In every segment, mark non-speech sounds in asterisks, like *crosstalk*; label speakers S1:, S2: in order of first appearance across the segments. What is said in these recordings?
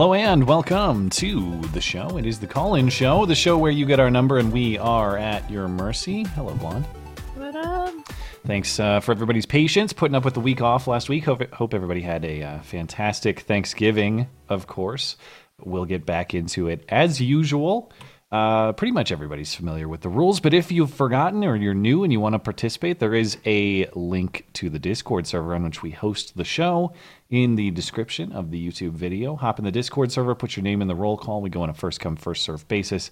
S1: Hello and welcome to the show. It is the call in show, the show where you get our number and we are at your mercy. Hello, Blonde.
S2: What up?
S1: Thanks uh, for everybody's patience, putting up with the week off last week. Hope, hope everybody had a uh, fantastic Thanksgiving, of course. We'll get back into it as usual. Uh, pretty much everybody's familiar with the rules, but if you've forgotten or you're new and you want to participate, there is a link to the Discord server on which we host the show in the description of the YouTube video. Hop in the Discord server, put your name in the roll call. We go on a first come, first serve basis.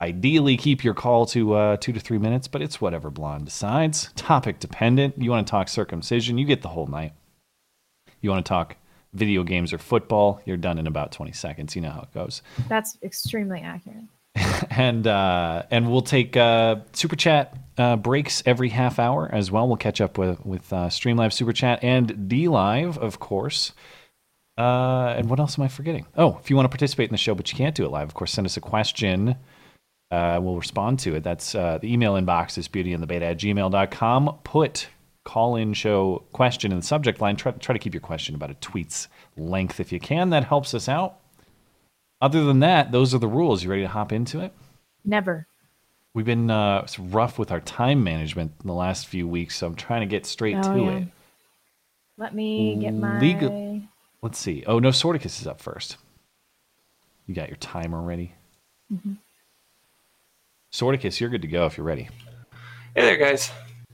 S1: Ideally, keep your call to uh, two to three minutes, but it's whatever Blonde decides. Topic dependent. You want to talk circumcision, you get the whole night. You want to talk video games or football, you're done in about 20 seconds. You know how it goes.
S3: That's extremely accurate. *laughs*
S1: and uh, and we'll take uh, super chat uh, breaks every half hour as well. We'll catch up with with uh, Streamlive super chat and DLive, of course. Uh, and what else am I forgetting? Oh, if you want to participate in the show but you can't do it live, of course, send us a question. Uh, we'll respond to it. That's the email inbox is beautyandthebeta at gmail.com. Put call in show question in the subject line. Try, try to keep your question about a tweet's length if you can. That helps us out. Other than that, those are the rules. You ready to hop into it?
S3: Never.
S1: We've been uh, rough with our time management in the last few weeks, so I'm trying to get straight
S3: Oh,
S1: to
S3: yeah.
S1: it.
S3: Let me get my.
S1: Legal- Let's see. Oh no, Sorticus is up first. You got your timer ready.
S3: Mm-hmm.
S1: Sorticus, you're good to go if you're ready.
S4: Hey there, guys.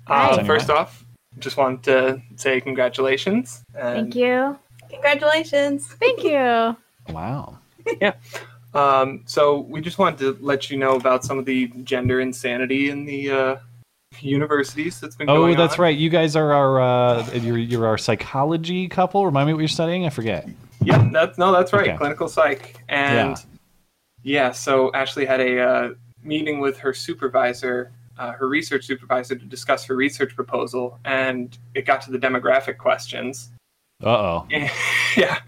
S3: Hi.
S4: Uh, first off, just wanted to say congratulations. And,
S3: Thank you.
S5: Congratulations.
S3: Thank you.
S1: Wow. *laughs*
S4: Um, so we just wanted to let you know about some of the gender insanity in the uh, universities that's been going on.
S1: Oh, that's
S4: on.
S1: right. You guys are our uh, you're you're our psychology couple. Remind me what you're studying. I forget.
S4: Yeah, that's no, that's right.
S1: Okay.
S4: Clinical psych, and yeah. so Ashley had a uh, meeting with her supervisor, uh, her research supervisor, to discuss her research proposal, and it got to the demographic questions.
S1: Uh oh. *laughs*
S4: yeah,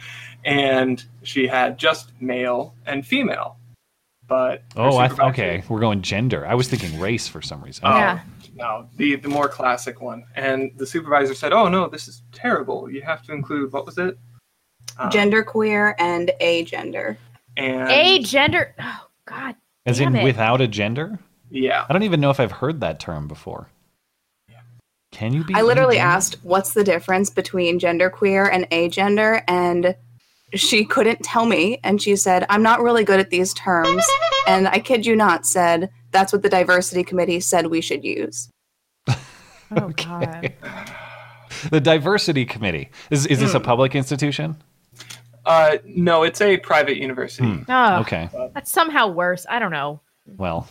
S4: and she had just male and female, but
S1: Oh, I,
S4: supervisor-
S1: okay. We're going gender. I was thinking race for some reason.
S4: Oh,
S3: Yeah.
S4: no, the the more classic one. And the supervisor said, "Oh no, this is terrible. You have to include what was it? Uh,
S5: Genderqueer and agender.
S4: and
S3: A gender. Oh God.
S1: As in
S3: it.
S1: without a gender.
S4: Yeah,
S1: I don't even know if I've heard that term before. Can you be?
S5: I literally
S1: agender?
S5: asked, what's the difference between genderqueer and agender? And she couldn't tell me. And she said, I'm not really good at these terms. And I kid you not, said, that's what the diversity committee said we should use. *laughs*
S3: Oh God.
S1: The diversity committee. Is is
S4: Hmm.
S1: this a public institution?
S4: uh, no, it's a private university.
S1: Hmm.
S3: Oh,
S1: Okay.
S3: That's somehow worse. I don't know.
S1: Well,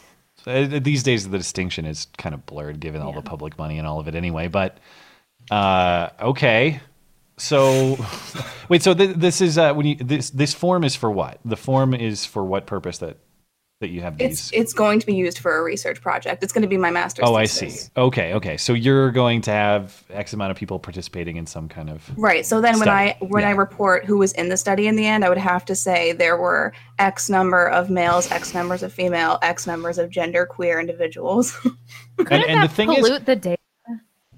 S1: uh, these days the distinction is kind of blurred given all the public money and all of it anyway. But uh, okay. So *laughs* wait. So th- this is uh, when you this this form is for what? The form is for what purpose that that you have
S5: It's
S1: these?
S5: it's it's going to be used for a research project. It's going to be my master's.
S1: Oh, I see. Okay, okay. So you're going to have X amount of people participating in some kind of.
S5: Right. So then when I when I report who was in the study in the end, I would have to say there were X number of males, X numbers of female, X numbers of gender queer individuals. *laughs*
S1: And,
S3: Couldn't
S1: and the
S3: that
S1: thing is,
S3: pollute the data?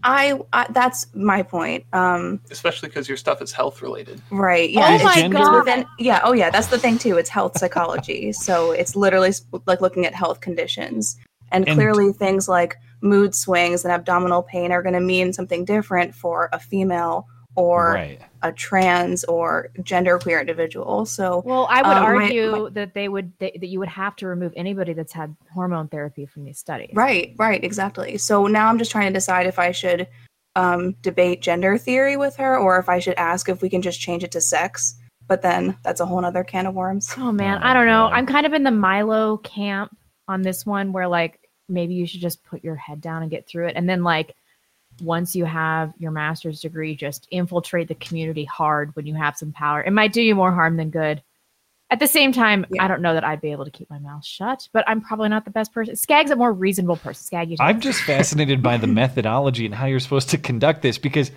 S5: I, I that's my point. Um
S4: Especially because your stuff is health related.
S5: right.
S3: Oh
S5: Yeah.
S1: Is
S3: my
S1: gender-
S5: it's
S3: God.
S5: within yeah, oh yeah, that's the thing too. It's health psychology. *laughs* so it's literally sp- like looking at health conditions. And,
S1: And-
S5: clearly things like mood swings and abdominal pain are going to mean something different for a female or
S1: right?
S5: a trans or genderqueer individual. So
S3: Well, I would
S5: Um,
S3: argue
S5: my-
S3: that they would they, that you would have to remove anybody that's had hormone therapy from these studies.
S5: Right, right, exactly. So now I'm just trying to decide if I should um, debate gender theory with her or if I should ask if we can just change it to sex. But then that's a whole other can of worms.
S3: Oh man,
S1: Oh,
S3: I don't know. I'm kind of in the Milo camp on this one where like maybe you should just put your head down and get through it and then like once you have your master's degree, just infiltrate the community hard when you have some power. It might do you more harm than good. At the same time,
S5: Yeah.
S3: I don't know that I'd be able to keep my mouth shut, but I'm probably not the best person. Skag's a more reasonable person. Skag, you
S1: I'm just fascinated by the *laughs* methodology and how you're supposed to conduct this because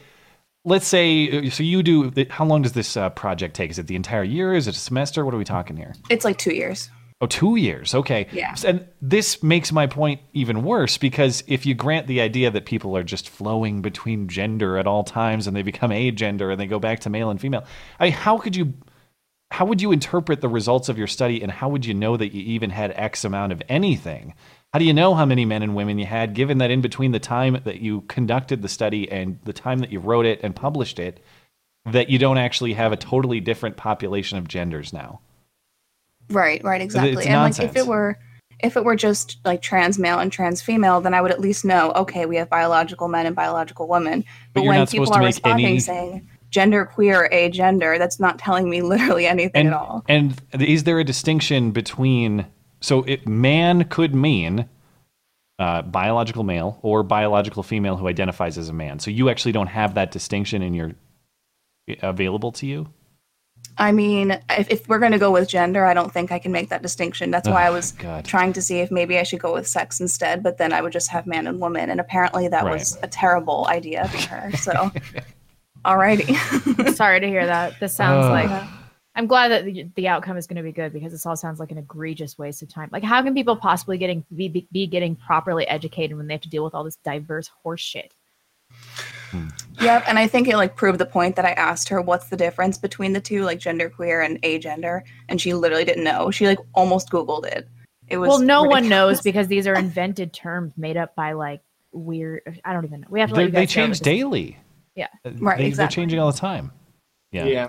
S1: let's say so you do how long does this uh, project take is it the entire year is it a semester what are we talking here
S5: It's like two years.
S1: Oh two years. Okay.
S5: Yeah.
S1: and this makes my point even worse because if you grant the idea that people are just flowing between gender at all times and they become agender and they go back to male and female I mean, how could you how would you interpret the results of your study and how would you know that you even had x amount of anything? How do you know how many men and women you had given that in between the time that you conducted the study and the time that you wrote it and published it that you don't actually have a totally different population of genders now
S5: Right, right, exactly.
S1: it's
S5: and like if it were if it were just like trans male and trans female, then I would at least know, okay, we have biological men and biological women.
S1: But
S5: But,
S1: you're
S5: when
S1: not
S5: people
S1: supposed to
S5: are
S1: make
S5: responding
S1: any-
S5: saying gender queer, a gender, that's not telling me *laughs* literally anything
S1: and
S5: at all.
S1: and is there a distinction between so it man could mean uh, biological male or biological female who identifies as a man so you actually don't have that distinction in your available to you
S5: I mean, if, if we're going to go with gender, I don't think I can make that distinction. That's why I
S1: Oh,
S5: was
S1: God.
S5: trying to see if maybe I should go with sex instead, but then I would just have man and woman. And apparently that
S1: Right.
S5: was a terrible idea for her. So, *laughs* alrighty. *laughs*
S3: Sorry to hear that. This sounds
S1: Ugh.
S3: like I'm glad that the, the outcome is going to be good because this all sounds like an egregious waste of time. Like, how can people possibly getting be, be- be getting properly educated when they have to deal with all this diverse horse shit?
S5: Yep, and I think it like proved the point that I asked her what's the difference between the two, like gender queer and agender, and she literally didn't know. She like almost googled it. It was
S3: Well, no one knows *laughs* because these are invented terms made up by like weird. I don't even know. We have to let
S1: they, they change
S3: this-
S1: daily
S3: Yeah.
S5: Right,
S1: they,
S5: exactly.
S1: they're changing all the time yeah,
S4: Yeah.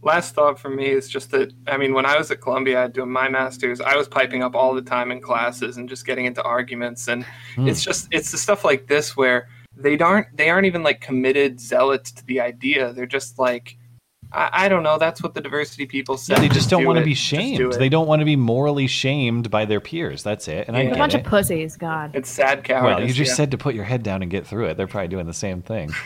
S4: Last thought for me is just that I mean, when I was at Columbia doing my masters, I was piping up all the time in classes and just getting into arguments, and
S1: Hmm.
S4: it's just it's the stuff like this where they aren't they aren't even like committed zealots to the idea. They're just like, I, I don't know. That's what the diversity people
S1: Yeah,
S4: said.
S1: they just don't
S4: do
S1: want to be
S4: Just do
S1: shamed. They don't want to be morally shamed by their peers. That's it. And I
S4: Yeah.
S3: A bunch
S1: it.
S3: of pussies. God.
S4: It's sad cowardice.
S1: well, you just
S4: yeah.
S1: said to put your head down and get through it. They're probably doing the same thing. *laughs*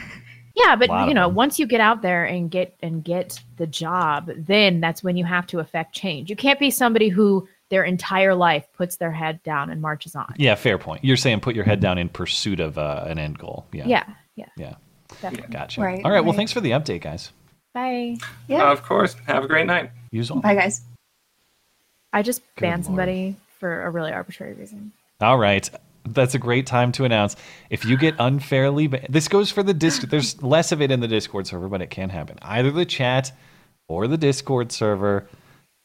S3: Yeah, but you know, once you get out there and get and get the job, then that's when you have to affect change. You can't be somebody who their entire life puts their head down and marches on.
S1: Yeah, fair point. You're saying put your head down in pursuit of uh, an end goal. Yeah.
S3: Yeah, yeah.
S1: Yeah.
S3: Definitely.
S1: Gotcha.
S5: Right,
S1: All right. Well, thanks for the update, guys.
S3: Bye.
S5: Yeah.
S4: of course. Have a great night.
S1: Usual.
S5: Bye, guys.
S3: I just
S1: Good
S3: banned
S1: lord.
S3: somebody for a really arbitrary reason.
S1: All right. That's a great time to announce. If you get unfairly, ba- this goes for the disc. There's less of it in the Discord server, but it can happen. Either the chat or the Discord server.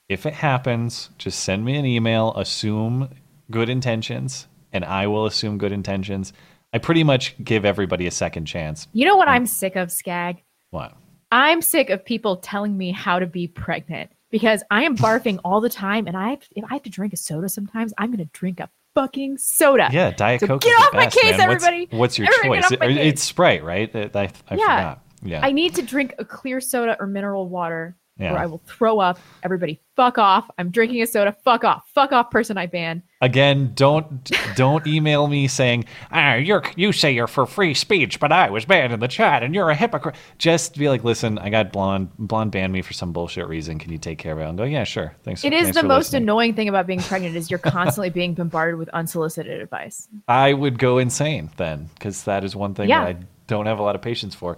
S1: If it happens, just send me an email. Assume good intentions, and I will assume good intentions. I pretty much give everybody a second chance.
S3: You know what I'm sick of, Skag?
S1: What?
S3: I'm sick of people telling me how to be pregnant because I am barfing all the time, and I have, if I have to drink a soda sometimes, I'm gonna drink a fucking soda.
S1: Yeah, Diet
S3: So
S1: Coke.
S3: get
S1: is the
S3: off my
S1: best,
S3: case,
S1: man. What's-
S3: everybody.
S1: What's, your
S3: Everybody
S1: choice?
S3: my
S1: It- it's Sprite, right? I, I, I forgot. Yeah.
S3: I need to drink a clear soda or mineral water,
S1: Yeah.
S3: or I will throw up. Everybody, fuck off! I'm drinking a soda. Fuck off! Fuck off! Person I ban.
S1: Again, don't don't email me saying, "Ah, you're you say you're for free speech, but I was banned in the chat, and you're a hypocrite." Just be like, "Listen, I got blonde. Blonde banned me for some bullshit reason. Can you take care of it?" I'll go, "Yeah, sure. Thanks."
S3: It is
S1: thanks
S3: the
S1: for
S3: most
S1: listening."
S3: annoying thing about being pregnant is you're *laughs* constantly being bombarded with unsolicited advice.
S1: I would go insane then, because that is one thing
S3: Yeah.
S1: that I don't have a lot of patience for.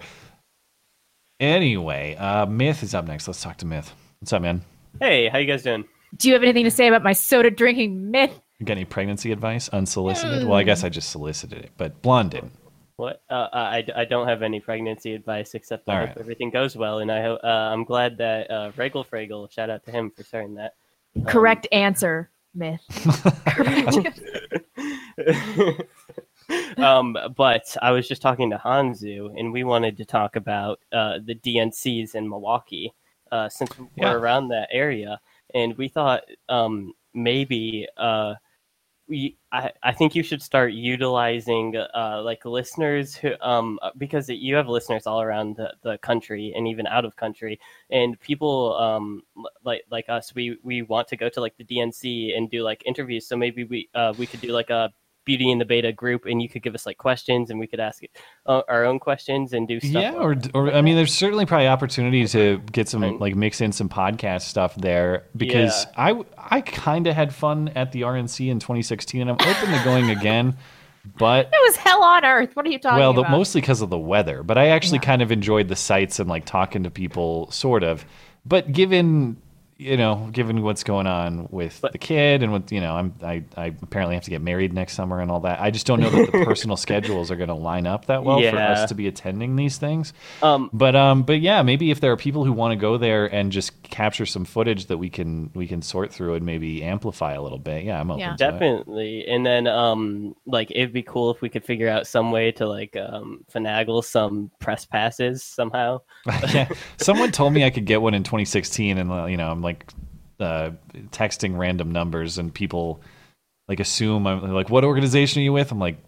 S1: Anyway, uh, Myth is up next. Let's talk to Myth. What's up, man?
S6: Hey, how you guys doing?
S3: Do you have anything to say about my soda drinking myth?
S1: You got any pregnancy advice unsolicited? Well, I guess I just solicited it, but blonde didn't.
S6: What? Uh, I, I don't have any pregnancy advice except I
S1: All
S6: hope
S1: right.
S6: everything goes well, and I ho- uh, I'm glad that uh, Raggle Fraggle. Shout out to him for sharing that.
S3: Correct answer, myth. *laughs* Correct. *laughs* *laughs* *laughs*
S6: um, but I was just talking to Hanzu, and we wanted to talk about uh, the DNCs in Milwaukee, uh, since we're around that area, and we thought um, maybe uh, we. I, I think you should start utilizing uh, like listeners who um because you have listeners all around the, the country and even out of country. And people um like like us we we want to go to like the DNC and do like interviews. So maybe we uh we could do like a Beauty and the Beta group, and you could give us like questions, and we could ask uh, our own questions and do stuff.
S1: Yeah, or or I mean, there's certainly probably opportunity to get some like mix in some podcast stuff there because I I kind of had fun at the RNC in 2016, and I'm open to going again. But
S3: It was hell on earth. What are you talking about?
S1: well, mostly because of the weather. But I actually kind of enjoyed the sights and like talking to people, sort of. But given you know, given what's going on with the kid and what you know, I'm I, I apparently have to get married next summer and all that. I just don't know that the *laughs* personal schedules are going to line up that well for us to be attending these things.
S6: Um,
S1: But um, but yeah, maybe if there are people who want to go there and just capture some footage that we can we can sort through and maybe amplify a little bit. Yeah, I'm open
S3: Yeah.
S1: to it.
S6: Definitely. And then um like it'd be cool if we could figure out some way to like um finagle some press passes somehow. *laughs*
S1: yeah. *laughs* Someone told me I could get one in 2016, and uh, you know, I'm like uh, texting random numbers, and people like assume I'm like, "What organization are you with?" I'm like,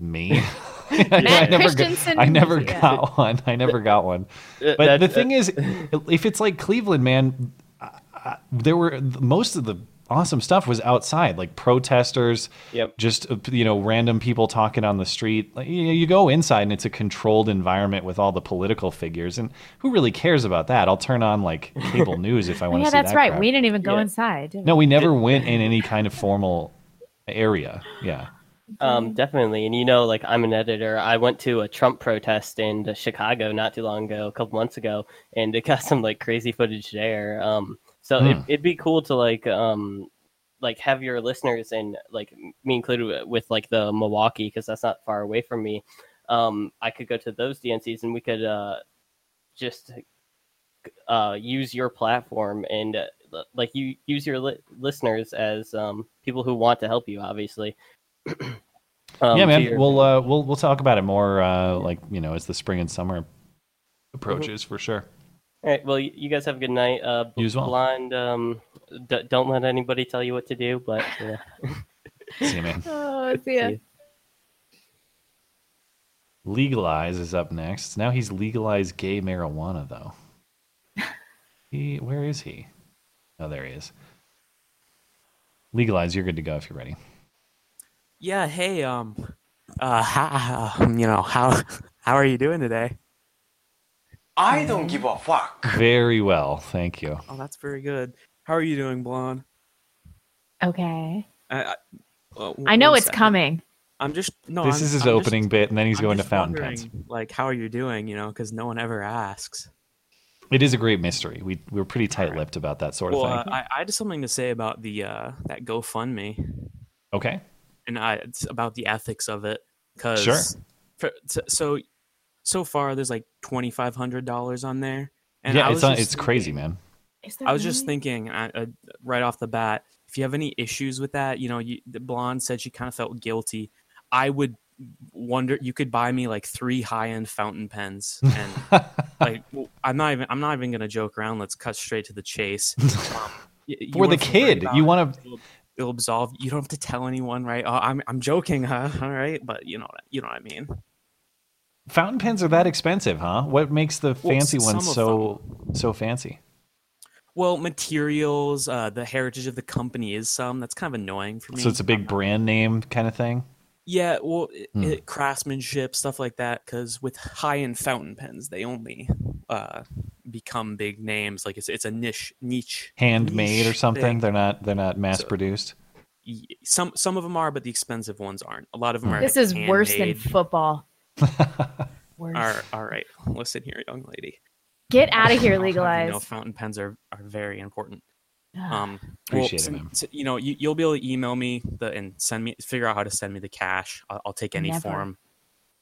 S1: "Me." *laughs* *laughs* I, never got, I never
S3: Yeah.
S1: got one. I never got one. But
S6: that-
S1: the thing is, if it's like Cleveland, man, I- I- there were most of the awesome stuff was outside, like protesters,
S6: Yep.
S1: just uh, you know, random people talking on the street. Like, you, you go inside and it's a controlled environment with all the political figures, and who really cares about that? I'll turn on like cable *laughs* news if I want to
S3: yeah,
S1: see
S3: that's
S1: that
S3: right.
S1: crap.
S3: We didn't even go
S6: Yeah.
S3: inside. did
S1: no, we never went in any kind of formal area. Yeah.
S6: Um, definitely. And you know, like I'm an editor. I went to a Trump protest in uh, Chicago not too long ago, a couple months ago, and it got *laughs* some like crazy footage there. Um, so it,
S1: Hmm.
S6: it'd be cool to like um, like have your listeners and like me included with like the Milwaukee because that's not far away from me. Um, I could go to those DNCs and we could uh, just uh, use your platform and uh, like you use your li- listeners as um, people who want to help you, obviously. *clears throat* Um,
S1: yeah, man.
S6: your-
S1: We'll uh, we'll we'll talk about it more, uh, like you know, as the spring and summer approaches, for sure.
S6: All right. Well, you you guys have a good night. Uh,
S1: You as well.
S6: Blonde, um, d- don't let anybody tell you what to do, but yeah. *laughs*
S1: See you, man.
S3: Oh, see ya.
S6: See
S1: Legalize is up next. Now he's legalized gay marijuana, though. *laughs* He, where is he? Oh, there he is. Legalize, you're good to go if you're ready.
S7: Yeah, hey, um, uh, how, um, you know, how, *laughs* how are you doing today?
S8: I don't give a fuck.
S1: Very well, thank you.
S7: Oh, that's very good. How are you doing, Blonde?
S3: Okay.
S7: I, I, uh,
S3: I know it's
S7: second.
S3: coming.
S7: I'm just no.
S1: this
S7: I'm-
S1: is his
S7: I'm just-
S1: opening bit, and then he's
S7: I'm
S1: going to fountain pens.
S7: Like, how are you doing? You know, because no one ever asks.
S1: It is a great mystery. We we were pretty tight-lipped about that sort
S7: Well,
S1: of
S7: uh,
S1: thing.
S7: I, I had something to say about the uh, that GoFundMe,
S1: okay,
S7: and I it's about the ethics of it. Cause
S1: Sure.
S7: for- so- so so far, there's like twenty five hundred dollars on there. And
S1: yeah,
S7: I
S1: it's
S7: was
S1: on,
S7: just
S1: it's crazy, man.
S3: Is
S7: I was just thinking uh, uh, right off the bat, if you have any issues with that, you know, you, the blonde said she kind of felt guilty. I would wonder you could buy me like three high end fountain pens, and *laughs* like i'm not even I'm not even gonna joke around. Let's cut straight to the chase. *laughs* Um, y- you
S1: For the
S7: wouldn't have to worry
S1: kid, you want to
S7: It'll, it'll absolve. You don't have to tell anyone, right? Oh, I'm I'm joking, huh? *laughs* All right, but you know what you know what I mean.
S1: Fountain pens are that expensive, huh? What makes the fancy
S7: s-
S1: ones
S7: some of
S1: so so fancy?
S7: Well, materials, uh, the heritage of the company is some. That's kind of annoying for me.
S1: So it's a big brand name kind of thing.
S7: Yeah, well, it,
S1: Hmm.
S7: it, craftsmanship stuff like that. Because with high-end fountain pens, they only uh, become big names. Like it's it's a niche niche
S1: handmade or something.
S7: thing.
S1: They're not they're not mass
S7: So-
S1: produced.
S7: Y- Some some of them are, but the expensive ones aren't. A lot of them
S1: Hmm.
S7: are.
S3: This
S7: like,
S3: is worse than football. *laughs* Worse.
S7: Are all right. Listen here, young lady.
S3: Get out of here,
S7: I'll you
S3: legalize.
S7: know, fountain pens are, are very important. Um,
S1: Appreciate it,
S7: sin-
S1: man.
S7: s- You know, you, you'll be able to email me the and send me figure out how to send me the cash. I'll, I'll take any
S3: Never.
S7: form.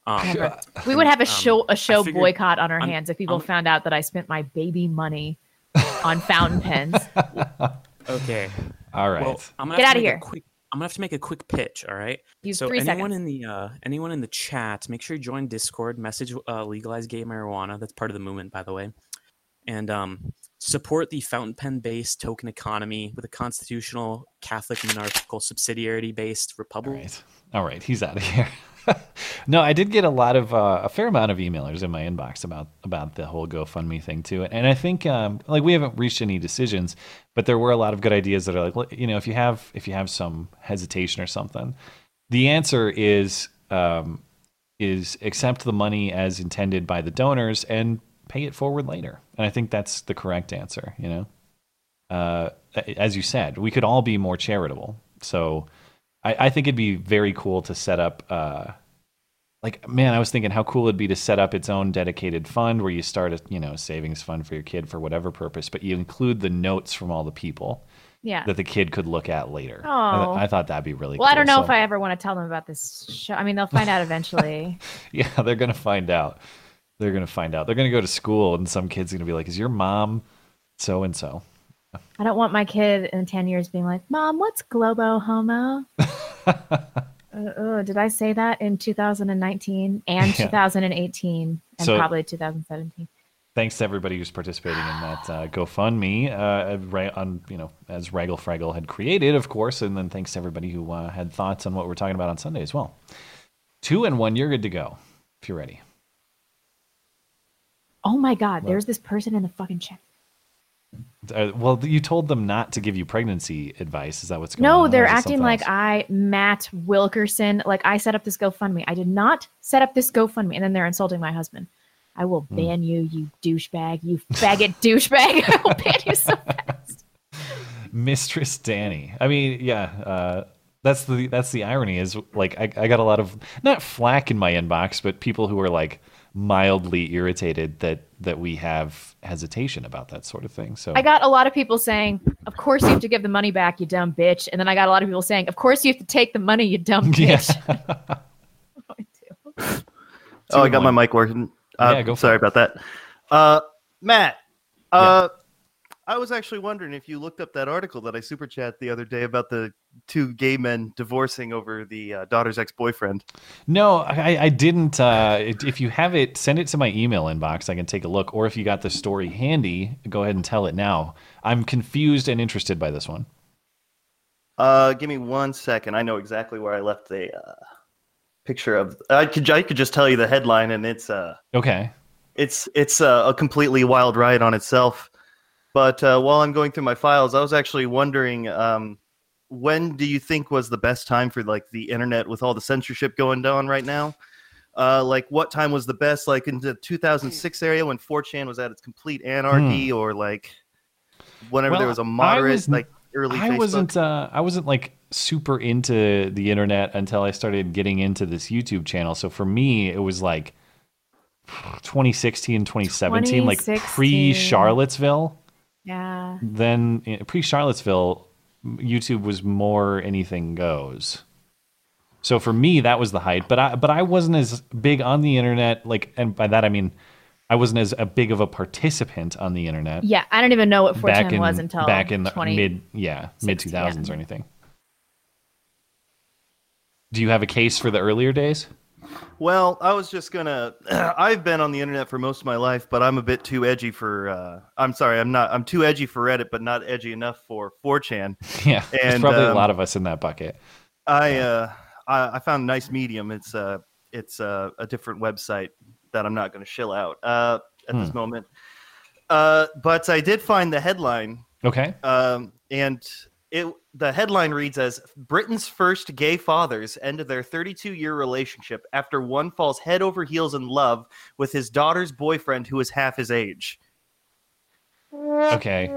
S7: Um,
S3: Never. we would have a
S7: um,
S3: show a show
S7: figured-
S3: boycott on our
S7: I'm-
S3: hands if people
S7: I'm-
S3: found out that I spent my baby money on fountain pens. *laughs*
S7: Okay.
S1: All right.
S7: Well, I'm gonna
S3: Get
S7: out of
S3: outta
S7: a
S3: here.
S7: Quick, I'm gonna have to make a quick pitch. All right.
S3: Use
S7: so
S3: three
S7: anyone
S3: seconds.
S7: in the uh, anyone in the chat, make sure you join Discord. Message uh, legalize gay marijuana. That's part of the movement, by the way. And um, support the fountain pen based token economy with a constitutional Catholic monarchical subsidiarity based republic.
S1: right. All right. He's out of here. *laughs* no, I did get a lot of uh, a fair amount of emailers in my inbox about about the whole GoFundMe thing too, and I think um, like we haven't reached any decisions, but there were a lot of good ideas that are like, you know, if you have if you have some hesitation or something, the answer is um, is accept the money as intended by the donors and pay it forward later. And I think that's the correct answer. You know, uh, as you said, we could all be more charitable. So I, I think it'd be very cool to set up. Uh, like man, I was thinking how cool it'd be to set up its own dedicated fund where you start a you know savings fund for your kid for whatever purpose, but you include the notes from all the people
S3: Yeah.
S1: that the kid could look at later.
S3: Oh.
S1: I, I thought that'd be really
S3: well,
S1: cool.
S3: I don't know
S1: So-
S3: if I ever want to tell them about this show. I mean, they'll find out eventually. *laughs*
S1: Yeah, they're gonna find out. They're gonna find out. They're gonna go to school, and some kid's gonna be like, "Is your mom so and so?"
S3: I don't want my kid in 10 years being like, Mom, what's Globo Homo? *laughs* uh, oh, did I say that in 2019 and
S1: Yeah.
S3: 2018 and
S1: So-
S3: probably 2017?
S1: Thanks to everybody who's participating in that uh, GoFundMe uh, on you know as Raggle Fraggle had created, of course, and then thanks to everybody who uh, had thoughts on what we're talking about on Sunday as well. Two and one, you're good to go if you're ready.
S3: Oh my God, there's this person in the fucking chat.
S1: Uh, well, you told them not to give you pregnancy advice. Is that what's going
S3: No,
S1: on?
S3: No, they're
S1: Or is it
S3: acting like? I, Matt Wilkerson, like I set up this GoFundMe. I did not set up this GoFundMe. And then they're insulting my husband. I will
S1: Hmm.
S3: ban you, you douchebag, you faggot *laughs* douchebag. *laughs* I will ban you so fast. *laughs*
S1: Mistress Danny. I mean, yeah, uh, that's the that's the irony is like I, I got a lot of not flack in my inbox, but people who are like mildly irritated that that we have hesitation about that sort of thing. So
S3: I got a lot of people saying, "Of course you have to give the money back, you dumb bitch," and then I got a lot of people saying, "Of course you have to take the money, you dumb *laughs*
S1: Yeah.
S3: bitch." *laughs*
S9: Oh, I got my mic working. Uh,
S1: Yeah, go for
S9: sorry about that. Uh, Matt, uh, I was actually wondering if you looked up that article that I super chat the other day about the two gay men divorcing over the uh, daughter's ex boyfriend.
S1: no, I, I didn't. Uh, if you have it, send it to my email inbox. I can take a look. Or if you got the story handy, go ahead and tell it now. I'm confused and interested by this one.
S9: Uh, give me one second. I know exactly where I left the uh, picture of. I could I could just tell you the headline, and it's uh
S1: Okay.
S9: it's it's uh, a completely wild ride on itself. But uh, while I'm going through my files, I was actually wondering, um, when do you think was the best time for like the internet with all the censorship going down right now? Uh, like what time was the best? Like in the 2006 area when 4chan was at its complete anarchy, or like whenever there
S1: Hmm.
S9: Was a moderate
S1: was-
S9: like early.
S1: I
S9: Facebook?
S1: wasn't. Uh, I wasn't like super into the internet until I started getting into this YouTube channel. So for me, it was like 2016, 2017, like pre Charlottesville.
S3: Yeah.
S1: Then eh, pre Charlottesville, YouTube was more anything goes. So for me, that was the height. But I but I wasn't as big on the internet. Like, and by that I mean. I wasn't as a big of a participant on the internet
S3: Yeah, I don't even know what 4chan
S1: back in
S3: was until
S1: back in the
S3: 20
S1: mid yeah mid two
S3: 16,
S1: thousands or anything. Do you have a case for the earlier days?
S9: Well, I was just gonna. *clears throat* I've been on the internet for most of my life, but I'm a bit too edgy for. Uh, I'm sorry, I'm not. I'm too edgy for Reddit, but not edgy enough for 4chan. *laughs*
S1: Yeah, there's
S9: And,
S1: probably a
S9: um,
S1: lot of us in that bucket.
S9: I uh, I, I found a nice medium. It's uh, it's uh, a different website that I'm not going to shill out uh, at this
S1: Hmm.
S9: moment. Uh, but I did find the headline
S1: Okay.
S9: um, and it the headline reads as Britain's first gay fathers ended their 32 year relationship after one falls head over heels in love with his daughter's boyfriend who is half his age.
S1: Okay.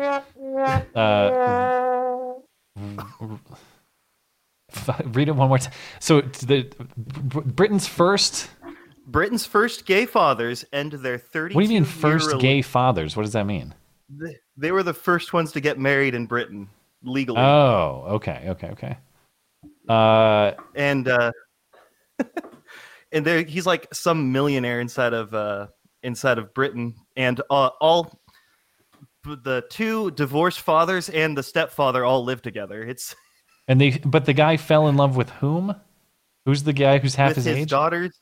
S1: Uh, *laughs* read it one more time. So the Britain's first.
S9: Britain's first gay fathers end their 32
S1: What do you mean first
S9: rela-
S1: gay fathers? What does that mean?
S9: They- They were the first ones to get married in Britain legally.
S1: Oh, okay, okay, okay. Uh,
S9: and uh *laughs* and there he's like some millionaire inside of uh inside of britain and uh, all the two divorced fathers and the stepfather all live together it's *laughs*
S1: and they, but the guy fell in love with whom? Who's the guy who's half
S9: with
S1: his,
S9: his,
S1: age?
S9: daughter's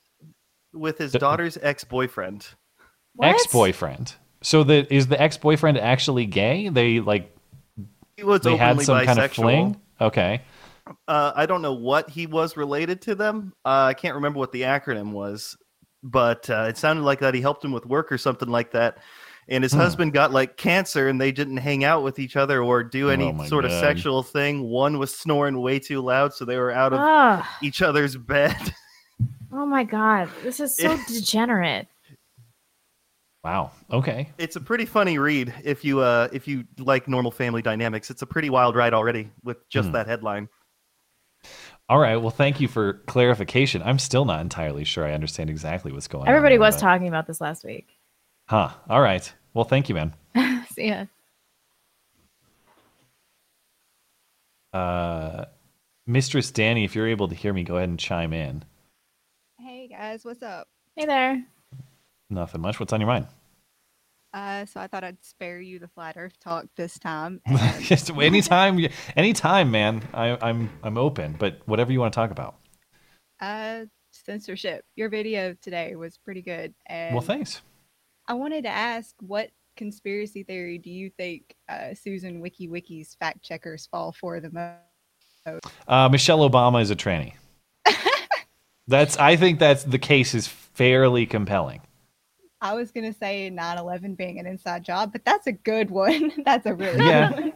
S9: with his
S1: The-
S9: daughter's ex-boyfriend
S1: Ex-boyfriend. So the is the ex-boyfriend actually gay? They like
S9: he was
S1: they had
S9: openly
S1: some kind of
S9: bisexual.
S1: fling. Okay.
S9: uh i don't know what he was related to them uh, i can't remember what the acronym was but uh, it sounded like that he helped him with work or something like that and his
S1: Hmm.
S9: husband got like cancer, and they didn't hang out with each other or do any
S1: Oh my
S9: sort of sexual thing. One was snoring way too loud, so they were out of
S3: Ugh.
S9: each other's bed. *laughs*
S3: oh my god, this is so
S9: It-
S3: degenerate.
S1: Wow. Okay.
S9: It's a pretty funny read if you uh if you like normal family dynamics. It's a pretty wild ride already with just
S1: Hmm.
S9: that headline.
S1: All right. Well, thank you for clarification. I'm still not entirely sure I understand exactly what's going
S3: Everybody
S1: on. Everybody
S3: was
S1: but-
S3: talking about this last week.
S1: Huh. All right. Well, thank you, man. *laughs*
S3: See ya.
S1: Uh, Mistress Danny, if you're able to hear me, go ahead and chime in.
S10: Hey guys, what's up?
S3: Hey there.
S1: Nothing much. What's on your mind?
S10: Uh, so I thought I'd spare you the flat Earth talk this time. *laughs*
S1: Just anytime, you- anytime, man. I, I'm I'm open, but whatever you want to talk about.
S10: Uh, censorship. Your video today was pretty good, and
S1: Well, thanks.
S10: I wanted to ask, what conspiracy theory do you think uh, Susan Wojcicki's fact checkers fall for the most?
S1: Uh, Michelle Obama is a tranny. *laughs* that's. I think that's the case is fairly compelling.
S10: I was gonna say 9/11 being an inside job, but that's a good one. *laughs* that's a really
S1: Yeah.
S10: good one.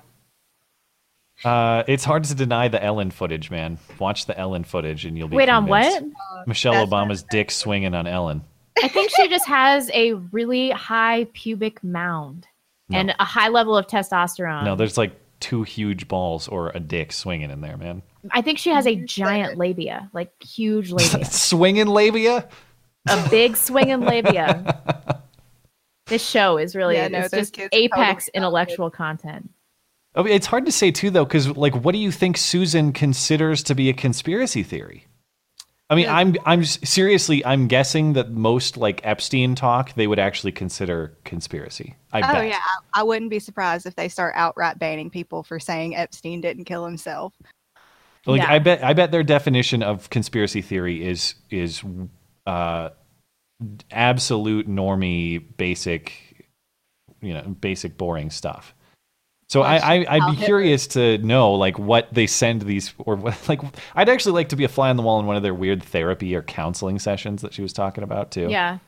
S1: Uh, it's hard to deny the Ellen footage, man. Watch the Ellen footage, and you'll be
S3: Wait, on what?
S1: Michelle
S10: That's
S1: Obama's dick swinging on Ellen.
S3: I think she just has a really high pubic mound
S1: No.
S3: and a high level of testosterone.
S1: No, there's like two huge balls or a dick swinging in there, man.
S3: I think she has a giant labia, like huge labia, *laughs*
S1: swinging labia.
S3: A big swinging labia. *laughs* This show is really
S10: Yeah, no,
S3: it's just apex
S10: totally
S3: intellectual content.
S1: Oh, I mean, it's hard to say too, though, because like, what do you think Susan considers to be a conspiracy theory? I mean, I'm I'm seriously, I'm guessing that most like Epstein talk they would actually consider conspiracy. I
S10: oh
S1: bet.
S10: yeah, I, I wouldn't be surprised if they start outright banning people for saying Epstein didn't kill himself.
S1: Like
S10: Yeah.
S1: I bet I bet their definition of conspiracy theory is is uh absolute normie basic you know basic boring stuff. So I, I I'd be curious to know like what they send these or what *laughs* like I'd actually like to be a fly on the wall in one of their weird therapy or counseling sessions that she was talking about too.
S3: Yeah.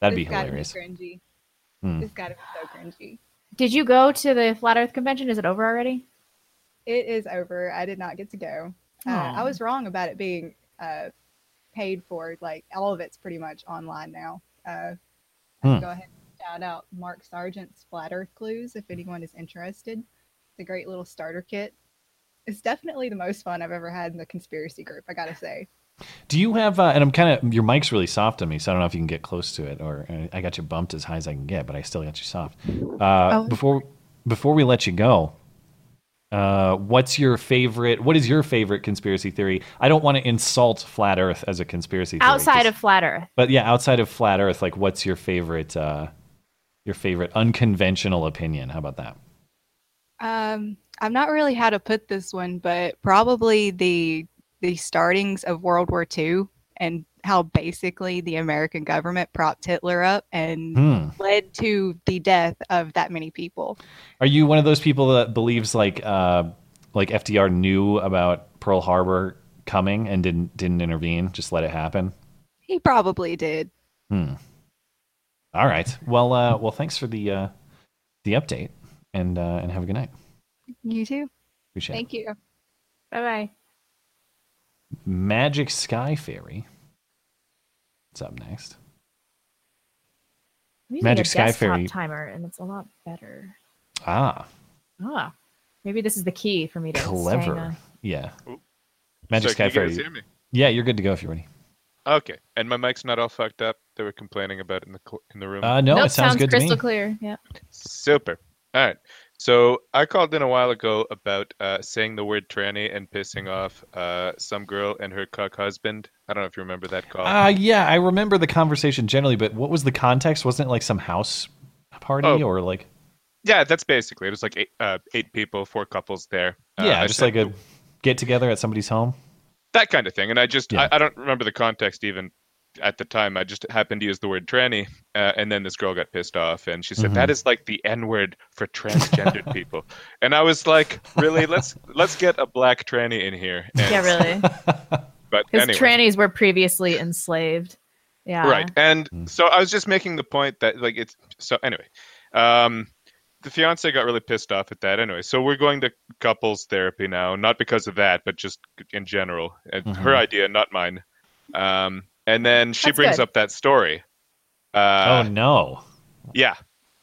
S1: That'd be
S10: It's gotta
S1: hilarious.
S10: cringy.
S1: Hmm.
S10: It's got to be so cringy.
S3: Did you go to the Flat Earth convention? Is it over already?
S10: It is over. I did not get to go. Uh, I was wrong about it being uh, paid for. Like all of it's pretty much online now. Uh, I can
S1: Hmm.
S10: go ahead and shout out Mark Sargent's Flat Earth Clues if anyone is interested. It's a great little starter kit. It's definitely the most fun I've ever had in the conspiracy group. I gotta say.
S1: Do you have? Uh, and I'm kind of your mic's really soft on me, so I don't know if you can get close to it, or uh, I got you bumped as high as I can get, but I still got you soft. Uh,
S10: Oh.
S1: Before before we let you go, uh, what's your favorite? What is your favorite conspiracy theory? I don't want to insult flat Earth as a conspiracy theory.
S3: Outside
S1: just-
S3: of Flat Earth.
S1: but yeah, outside of flat Earth, like what's your favorite? Uh, your favorite unconventional opinion? How about that?
S10: Um, I've not really how to put this one, but probably the the startings of World War II and how basically the American government propped Hitler up and
S1: Hmm.
S10: led to the death of that many people.
S1: Are you one of those people that believes like uh, like FDR knew about Pearl Harbor coming and didn't didn't intervene, just let it happen?
S10: He probably did.
S1: Hmm. All right. Well, uh, well, thanks for the uh, the update, and uh, and have a good night.
S10: You too.
S1: Appreciate
S10: Thank you.
S3: Bye bye.
S1: Magic Sky Fairy. What's up next?
S3: I'm using
S1: Magic
S3: a
S1: Sky
S3: desktop
S1: Fairy.
S3: timer, and it's a lot better.
S1: Ah,
S3: Ah, maybe this is the key for me to
S1: clever.
S3: uh,
S1: Yeah. Magic
S11: So
S1: Sky
S11: can you
S1: Fairy. Yeah, you're good to go if you're ready.
S11: Okay, and my mic's not all fucked up. They were complaining about it in the cl- in the room.
S1: Uh, no,
S3: nope,
S1: it sounds, good to
S3: crystal
S1: me.
S3: clear. Yeah.
S11: Super. All right. So I called in a while ago about uh, saying the word tranny and pissing off uh, some girl and her cuck husband. I don't know if you remember that call.
S1: Uh, yeah, I remember the conversation generally, but what was the context? Wasn't it like some house party
S11: Oh.
S1: or like?
S11: yeah, that's basically it. was like eight, uh, eight people, four couples there. Uh,
S1: Yeah,
S11: I
S1: just
S11: said
S1: like a get together at somebody's home.
S11: that kind of thing. And I just
S1: Yeah.
S11: I, I don't remember the context even at the time. I just happened to use the word tranny, uh, and then this girl got pissed off, and she said
S1: Mhm.
S11: "That is like the N word for *laughs* transgendered people. And I was like, really? Let's let's get a black tranny in here. And,
S3: Yeah, really. *laughs*
S11: But
S3: Because
S11: anyway.
S3: trannies were previously enslaved. Yeah.
S11: Right. And
S1: Mm.
S11: so I was just making the point that like it's so anyway. Um, the fiance got really pissed off at that anyway. So we're going to couples therapy now, not because of that, but just in general. And
S1: Mhm.
S11: Her idea, not mine. Um, and then she
S3: That's
S11: brings
S3: good.
S11: up that story. Uh,
S1: oh no.
S11: yeah.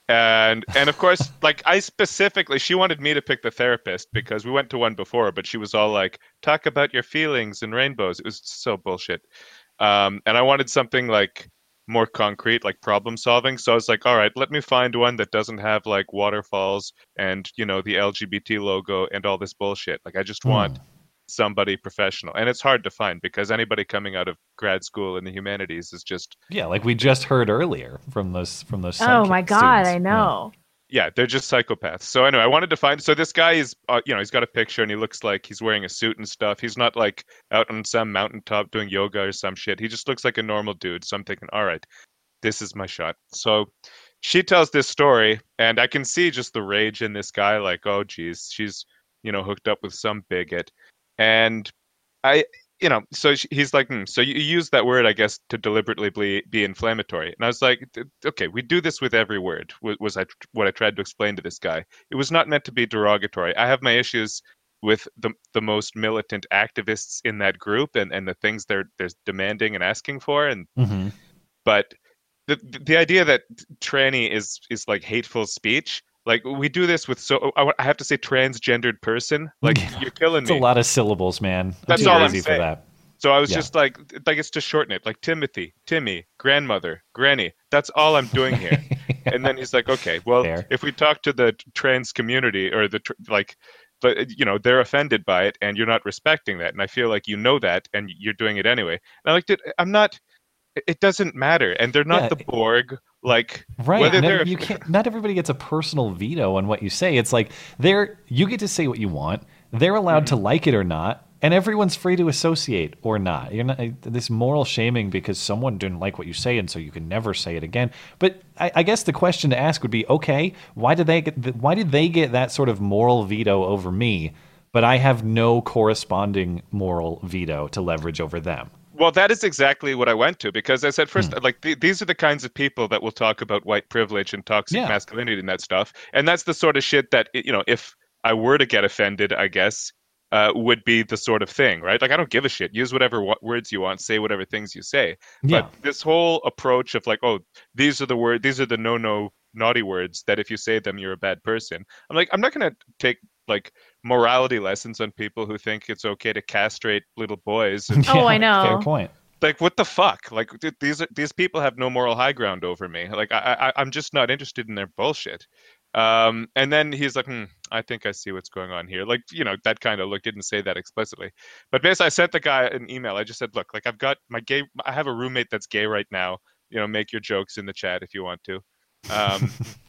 S11: And and of course, *laughs* like I specifically, she wanted me to pick the therapist because we went to one before, but she was all like, "Talk about your feelings and rainbows." It was so bullshit. Um, and I wanted something like more concrete, like problem solving. So I was like, "All right, let me find one that doesn't have like waterfalls and you know the LGBT logo and all this bullshit. Like I just want somebody professional." And it's hard to find because anybody coming out of grad school in the humanities is just
S1: Yeah, like we just heard earlier from those from those.
S3: Oh my god,
S1: students.
S3: I
S1: Yeah.
S3: know.
S11: yeah, they're just psychopaths. So anyway, I wanted to find. So this guy is, uh, you know, he's got a picture and he looks like he's wearing a suit and stuff. He's not like out on some mountaintop doing yoga or some shit. He just looks like a normal dude. So I'm thinking, all right, this is my shot. So she tells this story, and I can see just the rage in this guy. Like, oh, geez, she's, you know, hooked up with some bigot, and I. You know, so sh- he's like, hmm, so you use that word, I guess, to deliberately be, be inflammatory. And I was like, okay, we do this with every word. Was, was I what I tried to explain to this guy? It was not meant to be derogatory. I have my issues with the the most militant activists in that group and, and the things they're they're demanding and asking for. And
S1: Mhm.
S11: but the the idea that tranny is is like hateful speech. Like we do this with so I I have to say transgendered person. Like *laughs* you're killing
S1: It's
S11: me.
S1: a lot of syllables, man.
S11: That's all I'm
S1: lazy for
S11: saying.
S1: that.
S11: So I was
S1: Yeah.
S11: just like, like it's to shorten it, like Timothy, Timmy, grandmother, granny. That's all I'm doing here. *laughs* and then he's like, okay, well,
S1: Fair.
S11: if we talk to the trans community or the tr- like, but you know they're offended by it, and you're not respecting that, and I feel like you know that, and you're doing it anyway. And I like. I'm not. it- It doesn't matter, and they're not
S1: Yeah.
S11: the Borg. Like
S1: Right.
S11: whether
S1: no- you *laughs* can't, not everybody gets a personal veto on what you say. It's like they're you get to say what you want. They're allowed
S11: Mm-hmm.
S1: to like it or not, and everyone's free to associate or not. You're not this moral shaming because someone didn't like what you say, and so you can never say it again. But I, I guess the question to ask would be, okay, why did they get why did they get that sort of moral veto over me, but I have no corresponding moral veto to leverage over them?
S11: Well, that is exactly what I went to because I said first,
S1: Hmm.
S11: like th- these are the kinds of people that will talk about white privilege and toxic
S1: Yeah.
S11: masculinity and that stuff, and that's the sort of shit that you know, if I were to get offended, I guess uh, would be the sort of thing, right? Like I don't give a shit. Use whatever w- words you want, say whatever things you say.
S1: Yeah.
S11: But this whole approach of like, oh, these are the word, these are the no-no naughty words that if you say them, you're a bad person. I'm like, I'm not gonna take like morality lessons on people who think it's okay to castrate little boys. And, *laughs*
S3: Oh, I know.
S1: Fair point.
S11: like what the fuck? Like th- these are, these people have no moral high ground over me. Like I, I i'm just not interested in their bullshit. Um and then he's like hmm, i think i see what's going on here. Like you know that kind of look didn't say that explicitly. But basically i sent the guy an email. I just said look like i've got my gay i have a roommate that's gay right now. You know make your jokes in the chat if you want to. Um *laughs*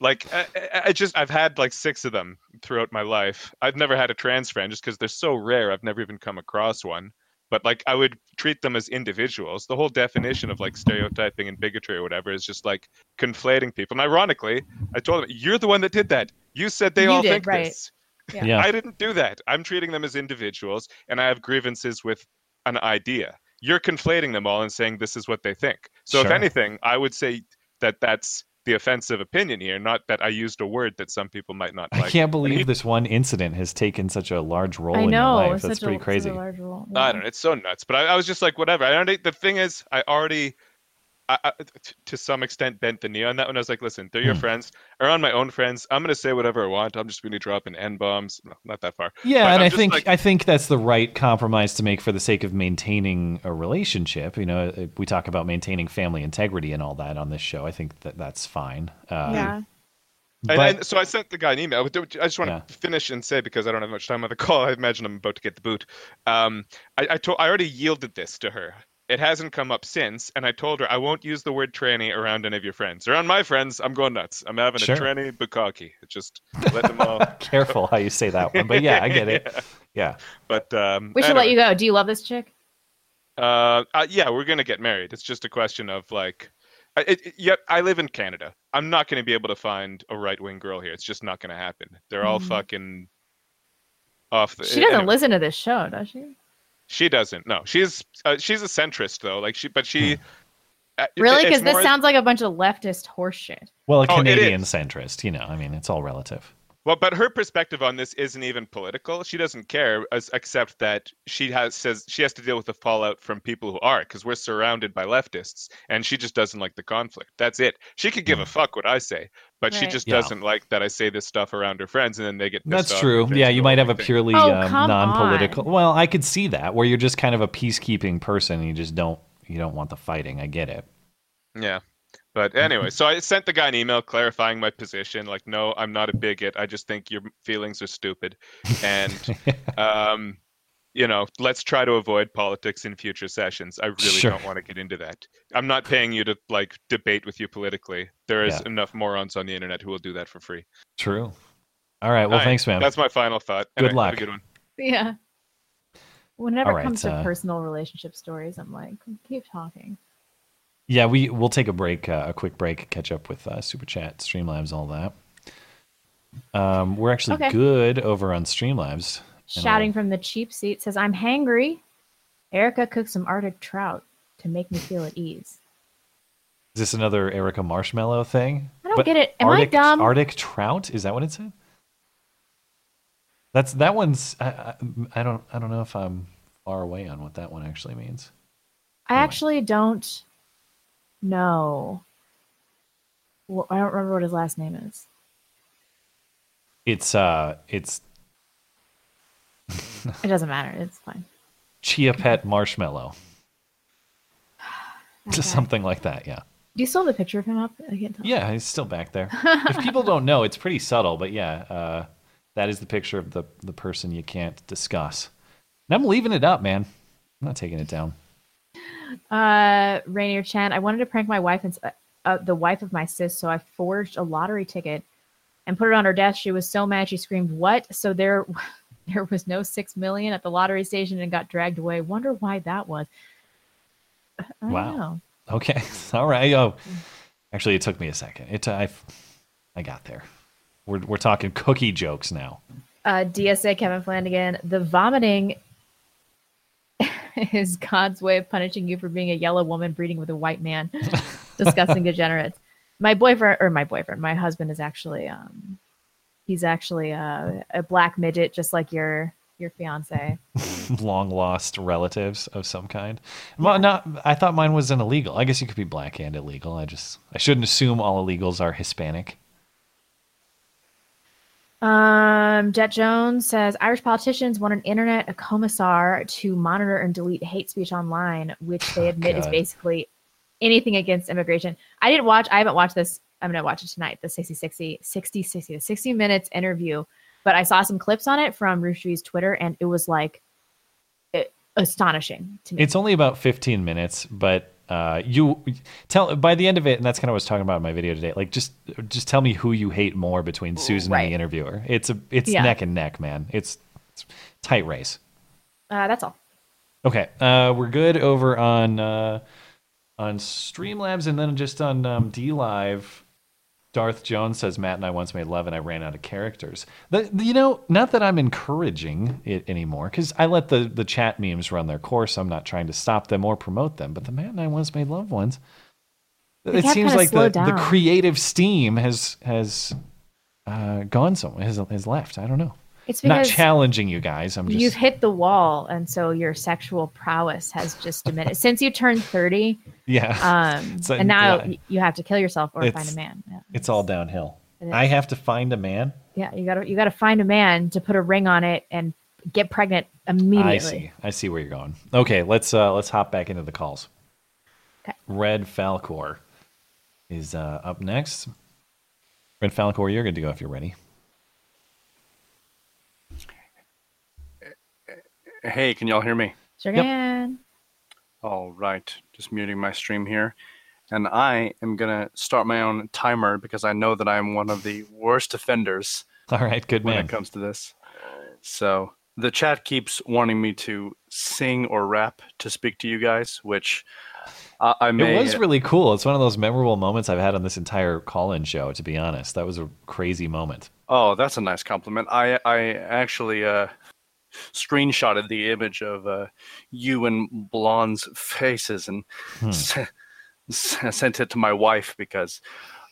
S11: like I, I- I just i've had like six of them throughout my life. I've never had a trans friend just because they're so rare i've never even come across one. But like i would treat them as individuals. The whole definition of like stereotyping and bigotry or whatever is just like conflating people. And ironically i told them you're the one that did that. You said they
S3: You
S11: all
S3: did,
S11: think
S3: right.
S11: this.
S3: Yeah.
S1: Yeah.
S11: i didn't do that. I'm treating them as individuals and i have grievances with an idea. You're conflating them all and saying this is what they think. So if anything i would say that that's the offensive opinion here not that i used a word that some people might not Like.
S1: I
S11: can't
S1: believe
S11: he-
S1: this one incident has taken such a large role
S3: I
S1: in your life. That's pretty
S3: a,
S1: crazy.
S3: a large role.
S11: I don't know. It's so nuts. But I, I was just like, whatever. I already. The thing is, I already, I, I, t- to some extent, bent the knee on that one. I was like, listen, they're your
S1: Hmm.
S11: friends. Around my own friends, I'm gonna say whatever I want. I'm just gonna drop in n bombs. No, not that far.
S1: Yeah,
S11: But
S1: and
S11: I'm
S1: I think
S11: like-
S1: I think that's the right compromise to make for the sake of maintaining a relationship. You know, uh, we talk about maintaining family integrity and all that on this show. I think that that's fine. Uh,
S3: Yeah.
S11: And,
S1: but-
S11: and so I sent the guy an email. I just want
S1: Yeah.
S11: to finish and say because I don't have much time on the *laughs* call. I imagine I'm about to get the boot. Um, I, I told I already yielded this to her. It hasn't come up since, and I told her I won't use the word tranny around any of your friends. Around my friends, I'm going nuts. I'm having
S1: Sure.
S11: a tranny bukkake. Just let them all. *laughs*
S1: Careful how you say that one, but yeah, I get it. *laughs* Yeah,
S11: But um,
S3: We should
S11: anyway.
S3: let you go. Do you love this chick?
S11: Uh, uh, yeah, we're gonna get married. It's just a question of like, I, it, it- yeah, I live in Canada. I'm not gonna be able to find a right wing girl here. It's just not gonna happen. They're all
S3: Mhm.
S11: fucking off the.
S3: She doesn't
S11: anyway.
S3: listen to this show, does she?
S11: She doesn't. No, she's uh, she's a centrist though. Like she, but she, uh,
S3: Really?
S11: it's
S3: Because this
S11: more-
S3: sounds like a bunch of leftist horseshit.
S1: Well, a
S11: Oh, it
S1: Canadian
S11: is.
S1: centrist, you know. I mean, it's all relative.
S11: Well, but her perspective on this isn't even political. She doesn't care, as, except that she has says she has to deal with the fallout from people who are, because we're surrounded by leftists, and she just doesn't like the conflict. That's it. She could give a fuck what I say, but she just
S1: Hmm. Yeah.
S11: doesn't like that I say this stuff around her friends, and then they get. pissed
S1: That's
S11: off
S1: true. Yeah, you might
S11: whole
S1: have a purely
S3: Oh,
S1: um, non-political.
S3: on.
S1: Well, I could see that where you're just kind of a peacekeeping person. And you just don't you don't want the fighting. I get it.
S11: Yeah. But anyway, so I sent the guy an email clarifying my position. Like, no, I'm not a bigot. I just think your feelings are stupid. And, *laughs* um, you know, let's try to avoid politics in future sessions. I really
S1: Sure.
S11: don't want to get into that. I'm not paying you to, like, debate with you politically. There is
S1: Yeah.
S11: enough morons on the internet who will do that for free.
S1: True. All right. Well,
S11: All right,
S1: thanks, man.
S11: That's my final thought.
S1: Good
S11: Anyway, have
S1: luck.
S11: a good one.
S3: Yeah. Whenever
S1: All
S3: it
S1: right,
S3: comes to
S1: uh,
S3: personal relationship stories, I'm like, keep talking.
S1: Yeah, we we'll take a break, uh, a quick break, catch up with uh, Super Chat, Streamlabs, all that. Um, we're actually
S3: Okay.
S1: good over on Streamlabs.
S3: Shouting from the cheap seat says, I'm hangry. Erica cooked some Arctic trout to make me feel at ease.
S1: Is this another Erica Marshmallow thing?
S3: I don't get it. Am I dumb?
S1: Arctic trout? Is that what it said? That's that one's. I, I, I don't. I don't know if I'm far away on what that one actually means.
S3: I actually don't know. Well, I don't remember what his last name is.
S1: It's uh, it's
S3: It doesn't matter. It's fine.
S1: Chia Pet Marshmallow. *sighs* Just something like that. Yeah.
S3: Do you still have the picture of him up? I can't tell.
S1: Yeah, he's still back there. *laughs* if people don't know, it's pretty subtle, but yeah, uh, that is the picture of the the person you can't discuss. And I'm leaving it up, man. I'm not taking it down.
S3: Uh, Rainier Chan, I wanted to prank my wife and uh, the wife of my sis, so I forged a lottery ticket and put it on her desk. She was so mad she screamed, "What?" So there, *laughs* there was no six million at the lottery station and got dragged away. Wonder why that was.
S1: Wow.
S3: know.
S1: Okay. *laughs* All right. Oh, actually, it took me a second. It I, I got there. We're we're talking cookie jokes now.
S3: Uh, DSA Kevin Flanagan, the vomiting *laughs* is God's way of punishing you for being a yellow woman breeding with a white man. *laughs* Disgusting degenerates. My boyfriend, or my boyfriend, my husband is actually, um, he's actually a, a black midget, just like your your fiance. *laughs*
S1: Long lost relatives of some kind. Well, not. I thought mine was an illegal. I guess you could be black and illegal. I just I shouldn't assume all illegals are Hispanic.
S3: Um, Jet Jones says Irish politicians want an internet a commissar to monitor and delete hate speech online, which they admit is basically anything against immigration. I didn't watch. I haven't watched this. I'm gonna watch it tonight. The 60 60 60 60 the 60 minutes interview, but I saw some clips on it from Rushdi's Twitter, and it was like it, astonishing to me.
S1: It's only about 15 minutes, but uh, you tell by the end of it, and that's kind of what I was talking about in my video today. Like, just just tell me who you hate more between Susan
S3: Right.
S1: and the interviewer. It's a it's
S3: Yeah.
S1: neck and neck, man. It's, it's tight race.
S3: uh, that's all.
S1: Okay, uh, we're good over on uh, on Streamlabs, and then just on um, DLive. Darth Jones says Matt and I once made love, and I ran out of characters. The, you know, not that I'm encouraging it anymore, because I let the the chat memes run their course. I'm not trying to stop them or promote them. But the Matt and I once made love ones.
S3: They
S1: it seems like the, the creative steam has has uh, gone somewhere, has has left. I don't know.
S3: It's
S1: not challenging you guys. I'm just
S3: You've hit the wall, and so your sexual prowess has just diminished *laughs* since you turned thirty.
S1: Yeah.
S3: Um, *laughs*
S1: So,
S3: and now
S1: yeah.
S3: you have to kill yourself or find a man. Yeah.
S1: It's all downhill.
S3: It
S1: I have to find a man.
S3: Yeah, you gotta you gotta find a man to put a ring on it and get pregnant immediately.
S1: I see. I see where you're going. Okay, let's uh let's hop back into the calls.
S3: Okay.
S1: Red Falcor is uh, up next. Red Falcor, you're good to go if you're ready.
S12: Hey, can y'all hear me?
S3: Sure can.
S12: All right, just muting my stream here. And I am going to start my own timer because I know that I'm one of the worst offenders *laughs*
S1: All right, good
S12: when
S1: man.
S12: When it comes to this. So the chat keeps wanting me to sing or rap to speak to you guys, which I, I may.
S1: It was really cool. It's one of those memorable moments I've had on this entire call-in show. To be honest, that was a crazy moment.
S12: Oh, that's a nice compliment. I I actually uh, screenshotted the image of uh, you and Blonde's faces and
S1: Hmm.
S12: s- s- sent it to my wife because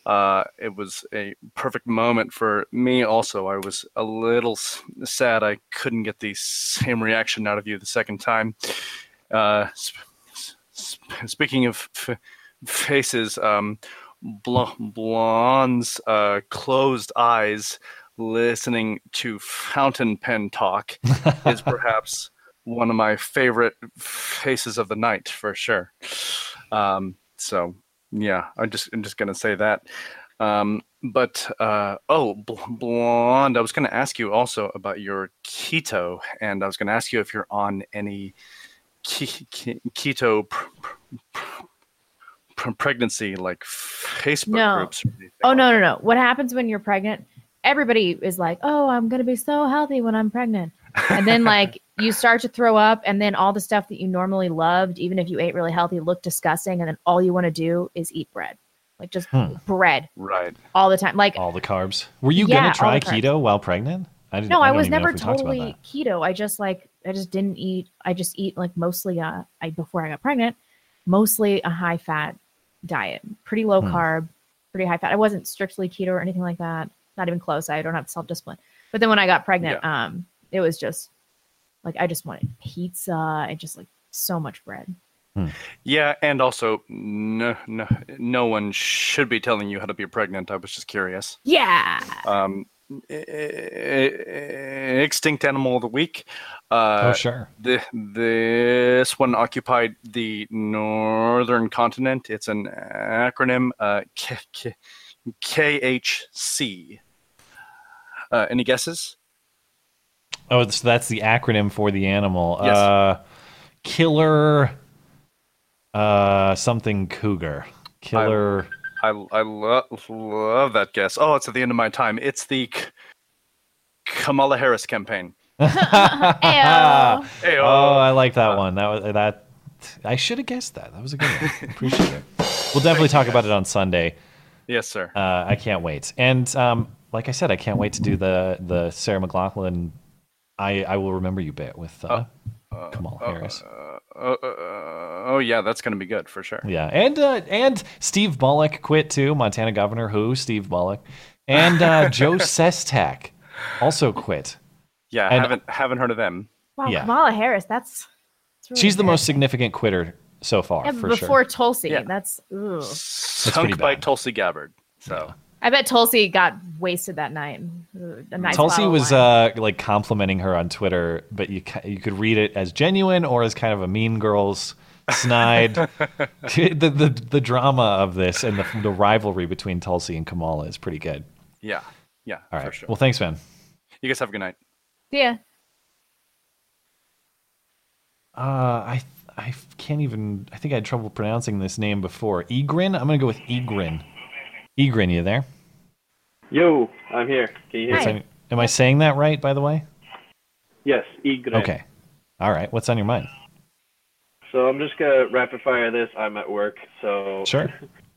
S12: uh, it was a perfect moment for me. Also, I was a little s- sad I couldn't get the same reaction out of you the second time. Uh, sp- sp- speaking of f- faces, um, Bl- Blonde's uh, closed eyes listening to fountain pen talk *laughs* is perhaps one of my favorite faces of the night for sure. Um, so yeah, I'm just I'm just gonna say that. Um, but uh, oh, Bl- blonde, I was gonna ask you also about your keto, and I was gonna ask you if you're on any ke- ke- keto pr- pr- pr- pregnancy like Facebook
S3: No.
S12: groups. or anything.
S3: Oh no, no, no. What happens when you're pregnant? Everybody is like, "Oh, I'm gonna be so healthy when I'm pregnant," and then like *laughs* you start to throw up, and then all the stuff that you normally loved, even if you ate really healthy, look disgusting, and then all you want to do is eat bread, like just
S1: Hmm.
S3: bread
S12: Right.
S3: all the time. Like
S1: All the carbs. Were you
S3: Yeah,
S1: gonna try keto while pregnant? I didn't.
S3: no, I,
S1: don't
S3: was never
S1: if we talked about
S3: totally keto. I just like I just didn't eat. I just eat like mostly uh I before I got pregnant, mostly a high fat diet, pretty low
S1: Hmm.
S3: carb, pretty high fat. I wasn't strictly keto or anything like that. Not even close. I don't have self discipline. But then when I got pregnant, um, it was just like I just wanted pizza and just like so much bread.
S12: Yeah, and also no, no, no one should be telling you how to be pregnant. I was just curious.
S3: Yeah.
S12: Um, extinct animal of the week. Uh,
S1: Oh, sure.
S12: The, this one occupied the northern continent. It's an acronym. Uh, K- K- KHC. Uh, any guesses?
S1: Oh, so that's the acronym for the animal.
S12: Yes.
S1: Uh, killer. Uh, something cougar. Killer.
S12: I I love love that guess. Oh, it's at the end of my time. It's the K- Kamala Harris campaign. *laughs* *laughs*
S1: oh,
S12: Ayo.
S1: I like that one. That was that. I should have guessed that. That was a good one. *laughs* Appreciate it. We'll definitely talk about it on Sunday.
S12: Yes, sir.
S1: Uh, I can't wait. And um, like I said, I can't wait to do the the Sarah McLachlan. I I will remember you bit with uh, Kamala Harris.
S12: Uh, uh, uh, oh yeah, that's gonna be good for sure.
S1: Yeah, and uh, and Steve Bullock quit too. Montana Governor who Steve Bullock, and uh, *laughs* Joe Sestak also quit.
S12: Yeah,
S1: And-
S12: haven't haven't heard of them.
S3: Wow,
S1: Yeah.
S3: Kamala Harris. That's, that's really
S1: She's the most significant quitter so far
S3: Yeah,
S1: for
S3: before
S1: sure.
S3: Tulsi.
S12: Yeah.
S3: That's ooh.
S1: pretty
S12: Sunk by Tulsi Gabbard. So
S3: I bet Tulsi got wasted that night. A nice
S1: Tulsi was uh, like complimenting her on Twitter, but you you could read it as genuine or as kind of a mean girls snide. *laughs* *laughs* the, the the drama of this and the, the rivalry between Tulsi and Kamala is pretty good.
S12: yeah, yeah,
S1: All
S12: for sure.
S1: Well, thanks, man.
S12: You guys have a good night.
S3: Yeah.
S1: Uh, I I can't even. I think I had trouble pronouncing this name before. Egrin. I'm gonna go with Egrin. Egrin, you there?
S13: Yo, I'm here. Can you hear
S1: What's
S13: me?
S1: am I saying that right? By the way.
S13: Yes, Egret.
S1: Okay. All right. What's on your mind?
S13: So I'm just gonna rapid fire this. I'm at work, so.
S1: Sure.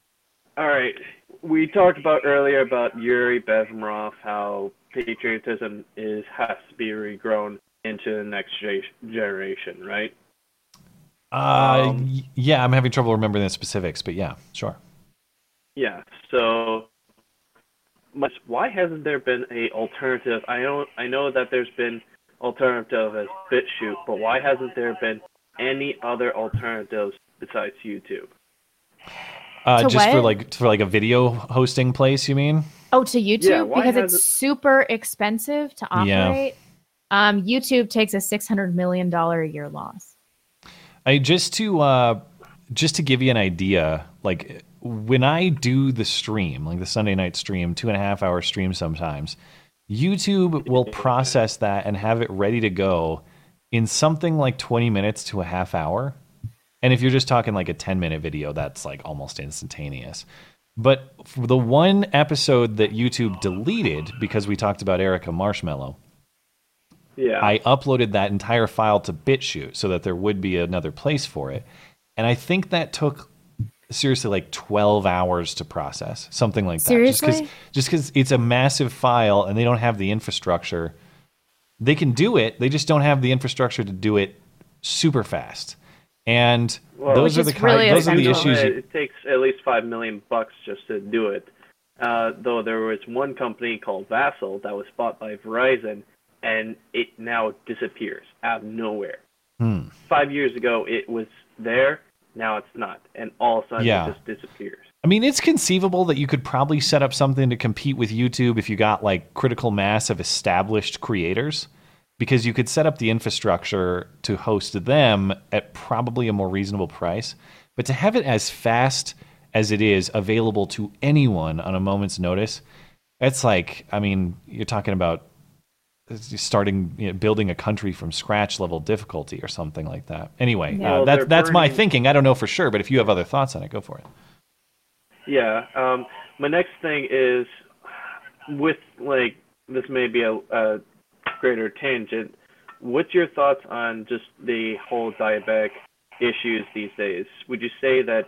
S1: *laughs*
S13: All right. We talked about earlier about Yuri Bezmenov, how patriotism is has to be regrown into the next ge- generation, right?
S1: Uh,
S13: Um,
S1: yeah, I'm having trouble remembering the specifics, but yeah, sure.
S13: Yeah. So, much. Why hasn't there been a alternative? I know. I know that there's been alternative as BitChute, but why hasn't there been any other alternatives besides YouTube?
S1: Uh,
S3: To
S1: just for like for like a video hosting place, you mean?
S3: Oh, to YouTube
S13: Yeah,
S3: because it's
S13: it-
S3: super expensive to
S1: Yeah.
S3: operate. Um, YouTube takes a six hundred million dollar a year loss.
S1: I just to uh, just to give you an idea, like when I do the stream, like the Sunday night stream, two and a half hour stream sometimes, YouTube will *laughs* process that and have it ready to go in something like 20 minutes to a half hour. And if you're just talking like a 10 minute video, that's like almost instantaneous. But for the one episode that YouTube oh. deleted because we talked about Erica Marshmallow,
S13: Yeah.
S1: I uploaded that entire file to BitChute so that there would be another place for it. And I think that took seriously like 12 hours to process, something like that.
S3: Seriously?
S1: Just because it's a massive file and they don't have the infrastructure. They can do it, they just don't have the infrastructure to do it super fast. And
S13: Well,
S1: those are the kind,
S13: really
S1: those are the issues.
S13: It,
S1: You,
S13: it takes at least five million bucks just to do it. Uh, though there was one company called Vessel that was bought by Verizon, and it now disappears out of nowhere.
S1: Hmm.
S13: Five years ago, it was there. Now it's not, and all of a sudden
S1: Yeah.
S13: it just disappears.
S1: I mean, it's conceivable that you could probably set up something to compete with YouTube if you got like critical mass of established creators, because you could set up the infrastructure to host them at probably a more reasonable price. But to have it as fast as it is available to anyone on a moment's notice, it's like, I mean, you're talking about starting you know, building a country from scratch level difficulty or something like that. Anyway,
S13: Yeah.
S1: uh,
S13: Well,
S1: that's
S13: they're
S1: that's my thinking. I don't know for sure, but if you have other thoughts on it, go for it.
S13: Yeah. Um, my next thing is with like this may be a, a greater tangent. What's your thoughts on just the whole diabetic issues these days? Would you say that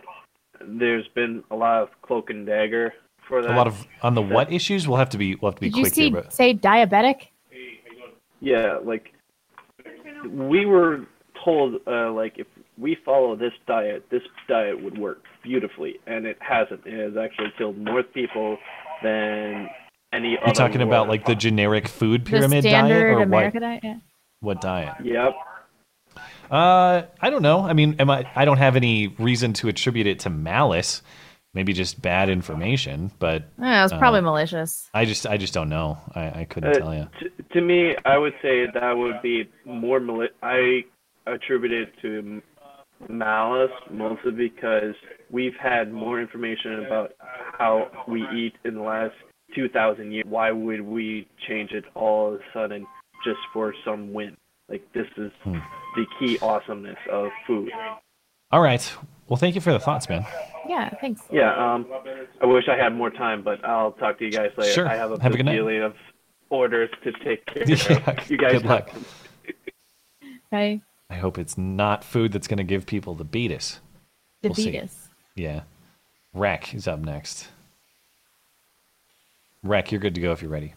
S13: there's been a lot of cloak and dagger for that?
S1: A lot of on the
S13: That-
S1: what issues? We'll have to be we'll have to be
S3: Did you
S1: quick
S3: see
S1: here, but
S3: say diabetic?
S13: Yeah, like we were told, uh, like if we follow this diet, this diet would work beautifully, and it hasn't. It has actually killed more people than any other.
S1: you're talking about like the generic food
S3: The
S1: pyramid diet or
S3: America
S1: what?
S3: diet? Yeah.
S1: What diet?
S13: Yep.
S1: Uh, I don't know. I mean, am I? I don't have any reason to attribute it to malice. Maybe just bad information, but
S3: Yeah, it was
S1: uh,
S3: probably malicious.
S1: I just I just don't know. I, I couldn't
S13: Uh,
S1: tell you.
S13: t- to me, I would say that would be more. Mali- I attribute it to malice mostly because we've had more information about how we eat in the last 2,000 years. Why would we change it all of a sudden just for some win? Like this is
S1: Hmm.
S13: the key awesomeness of food.
S1: All right. Well, thank you for the thoughts, man.
S3: Yeah, thanks.
S13: Yeah. Um. I wish I had more time, but I'll talk to you guys later.
S1: Sure.
S13: I have a
S1: Have a good night.
S13: of orders to take care *laughs*
S1: Yeah,
S13: of. You guys
S1: good luck. *laughs*
S3: Bye.
S1: I hope it's not food that's going to give people the beatus.
S3: The
S1: We'll see.
S3: beatus.
S1: Yeah. Rec is up next. Rec, you're good to go if you're ready.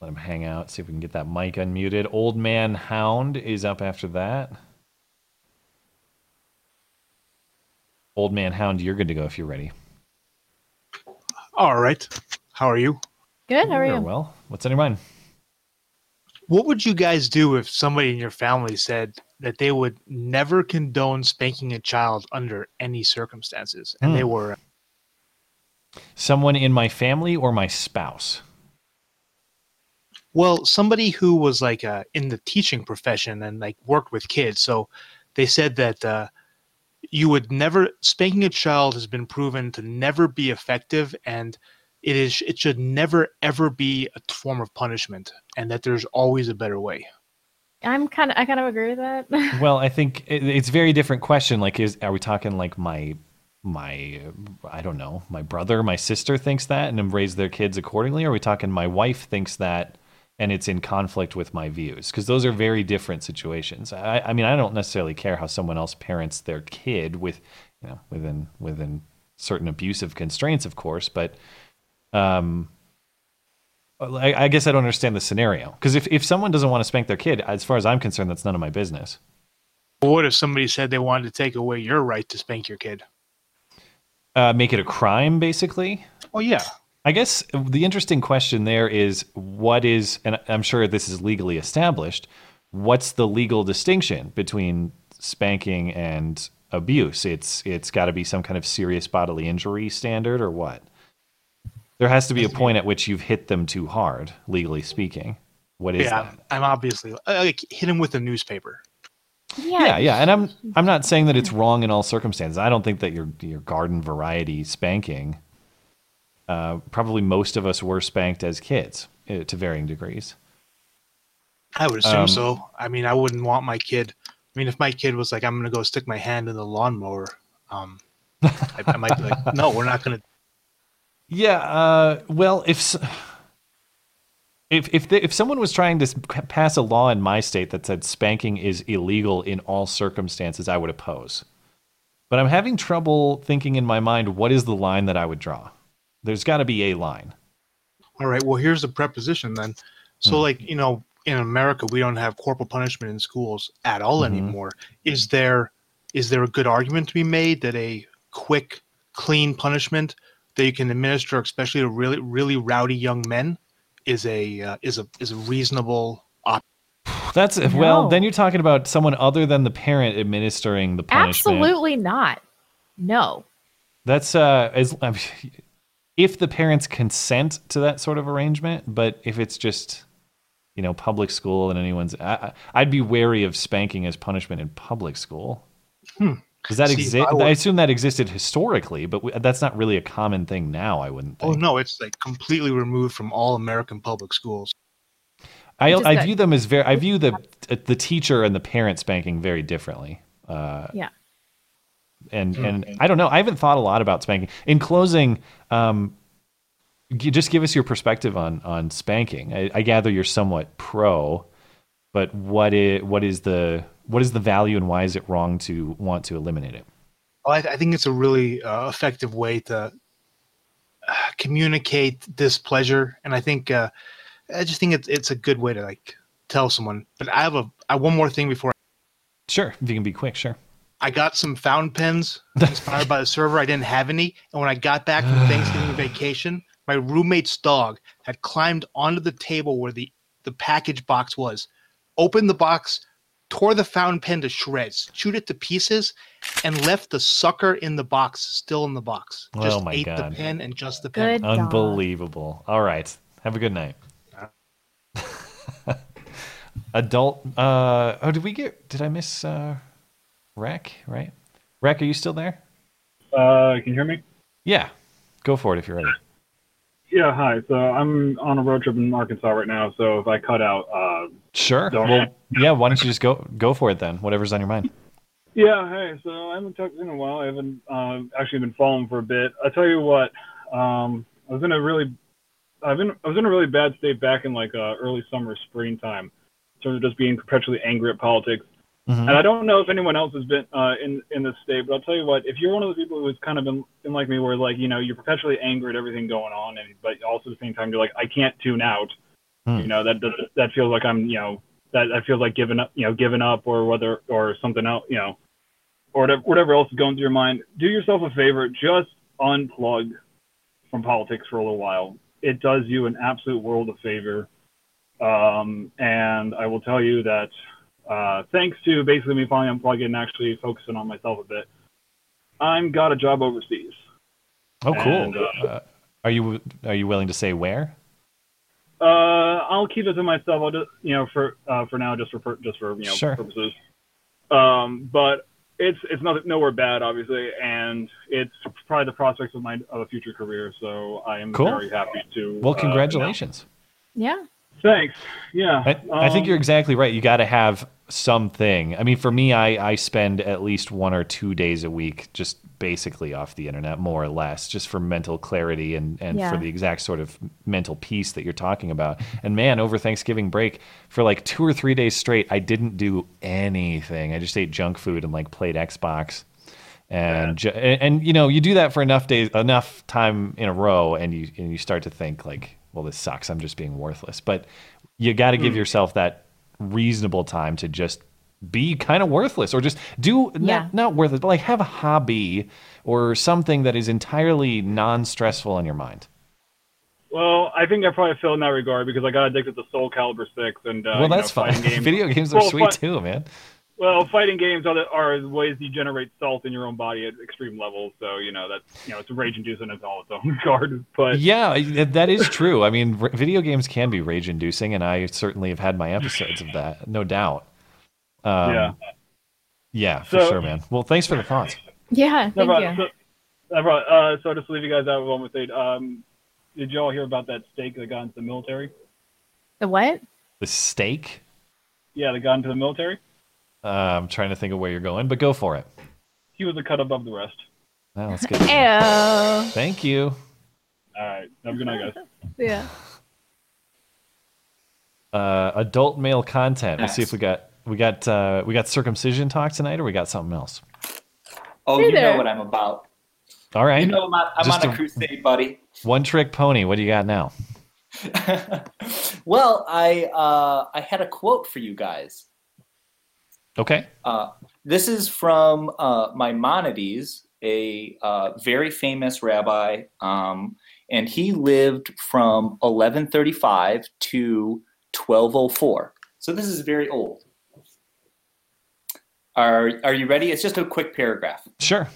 S1: Let him hang out. See if we can get that mic unmuted. Old Man Hound is up after that. Old Man Hound, you're good to go if you're ready.
S14: All right. How are you?
S3: Good. How are you?
S1: Well, what's on your mind?
S14: What would you guys do if somebody in your family said that they would never condone spanking a child under any circumstances, and they
S1: Hmm.
S14: were
S1: Someone in my family or my spouse?
S14: well, somebody who was like uh, in the teaching profession and like worked with kids. So they said that uh, you would never spanking a child has been proven to never be effective, and it is it should never ever be a form of punishment, and that there's always a better way.
S3: I'm kind of I kind of agree with that. *laughs*
S1: well, I think it, it's a very different question. Like, is are we talking like my my I don't know, my brother, my sister thinks that and raise their kids accordingly? Are we talking my wife thinks that and it's in conflict with my views? Because those are very different situations. I, I mean, I don't necessarily care how someone else parents their kid with, you know, within within certain abusive constraints, of course, but um. I, I guess I don't understand the scenario because if, if someone doesn't want to spank their kid, as far as I'm concerned, that's none of my business.
S14: What if somebody said they wanted to take away your right to spank your kid?
S1: uh, make it a crime, basically.
S14: Oh yeah.
S1: I guess the interesting question there is what is, and I'm sure this is legally established. What's the legal distinction between spanking and abuse? It's it's got to be some kind of serious bodily injury standard, or what? There has to be a point at which you've hit them too hard, legally speaking. What is
S14: yeah,
S1: that?
S14: I'm obviously uh, like hit him with a newspaper.
S1: Yeah, yeah, and I'm I'm not saying that it's wrong in all circumstances. I don't think that your your garden variety spanking. Uh, probably most of us were spanked as kids uh, to varying degrees.
S14: I would assume
S1: Um,
S14: so. I mean, I wouldn't want my kid. I mean, if my kid was like, "I'm going to go stick my hand in the lawnmower," um, I, I might be like, *laughs* "No, we're not going to."
S1: Yeah, uh, well, if if if the, if someone was trying to pass a law in my state that said spanking is illegal in all circumstances, I would oppose. But I'm having trouble thinking in my mind what is the line that I would draw. There's got to be a line.
S14: All right. Well, here's the preposition then. So,
S1: Hmm.
S14: like, you know, in America we don't have corporal punishment in schools at all
S1: Mhm.
S14: anymore. Is there is there a good argument to be made that a quick, clean punishment that you can administer, especially to really really rowdy young men, is a uh, is a is a reasonable option?
S1: That's well, then you're talking about someone other than the parent administering the punishment.
S3: Absolutely not. No.
S1: That's uh, as I mean, if the parents consent to that sort of arrangement, but if it's just you know public school and anyone's, I, I- I'd be wary of spanking as punishment in public school.
S14: Hmm.
S1: Does that exist?
S14: I
S1: I assume that existed historically, but w- that's not really a common thing now. I wouldn't.
S14: Oh no, it's like completely removed from all American public schools.
S1: I, I view them as very. I view the the teacher and the parent spanking very differently. Uh,
S3: Yeah.
S1: And
S14: Hmm.
S1: and I don't know. I haven't thought a lot about spanking. In closing, um, g- just give us your perspective on on spanking. I, I gather you're somewhat pro, but what is what is the what is the value and why is it wrong to want to eliminate it?
S14: Well, I, I think it's a really uh, effective way to uh, communicate displeasure, and I think uh, I just think it's it's a good way to like tell someone. But I have a I have one more thing before.
S1: Sure, if you can be quick, sure.
S14: I got some fountain pens inspired by the server. I didn't have any, and when I got back from *sighs* Thanksgiving vacation, my roommate's dog had climbed onto the table where the the package box was, opened the box, tore the fountain pen to shreds, chewed it to pieces, and left the sucker in the box still in the box.
S1: Oh
S14: Just
S1: my
S14: ate the pen and just the pen.
S1: Good Unbelievable. All right. Have a good night. *laughs* Adult uh oh did we get did I miss uh Rec, right? Rec, are you still there?
S15: Uh, can you hear me?
S1: Yeah. Go for it if you're ready.
S15: Yeah, hi. So I'm on a road trip in Arkansas right now. So if I cut out, uh,
S1: Sure. Well yeah, why don't you just go go for it then? Whatever's on your mind.
S15: yeah, hey. So I haven't talked in a while. I haven't uh, actually been following for a bit. I tell you what, um, I was in a really, I've been, I was in a really bad state back in like uh, early summer, springtime, in terms of just being perpetually angry at politics.
S1: Mm-hmm.
S15: And I don't know if anyone else has been uh, in in this state, but I'll tell you what: if you're one of those people who's kind of been, been like me, where like you know you're perpetually angry at everything going on, and but also at the same time you're like, I can't tune out.
S1: Hmm.
S15: You know that does, that feels like I'm you know that that feels like giving up, you know, giving up or whether or something else, you know, or whatever, whatever else is going through your mind. Do yourself a favor, just unplug from politics for a little while. It does you an absolute world of favor. Um, and I will tell you that uh, thanks to basically me finally unplugging and actually focusing on myself a bit, I'm got a job overseas.
S1: Oh cool.
S15: And, uh,
S1: uh, are you are you willing to say where?
S15: Uh, I'll keep it to myself. I'll just, you know, for uh, for now, just for just for you know
S1: Sure.
S15: purposes. Um, but it's it's not nowhere bad, obviously, and it's probably the prospects of my of a future career. So I am
S1: Cool.
S15: very happy to.
S1: Well,
S15: uh,
S1: congratulations.
S3: Yeah.
S15: Thanks. Yeah.
S1: I, I think
S15: um,
S1: you're exactly right. You got to have something. I mean, for me, I, I spend at least one or two days a week just basically off the internet, more or less, just for mental clarity and, and
S3: Yeah.
S1: for the exact sort of mental peace that you're talking about. And man, over Thanksgiving break, for like two or three days straight, I didn't do anything. I just ate junk food and like played Xbox. And, ju- and and you know you do that for enough days enough time in a row and you and you start to think like well this sucks I'm just being worthless but you got to give
S16: Hmm.
S1: yourself that reasonable time to just be kind of worthless or just do
S3: Yeah.
S1: not, not worthless but like have a hobby or something that is entirely non-stressful on your mind
S15: Well, I think I probably feel in that regard because I got addicted to Soul Calibur Six and uh,
S1: well
S15: you know,
S1: that's fine
S15: fighting *laughs* games.
S1: video games are
S15: Well,
S1: sweet
S15: fi-
S1: too man
S15: Well, fighting games are, the, are ways you generate salt in your own body at extreme levels. So you know that's you know it's rage inducing in all its own regard. *laughs* But
S1: yeah that is true I mean r- video games can be rage inducing and I certainly have had my episodes of that no doubt um,
S15: Yeah.
S1: yeah for
S15: So-
S1: sure man well thanks for the thoughts
S3: Yeah. Thank
S15: problem.
S3: you.
S15: So, no uh, so just to leave you guys out with one more thing. Um, did y'all hear about that steak that got into the military?
S3: The what?
S1: the steak
S15: Yeah, that got into the military.
S1: Uh, I'm trying to think of where you're going, but go for it.
S15: He was a cut above the rest.
S1: Oh, that's good.
S3: Ew.
S1: Thank you.
S15: All right. Have a good night, guys. *laughs*
S3: Yeah.
S1: Uh, adult male content. Let's see if we got we got uh, we got circumcision talk tonight, or we got something else.
S16: Oh,
S3: Hey
S16: you
S3: there.
S16: know what I'm about.
S1: All right.
S16: You know I'm, on- I'm on a,
S1: a-
S16: crusade, buddy.
S1: One trick pony. What do you got now? *laughs*
S16: Well, I uh, I had a quote for you guys.
S1: Okay.
S16: Uh, this is from uh, Maimonides, a uh, very famous rabbi, um, and he lived from 1135 to 1204. So this is very old. Are Are you ready? It's just a quick paragraph.
S1: Sure.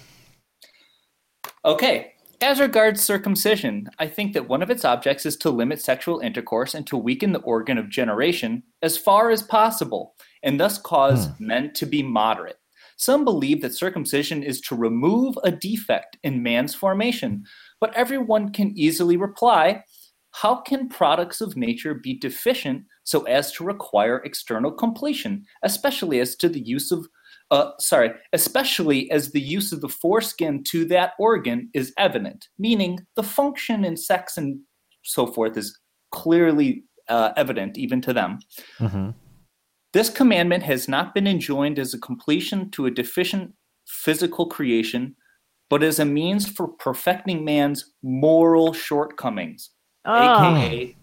S16: Okay. As regards circumcision, I think that one of its objects is to limit sexual intercourse and to weaken the organ of generation as far as possible, and thus cause men to be moderate. Some believe that circumcision is to remove a defect in man's formation, but everyone can easily reply how can products of nature be deficient so as to require external completion, especially as to the use of uh, sorry, especially as the use of the foreskin to that organ is evident, meaning the function in sex and so forth is clearly uh, evident even to them.
S1: Mm-hmm.
S16: This commandment has not been enjoined as a completion to a deficient physical creation, but as a means for perfecting man's moral shortcomings,
S3: Oh.
S16: aka,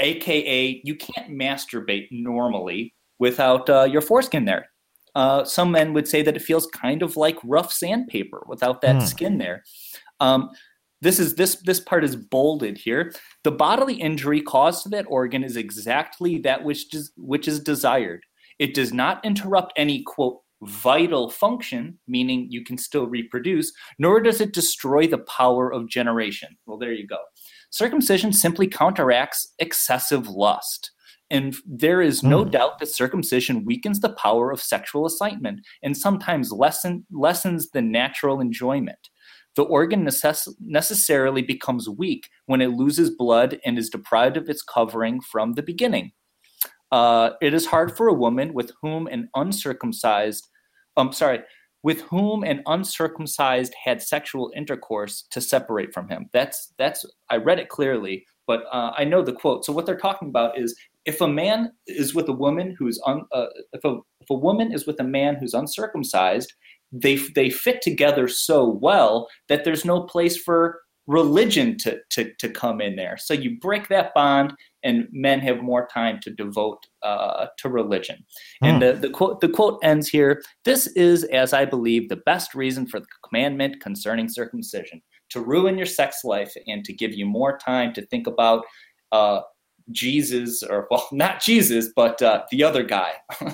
S16: aka you can't masturbate normally without uh, your foreskin there. Uh, some men would say that it feels kind of like rough sandpaper without that
S17: Hmm.
S16: skin there. Um, this is this this part is bolded here. The bodily injury caused to that organ is exactly that which is which is desired. It does not interrupt any quote vital function, meaning you can still reproduce, nor does it destroy the power of generation. Well, there you go. Circumcision simply counteracts excessive lust. And there is no hmm. doubt that circumcision weakens the power of sexual excitement and sometimes lessen, lessens the natural enjoyment. The organ necess- necessarily becomes weak when it loses blood and is deprived of its covering from the beginning. Uh, it is hard for a woman with whom an uncircumcised, I'm sorry, with whom an uncircumcised had sexual intercourse to separate from him. That's that's I read it clearly, but uh, I know the quote. So what they're talking about is if a man is with a woman who's un, uh, if a if a woman is with a man who's uncircumcised, they they fit together so well that there's no place for religion to to to come in there. So you break that bond, and men have more time to devote uh, to religion. And the, the quote the quote ends here. This is, as I believe, the best reason for the commandment concerning circumcision to ruin your sex life and to give you more time to think about uh, Jesus, or *laughs* well, not Jesus, but uh, the other guy. *laughs*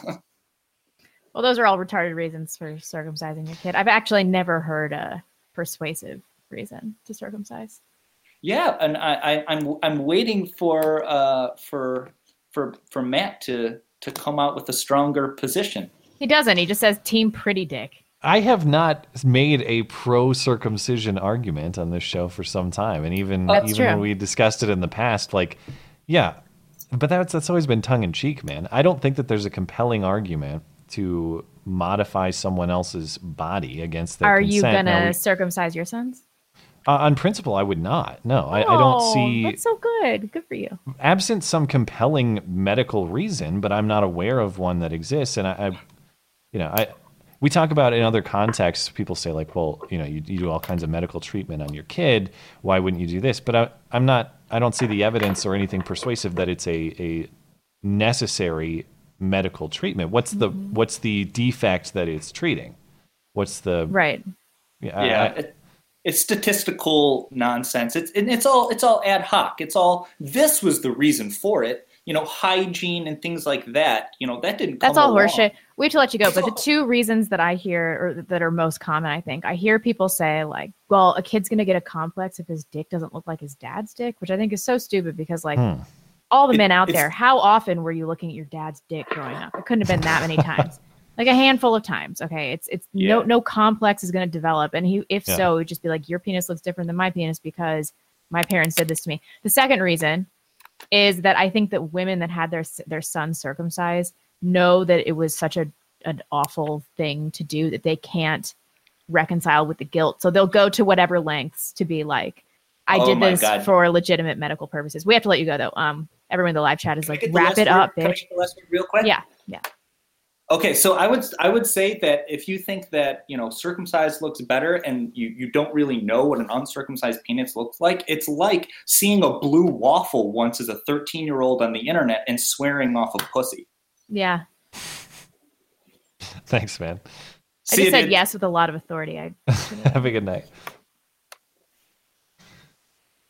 S3: Well, those are all retarded reasons for circumcising your kid. I've actually never heard a persuasive reason to circumcise.
S16: Yeah, and I, I, I'm I'm waiting for uh, for for for Matt to to come out with a stronger position.
S3: He doesn't. He just says team pretty dick.
S1: I have not made a pro circumcision argument on this show for some time, and even
S3: That's
S1: even when we discussed it in the past, like, yeah, but that's that's always been tongue in cheek, man. I don't think that there's a compelling argument to modify someone else's body against their
S3: Are you gonna
S1: we-
S3: circumcise your sons?
S1: uh, on principle, I would not. No, I, I don't
S3: Oh,
S1: see.
S3: That's so good. Good for you.
S1: absent some compelling medical reason, but I'm not aware of one that exists. And I, I you know, I we talk about in other contexts. People say like, well, you know, you, you do all kinds of medical treatment on your kid. Why wouldn't you do this? But I, I'm not. I don't see the evidence or anything persuasive that it's a a necessary medical treatment. What's the what's the defect that it's treating? What's the
S3: Right.
S1: Yeah,
S16: yeah,
S1: I-
S16: it, it's statistical nonsense. It's and it's all it's all ad hoc. It's all this was the reason for it. You know, hygiene and things like that. You know, that didn't.
S3: That's
S16: come
S3: all
S16: along.
S3: horseshit. We have to let you go. But the *laughs* two reasons that I hear, or that are most common, I think, I hear people say like, "Well, a kid's gonna get a complex if his dick doesn't look like his dad's dick," which I think is so stupid because like
S1: Hmm.
S3: All the
S16: It-
S3: men out there, how often were you looking at your dad's dick growing up? It couldn't have been that many *laughs* times. Like a handful of times. Okay, it's it's no
S16: Yeah.
S3: no complex is going to develop, and he if
S16: Yeah.
S3: so, it would just be like your penis looks different than my penis because my parents did this to me. The second reason is that I think that women that had their their sons circumcised know that it was such a an awful thing to do that they can't reconcile with the guilt. So they'll go to whatever lengths to be like, I
S16: Oh
S3: did this
S16: God.
S3: for legitimate medical purposes. We have to let you go though. Um, everyone in the live chat is like, wrap it
S16: word-
S3: up,
S16: can I
S3: bitch.
S16: get the last word real quick.
S3: Yeah, yeah.
S16: Okay, so I would I would say that if you think that you know circumcised looks better and you, you don't really know what an uncircumcised penis looks like, it's like seeing a blue waffle once as a 13 year old on the internet and swearing off a pussy.
S3: Yeah. *laughs*
S1: Thanks, man.
S3: I
S16: See,
S3: just said
S16: it-
S3: yes with a lot of authority. I *laughs*
S1: Have a good night.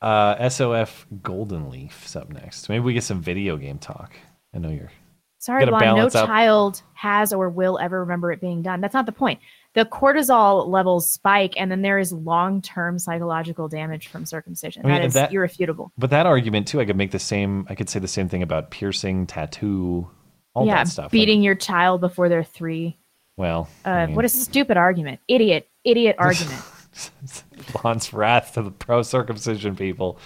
S1: Uh, SOF Golden Leaf's up next. Maybe we get some video game talk. I know you're
S3: Sorry, Blonde, no
S1: out-
S3: child has or will ever remember it being done. That's not the point. The cortisol levels spike, and then there is long term psychological damage from circumcision.
S1: I mean,
S3: that is
S1: that-
S3: irrefutable.
S1: But that argument too, I could make the same. I could say the same thing about piercing, tattoo, all
S3: yeah,
S1: that stuff. Like,
S3: beating your child before they're three.
S1: well,
S3: Uh,
S1: I mean,
S3: What a stupid argument. Idiot. Idiot *laughs* argument. *laughs* *laughs*
S1: Blonde's wrath to the pro circumcision people.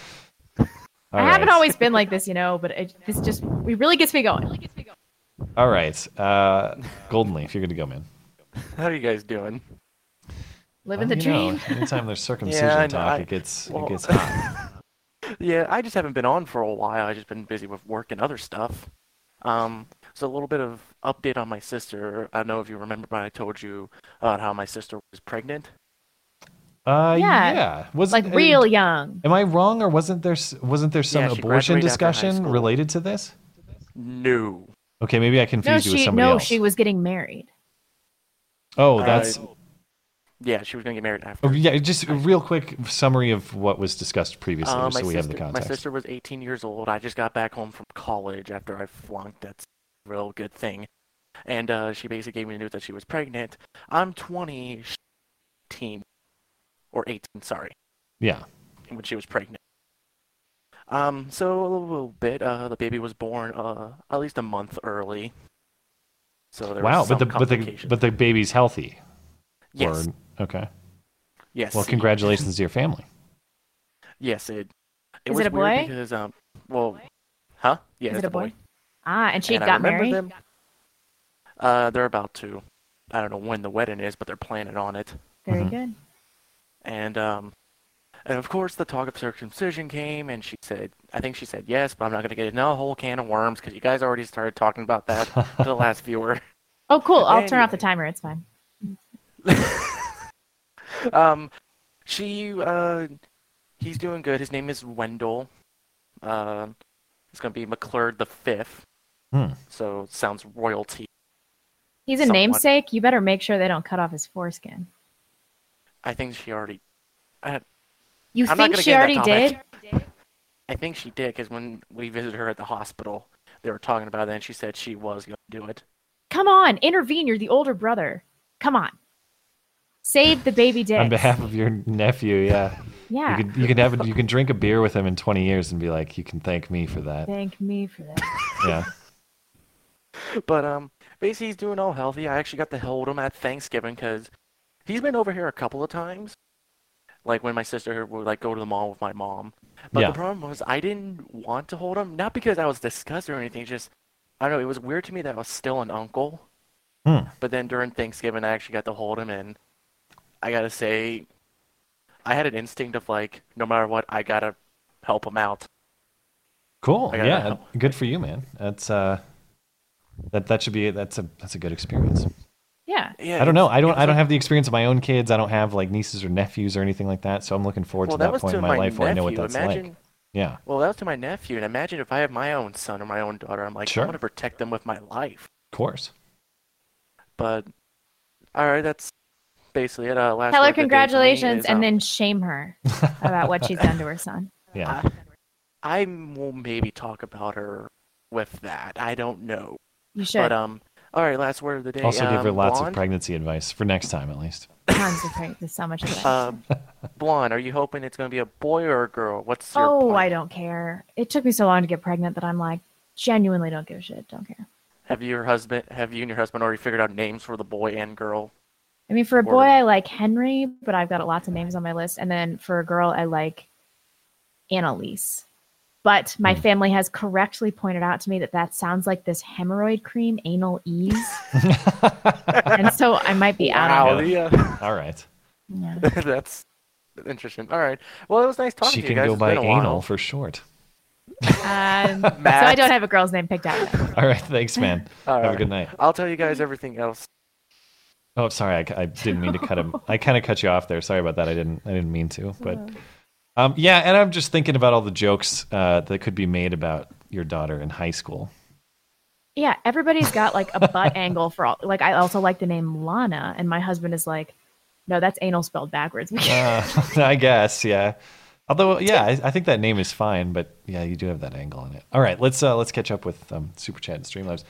S3: I
S1: All
S3: haven't always been like this, you know, but it, this just it really gets me going.
S1: All right, uh, Golden Leaf, you're good to go, man.
S17: How are you guys doing?
S3: Living
S1: Well,
S3: the
S1: you know,
S3: dream.
S1: anytime there's *laughs* circumcision
S17: Yeah,
S1: talk,
S17: I-
S1: it gets
S17: well-
S1: it gets *laughs* hot.
S17: yeah, I just haven't been on for a while. I've just been busy with work and other stuff. Um, so a little bit of update on my sister. I don't know if you remember, but I told you about how my sister was pregnant.
S1: Uh,
S3: Yeah,
S1: yeah. Was
S3: like
S1: uh,
S3: real young.
S1: Am I wrong, or wasn't there wasn't there some
S17: Yeah,
S1: abortion
S17: graduated after high
S1: discussion related to this?
S17: No.
S1: Okay, maybe I
S3: No,
S1: confused you with
S3: she
S1: somebody
S3: no,
S1: else.
S3: she was getting married.
S1: Oh, that's
S17: Uh, yeah, she was gonna get married after.
S1: oh, yeah. Just a real quick summary of what was discussed previously,
S17: Uh,
S1: just
S17: my
S1: so we have the
S17: sister-
S1: context.
S17: My sister was 18 years old. I just got back home from college after I flunked. That's a real good thing. And uh, she basically gave me the news that she was pregnant. I'm 20, she's 18, or 18, sorry,
S1: Yeah.
S17: when she was pregnant. Um, so a little bit. Uh, the baby was born uh, at least a month early. So there
S1: Wow,
S17: was
S1: but
S17: some
S1: the but the
S17: complications.
S1: but the baby's healthy.
S17: Yes.
S1: Or- okay.
S17: Yes.
S1: Well, congratulations to your family.
S17: Yes, it. It
S3: Is
S17: was
S3: it a boy?
S17: because um, well, huh? Yeah,
S3: Is
S17: it's
S3: it a boy? Ah, and she
S17: And I
S3: got
S17: remember
S3: married.
S17: them- Uh, they're about to. I don't know when the wedding is, but they're planning on it.
S3: Very
S1: Mm-hmm.
S3: good.
S17: And um, and of course the talk of circumcision came, and she said, I think she said yes, but I'm not gonna get into a whole can of worms because you guys already started talking about that to the last viewer. *laughs*
S3: Oh, cool. I'll turn off the timer. It's fine. *laughs*
S17: um, she uh, he's doing good. His name is Wendell. Uh, it's gonna be McClurd the fifth.
S1: Hmm.
S17: So sounds royalty.
S3: He's a
S17: Somewhat.
S3: namesake. You better make sure they don't cut off his foreskin.
S17: I think she already. I,
S3: You
S17: I'm
S3: think
S17: gonna
S3: she already did?
S17: I think she did because when we visited her at the hospital, they were talking about it, and she said she was going to do it.
S3: Come on, intervene. You're the older brother. Come on. Save the baby dick.
S1: On behalf of your nephew, yeah. *laughs*
S3: Yeah.
S1: You can you can have a, you can drink a beer with him in 20 years and be like, you can thank me for that.
S3: Thank me for that. *laughs*
S1: Yeah. *laughs*
S17: But um, basically, he's doing all healthy. I actually got to hold him at Thanksgiving because he's been over here a couple of times. Like when my sister would like go to the mall with my mom. But
S1: Yeah.
S17: the problem was I didn't want to hold him, not because I was disgusted or anything. Just I don't know. It was weird to me that I was still an uncle.
S1: Hmm.
S17: But then during Thanksgiving, I actually got to hold him, and I gotta say, I had an instinct of like, no matter what, I gotta help him out.
S1: Cool. Yeah.
S17: help.
S1: Good for you, man. That's uh that that should be that's a that's a good experience.
S3: Yeah.
S17: Yeah,
S1: I don't know. I don't I don't have the experience of my own kids. I don't have like nieces or nephews or anything like that. So I'm looking forward
S17: Well,
S1: to
S17: that
S1: that, point
S17: to
S1: in my,
S17: my
S1: life where I know what that's
S17: Imagine-
S1: like. Yeah.
S17: Well, that was to my nephew, and imagine if I have my own son or my own daughter. I'm like,
S1: Sure.
S17: I'm gonna protect them with my life.
S1: Of course.
S17: But all right, that's basically it. Uh, last
S3: Tell her
S17: word of the day for me
S3: congratulations
S17: is,
S3: and
S17: um,
S3: then shame her about what she's done to her son. *laughs*
S1: Yeah.
S17: I will maybe talk about her with that. I don't know.
S3: You should.
S17: But um, all right, last word of the day.
S1: Also give her
S17: um,
S1: lots of pregnancy advice for next time at least. *coughs*
S3: Tons of great. There's so much of that.
S17: Uh, blonde, are you hoping it's gonna be a boy or a girl? What's your
S3: oh,
S17: plan?
S3: I don't care. It took me so long to get pregnant that I'm like, genuinely don't give a shit. Don't care.
S17: Have you your husband? Have you and your husband already figured out names for the boy and girl?
S3: I mean, for a
S17: Or-
S3: boy, I like Henry, but I've got lots of names on my list. And then for a girl, I like Annalise. But my
S1: Hmm.
S3: family has correctly pointed out to me that that sounds like this hemorrhoid cream, anal ease. *laughs* and so I might be out
S17: Wow,
S3: of it.
S17: the, uh,
S1: All right. *laughs*
S17: that's interesting. All right. Well, it was nice talking
S1: She
S17: to you
S1: She
S17: can
S1: go
S17: It's
S1: by anal
S17: while.
S1: for short.
S3: Um, *laughs* so I don't have a girl's name picked out. Yet.
S1: All right, thanks, man.
S17: All
S1: Have a good night.
S17: I'll tell you guys everything else.
S1: Oh, sorry, I, I didn't mean to cut him. I kind of cut you off there. Sorry about that. I didn't. I didn't mean to. But um, yeah, and I'm just thinking about all the jokes uh, that could be made about your daughter in high school.
S3: Yeah, everybody's got like a butt *laughs* angle for all. Like I also like the name Lana, and my husband is like, no, that's anal spelled backwards. *laughs*
S1: Uh, *laughs* I guess, yeah. Although, yeah, I, I think that name is fine, but yeah, you do have that angle in it. All right, let's uh, let's catch up with um, Super Chat and Streamlabs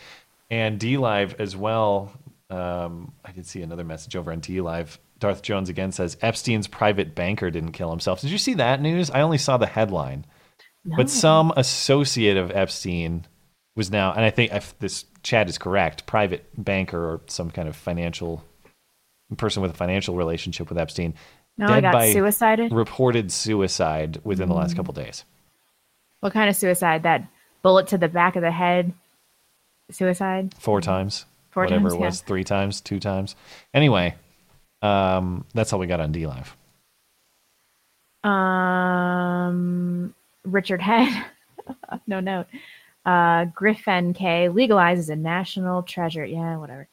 S1: and DLive as well. Um, I did see another message over on DLive. Darth Jones again says Epstein's private banker didn't kill himself. Did you see that news? I only saw the headline,
S3: No.
S1: but some associate of Epstein was now, and I think if this chat is correct, private banker or some kind of financial person with a financial relationship with Epstein.
S3: No, I got suicided?
S1: Reported suicide within the last
S3: Mm.
S1: couple days.
S3: What kind of suicide? That bullet to the back of the head suicide?
S1: Four times.
S3: Four
S1: whatever
S3: times,
S1: it
S3: yeah.
S1: was. Three times, two times. Anyway, um, that's all we got on DLive.
S3: Um, Richard Head, *laughs* no note. Uh, Griffin K legalizes a national treasure. Yeah, whatever.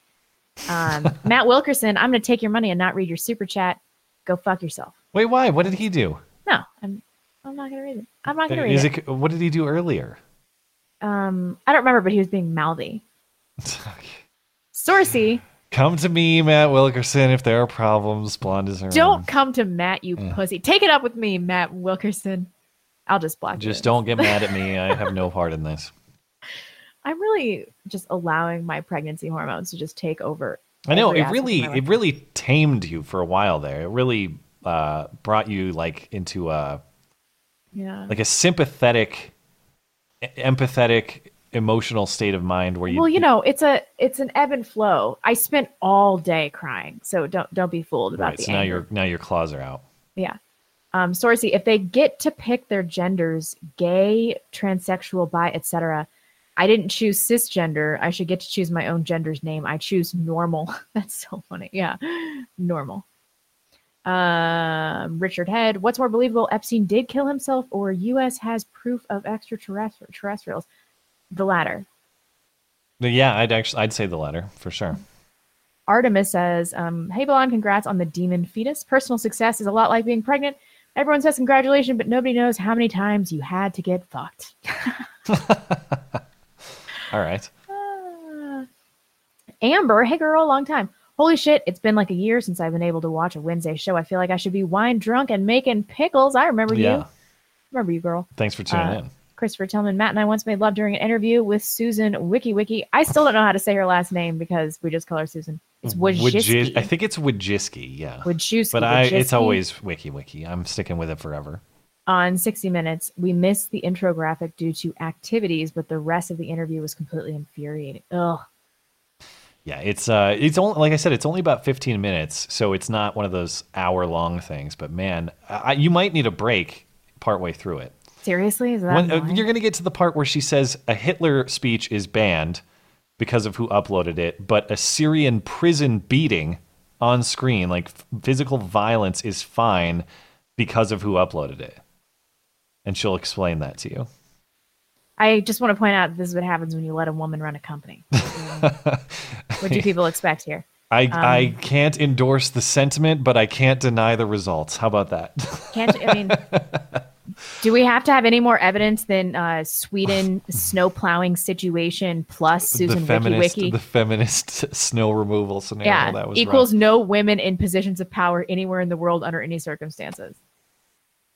S3: Um, *laughs* Matt Wilkerson, I'm going to take your money and not read your super chat. Go fuck yourself.
S1: Wait, why? What did he do?
S3: No, I'm. I'm not going to read it. I'm not going to read it.
S1: it. What did he do earlier?
S3: Um, I don't remember, but he was being mouthy. *laughs* Sourcey,
S1: Come to me, Matt Wilkerson, if there are problems. Blonde is around.
S3: don't come to Matt, you
S1: Yeah.
S3: pussy. Take it up with me, Matt Wilkerson. I'll just block you.
S1: Just don't get mad at me. *laughs* I have no part in this.
S3: I'm really just allowing my pregnancy hormones to just take over.
S1: I know it really it really tamed you for a while there. It really uh, brought you like into a
S3: Yeah.
S1: like a sympathetic, empathetic, emotional state of mind where you
S3: well, you know, it's a it's an ebb and flow. I spent all day crying, so don't don't be fooled about
S1: right.
S3: the
S1: So now your now your claws are out.
S3: Yeah. Um, Sourcey, if they get to pick their genders, gay, transsexual, bi, etc., I didn't choose cisgender. I should get to choose my own gender's name. I choose normal. *laughs* That's so funny. Yeah, normal. Um, Richard Head, what's more believable? Epstein did kill himself, or U.S. has proof of extraterrestrials? The latter.
S1: Yeah, I'd actually I'd say the latter for sure.
S3: Artemis says, um, Hey, Belon, congrats on the demon fetus. Personal success is a lot like being pregnant. Everyone says congratulations, but nobody knows how many times you had to get fucked. *laughs*
S1: All right.
S3: Ah. Amber, hey girl, long time. Holy shit, it's been like a year since I've been able to watch a Wednesday show. I feel like I should be wine drunk and making pickles. I remember
S1: Yeah.
S3: you. Remember you, girl.
S1: Thanks for tuning
S3: Uh,
S1: in.
S3: Christopher Tillman, Matt and I once made love during an interview with Susan Wiki Wiki. I still don't know how to say her last name because we just call her Susan. It's
S1: Wojcicki.
S3: Wojcicki.
S1: I think it's Wojcicki, yeah.
S3: Wojcicki,
S1: But I it's always wiki wiki. I'm sticking with it forever.
S3: on 60 Minutes, we missed the intro graphic due to activities, but the rest of the interview was completely infuriating. Ugh.
S1: Yeah, it's uh it's only like I said, it's only about 15 minutes, so it's not one of those hour long things. But man, I, you might need a break partway through it.
S3: Seriously? Is that
S1: When, uh, you're going to get to the part where she says a Hitler speech is banned because of who uploaded it, but a Syrian prison beating on screen, like f- physical violence, is fine because of who uploaded it. And she'll explain that to you.
S3: I just want to point out this is what happens when you let a woman run a company. *laughs* what do people expect here?
S1: I,
S3: Um,
S1: I can't endorse the sentiment, but I can't deny the results. How about that?
S3: Can't I mean? *laughs* do we have to have any more evidence than uh, Sweden *laughs* snow plowing situation plus Susan
S1: the feminist,
S3: Wiki Wiki?
S1: the feminist *laughs* snow removal scenario.
S3: yeah,
S1: that was
S3: equals
S1: rough.
S3: no women in positions of power anywhere in the world under any circumstances.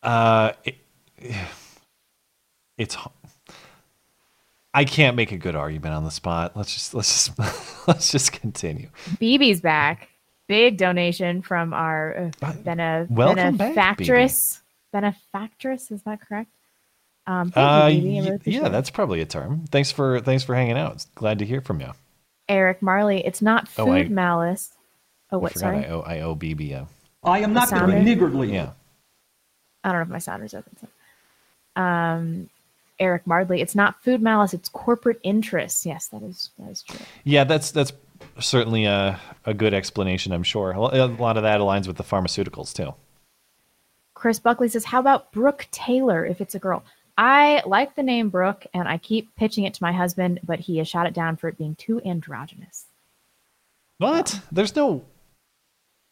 S1: Uh, it, it's. I can't make a good argument on the spot. Let's just let's just *laughs* let's just continue.
S3: BB's back. Big donation from our uh, bene-
S1: welcome back,
S3: benefactress. benefactress, is that correct? Um,
S1: Uh,
S3: you, BB. I
S1: y-
S3: really
S1: yeah,
S3: it.
S1: that's probably a term. Thanks for thanks for hanging out. Glad to hear from you.
S3: Eric Marley. It's not food
S1: Oh, I-
S3: malice. Oh,
S1: I
S3: what?
S1: forgot
S3: Sorry.
S1: I owe I owe BB a.
S3: I am not gonna be
S1: niggardly. Yeah.
S3: I don't know if my sound is open. So. Um, Eric Mardley. It's not food malice. It's corporate interests. Yes, that is that is true.
S1: Yeah, that's that's certainly a a good explanation. I'm sure a lot of that aligns with the pharmaceuticals too.
S3: Chris Buckley says, "How about Brooke Taylor if it's a girl?" I like the name Brooke, and I keep pitching it to my husband, but he has shot it down for it being too androgynous.
S1: What? There's no.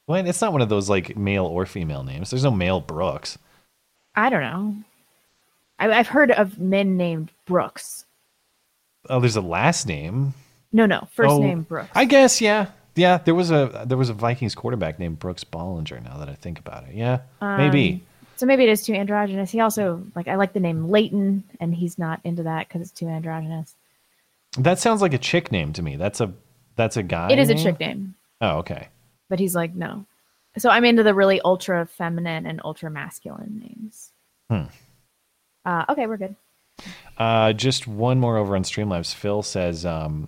S1: Well, it's not one of those like male or female names. There's no male Brooks.
S3: I don't know. I, I've heard of men named Brooks.
S1: Oh, there's a last name.
S3: No, no, first
S1: Oh,
S3: name Brooks.
S1: I guess, yeah, yeah. There was a there was a Vikings quarterback named Brooks Bollinger. Now that I think about it, yeah, maybe.
S3: Um, So maybe it is too androgynous. He also like I like the name Leighton, and he's not into that because it's too androgynous.
S1: That sounds like a chick name to me. That's a that's a guy.
S3: it is a chick name,
S1: Oh, okay.
S3: but he's like no. So I'm into the really ultra feminine and ultra masculine names.
S1: Hmm.
S3: Uh, okay, we're good.
S1: Uh, just one more over on Streamlabs. Phil says, um,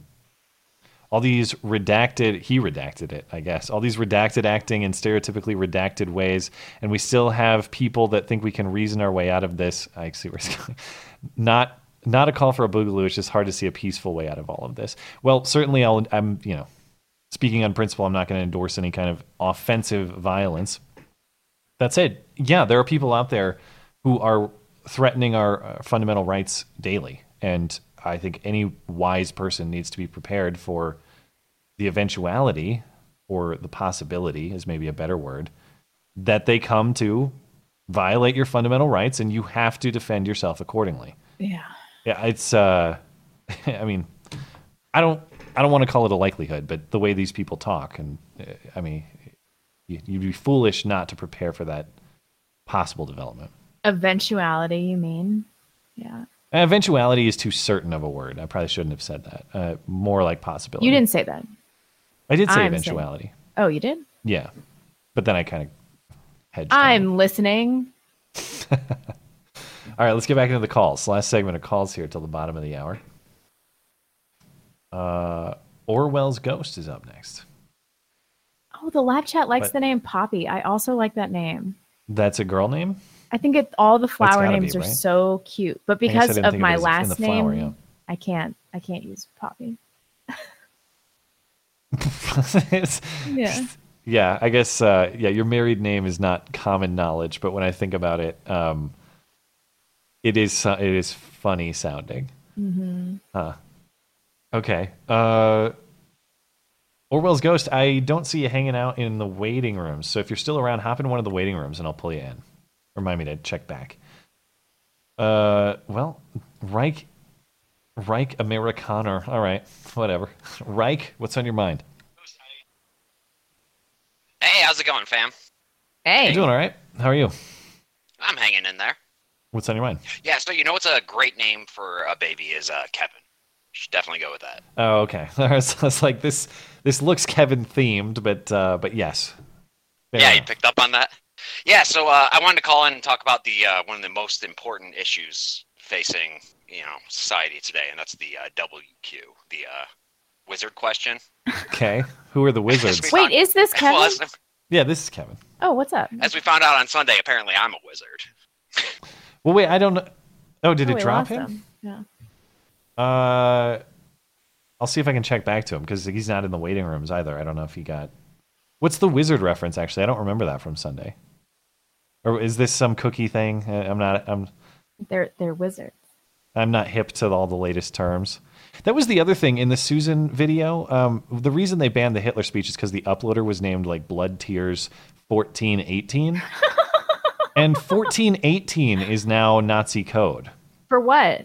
S1: all these redacted, he redacted it, I guess. All these redacted acting in stereotypically redacted ways, and we still have people that think we can reason our way out of this. I see where it's going. *laughs* Not, not a call for a boogaloo. It's just hard to see a peaceful way out of all of this. Well, certainly, I'll, I'm, you know, speaking on principle, I'm not going to endorse any kind of offensive violence. That said, yeah, there are people out there who are threatening our uh, fundamental rights daily. And I think any wise person needs to be prepared for the eventuality or the possibility, is maybe a better word, that they come to violate your fundamental rights and you have to defend yourself accordingly.
S3: Yeah.
S1: Yeah, it's uh *laughs* I mean, I don't I don't want to call it a likelihood, but the way these people talk and uh, I mean, you, you'd be foolish not to prepare for that possible development.
S3: Eventuality, you mean? Yeah.
S1: Eventuality is too certain of a word. I probably shouldn't have said that. Uh, more like possibility.
S3: You didn't say that.
S1: I did say
S3: I'm saying-
S1: eventuality.
S3: Oh, you did?
S1: Yeah, but then I kind of hedged.
S3: I'm listening. *laughs*
S1: All right, let's get back into the calls. Last segment of calls here till the bottom of the hour. Uh, Orwell's Ghost is up next.
S3: Oh, the lab chat likes
S1: But-
S3: the name Poppy. I also like that name.
S1: That's a girl name.
S3: I think it, all the flower
S1: gotta be,
S3: names are so cute, but
S1: I guess I
S3: because of my
S1: it as in
S3: last
S1: flower,
S3: name,
S1: yeah.
S3: I can't. I can't use Poppy. *laughs* Yeah.
S1: Yeah, I guess. Uh, yeah, your married name is not common knowledge, but when I think about it, um, it is. It is funny sounding.
S3: Mm-hmm.
S1: Huh. Okay. Uh, Orwell's Ghost. I don't see you hanging out in the waiting rooms. So if you're still around, hop in one of the waiting rooms, and I'll pull you in. Remind me to check back. Uh, well, Reich, Reich Amerikaner. All right, whatever. *laughs* Reich, what's on your mind?
S18: Hey, how's it going, fam?
S3: Hey.
S1: You doing all right? How are you?
S18: I'm hanging in there.
S1: What's on your mind?
S18: Yeah, so you know what's a great name for a baby is uh, Kevin. You should definitely go with that.
S1: Oh, okay. *laughs* I was, I was like, this this looks Kevin themed, but uh, but yes. Fair
S18: yeah, you picked up on that. Yeah, so uh, I wanted to call in and talk about the uh, one of the most important issues facing you know society today, and that's the uh, WQ, the uh, wizard question.
S1: Okay. Who are the wizards?
S3: Wait, is this Kevin? *laughs*
S18: Well, as,
S1: yeah, this is Kevin.
S3: oh, what's up?
S18: as we found out on Sunday, apparently I'm a wizard.
S1: Well, wait, I don't know. Oh, did
S3: Oh,
S1: it drop
S3: lost
S1: him?
S3: Yeah.
S1: Uh, I'll see if I can check back to him because he's not in the waiting rooms either. I don't know if he got. What's the wizard reference? Actually, I don't remember that from Sunday. Or is this some cookie thing? Uh, I'm not. I'm.
S3: They're they're wizards.
S1: I'm not hip to all the latest terms. That was the other thing in the Susan video. Um, the reason they banned the Hitler speech is because the uploader was named like Blood Tears 1418. *laughs* and 1418 is now Nazi code.
S3: For what?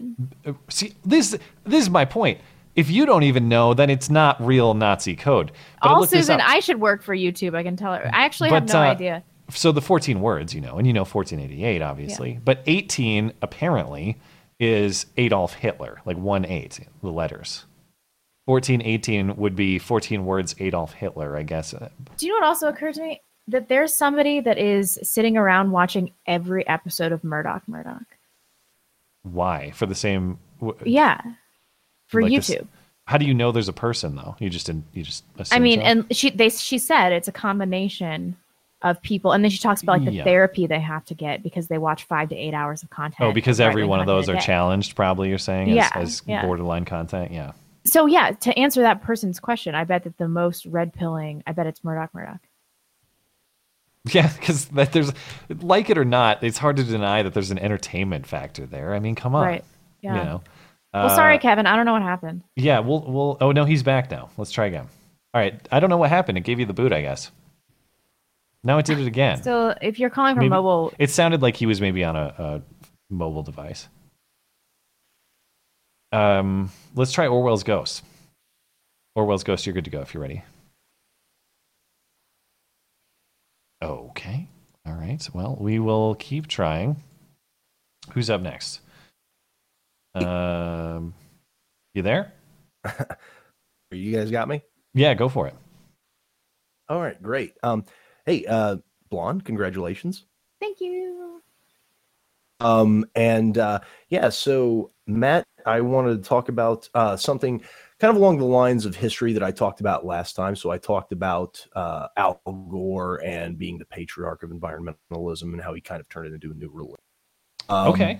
S1: See, this this is my point. If you don't even know, then it's not real Nazi code. But
S3: All Susan. I should work for YouTube. I can tell her. I actually have no
S1: uh,
S3: idea.
S1: So the 14 words, you know, and you know 1488, obviously. But 18 apparently is Adolf Hitler, like one eight, the letters. 1418 would be 14 words Adolf Hitler, I guess.
S3: Do you know what also occurred to me? That there's somebody that is sitting around watching every episode of Murdoch Murdoch.
S1: Why? For the same. w-
S3: Yeah. For
S1: like this-
S3: YouTube.
S1: how do you know there's a person though? You just didn't. You just.
S3: I mean,
S1: so?
S3: and she they she said it's a combination of people, and then she talks about like the
S1: Yeah.
S3: therapy they have to get because they watch five to eight hours of content.
S1: Oh, because every one of those are challenged, probably you're saying, as,
S3: Yeah,
S1: as
S3: yeah.
S1: borderline content. Yeah.
S3: So yeah, to answer that person's question, I bet that the most red pilling, I bet it's Murdoch Murdoch. *laughs*
S1: Yeah, because there's like it or not, it's hard to deny that there's an entertainment factor there. I mean, come on,
S3: Right. Yeah.
S1: You know.
S3: well, sorry,
S1: Uh,
S3: Kevin. I don't know what happened.
S1: Yeah, we'll we'll. Oh no, he's back now. Let's try again. All right, I don't know what happened. It gave you the boot, I guess. Now it did it again.
S3: So if you're calling from
S1: Maybe-
S3: mobile,
S1: It sounded like he was maybe on a, a mobile device. Um, let's try Orwell's Ghost. Orwell's Ghost, you're good to go if you're ready. Okay. All right. Well, we will keep trying. Who's up next? Um, you there? *laughs*
S19: You guys got me?
S1: Yeah, go for it.
S19: All right, great. Um, hey, uh, Blonde, congratulations.
S3: thank you.
S19: Um, and uh, yeah, so Matt, I wanted to talk about uh, something kind of along the lines of history that I talked about last time. So I talked about uh, Al Gore and being the patriarch of environmentalism and how he kind of turned it into a new religion. Um,
S1: Okay.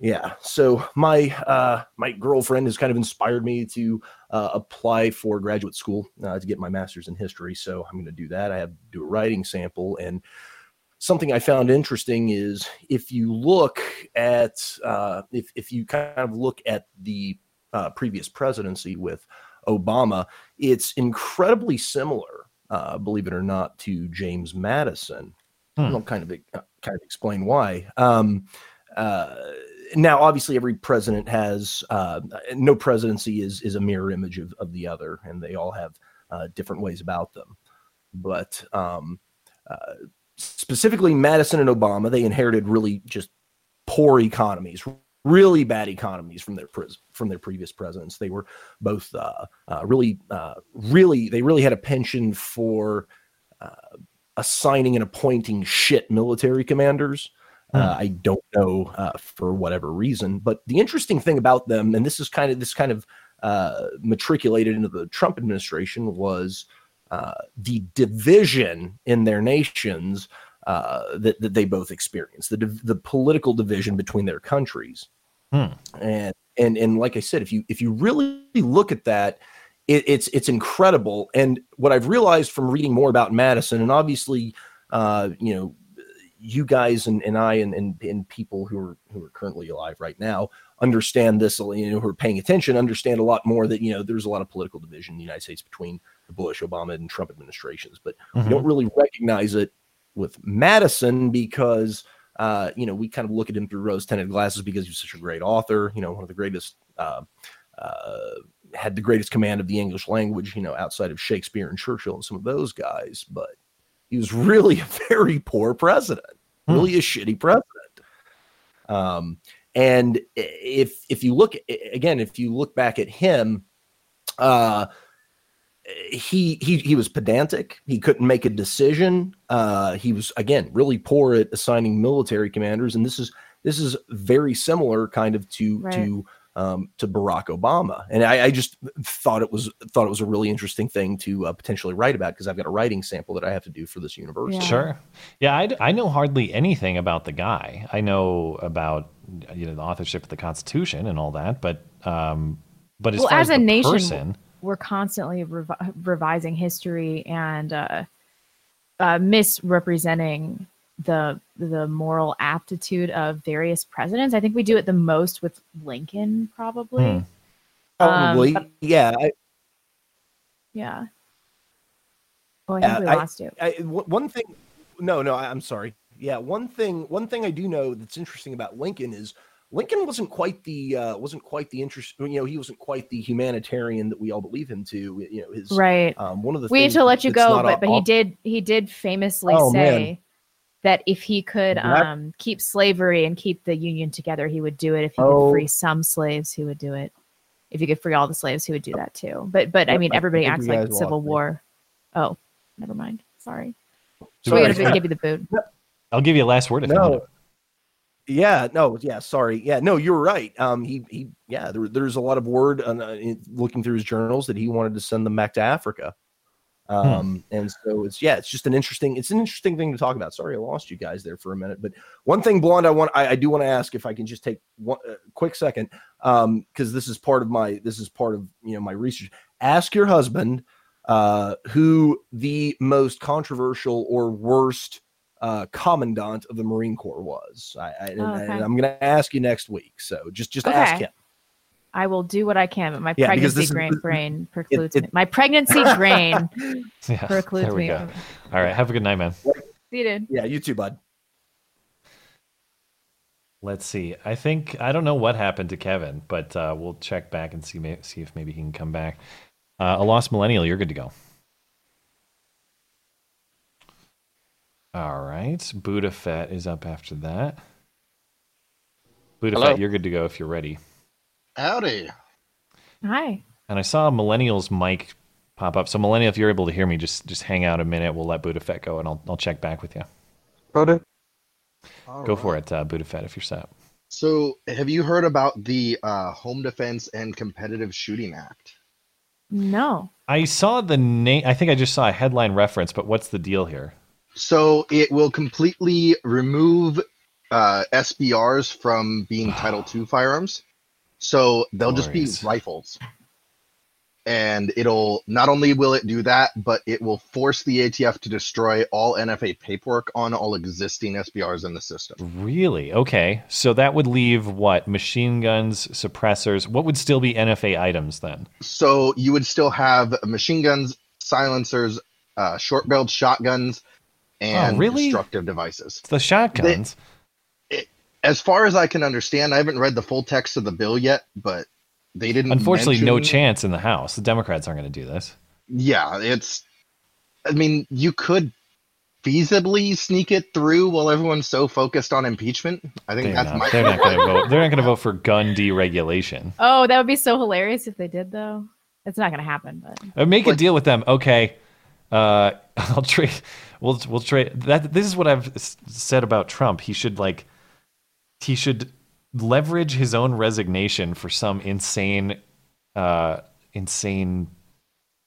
S19: Yeah. So my uh, my girlfriend has kind of inspired me to uh, apply for graduate school uh, to get my master's in history. So I'm going to do that. I have to do a writing sample and something I found interesting is if you look at uh, if if you kind of look at the uh, previous presidency with Obama, it's incredibly similar, uh, believe it or not, to James Madison.
S1: Hmm.
S19: I'll kind of kind of explain why. Um, uh, now, obviously, every president has uh, no presidency is is a mirror image of, of the other, and they all have uh, different ways about them. But um, uh, specifically, Madison and Obama, they inherited really just poor economies, really bad economies from their pres- from their previous presidents. They were both uh, uh, really, uh, really, they really had a penchant for assigning and appointing shit military commanders. Uh, I don't know uh, for whatever reason, but the interesting thing about them, and this is kind of this kind of uh, matriculated into the Trump administration, was uh, the division in their nations uh, that, that they both experienced, the the political division between their countries
S1: Hmm.
S19: and and and like I said, if you if you really look at that, it, it's it's incredible. And what I've realized from reading more about Madison, and obviously, uh, you know, you guys and, and I and, and and people who are who are currently alive right now understand this. You know, who are paying attention understand a lot more that you know there's a lot of political division in the United States between the Bush, Obama, and Trump administrations, but
S1: Mhm.
S19: we don't really recognize it with Madison because uh, you know we kind of look at him through rose-tinted glasses because he's such a great author. You know, one of the greatest. Uh, uh, had the greatest command of the English language, you know, outside of Shakespeare and Churchill and some of those guys, but he was really *laughs* a very poor president, really a shitty president. Um, and if if you look again, if you look back at him, uh, he he he was pedantic. He couldn't make a decision. Uh, he was again really poor at assigning military commanders, and this is this is very similar kind of to
S3: Right.
S19: to um, to Barack Obama. And I, I just thought it was thought it was a really interesting thing to uh, potentially write about because I've got a writing sample that I have to do for this university.
S1: Sure. Yeah, I know hardly anything about the guy. I know about you know the authorship of the Constitution and all that, but um, but as
S3: well,
S1: far
S3: as
S1: as,
S3: a
S1: the
S3: nation,
S1: person,
S3: we're constantly revi- revising history and uh, uh, misrepresenting the the moral aptitude of various presidents. I think we do it the most with Lincoln, probably.
S19: Hmm. Probably,
S3: Um, but-
S19: yeah. I,
S3: yeah. Oh, I think
S19: Yeah,
S3: we
S19: I-
S3: lost you.
S19: I- one thing, no, no, I- I'm sorry. Yeah, one thing, one thing I do know that's interesting about Lincoln is Lincoln wasn't quite the uh, wasn't quite the interest. You know, he wasn't quite the humanitarian that we all believe him to. You know, his
S3: Right.
S19: Um, one of the
S3: we need to let you go, but but he did he did famously
S19: Oh, man.
S3: Say that if he could um, keep slavery and keep the union together, he would do it. If he
S19: Oh.
S3: could free some slaves, he would do it. If he could free all the slaves, he would do that too. But but I mean, everybody
S19: think
S3: acts like
S19: guys
S3: the Civil
S19: me.
S3: War. Oh, never mind. Sorry.
S19: Sorry.
S3: We're gonna give you the boot.
S1: I'll give you a last word if you want.
S19: Yeah, no, yeah, sorry. Yeah, no, you're right. Um, he, he, yeah, there, there's a lot of word on, uh, looking through his journals that he wanted to send them back to Africa. Um, and so it's, yeah, it's just an interesting, it's an interesting thing to talk about. Sorry, I lost you guys there for a minute, but one thing, blonde, I want, I, I do want to ask if I can just take one uh, quick second, um, because this is part of my, this is part of you know my research. Ask your husband uh, who the most controversial or worst uh, commandant of the Marine Corps was. I, I,
S3: oh, okay.
S19: and, I am going to ask you next week. So just just ask him.
S3: I will do what I can, but my
S19: Yeah,
S3: pregnancy
S19: this is-
S3: brain, brain precludes
S19: it-
S3: me. My pregnancy brain *laughs*
S1: Yeah,
S3: precludes
S1: there we
S3: me.
S1: go. All right. Have a good night, man.
S3: See you, dude.
S19: Yeah, you too, bud.
S1: Let's see. I think I don't know what happened to Kevin, but uh, we'll check back and see may- see if maybe he can come back. Uh, a lost millennial, you're good to go. All right, Buddha Fett is up after that. Buddha
S20: Hello.
S1: Fett, you're good to go if you're ready.
S20: Howdy.
S3: Hi.
S1: And I saw Millennial's mic pop up. So Millennial, if you're able to hear me, just just hang out a minute. We'll let Budafet go, and I'll I'll check back with you.
S20: Buddha.
S1: Go for it, uh, Buddha Fett, if you're set.
S20: So, have you heard about the uh, Home Defense and Competitive Shooting Act?
S3: No.
S1: I saw the name. I think I just saw a headline reference, but what's the deal here?
S20: So, it will completely remove uh, SBRs from being Title II firearms. So, they'll just be rifles. And it'll not only will it do that, but it will force the ATF to destroy all NFA paperwork on all existing SBRs in the system.
S1: Really? Okay. So that would leave what? Machine guns, suppressors. What would still be NFA items then?
S20: So you would still have machine guns, silencers, uh, short barreled shotguns, and
S1: Oh, really?
S20: destructive devices.
S1: It's the shotguns.
S20: As far as I can understand, I haven't read the full text of the bill yet, but they didn't.
S1: Unfortunately, no chance in the House. The Democrats aren't going to do this.
S20: Yeah, it's. I mean, you could feasibly sneak it through while everyone's so focused on impeachment. I think
S1: They're
S20: that's
S1: not,
S20: my.
S1: they're not going to vote. They're not going to vote for gun deregulation.
S3: Oh, that would be so hilarious if they did, though. It's not going to happen, but
S1: Uh, make a deal with them. Okay, uh, *laughs* I'll trade. We'll we'll trade. That this is what I've said about Trump. He should like. He should leverage his own resignation for some insane, uh, insane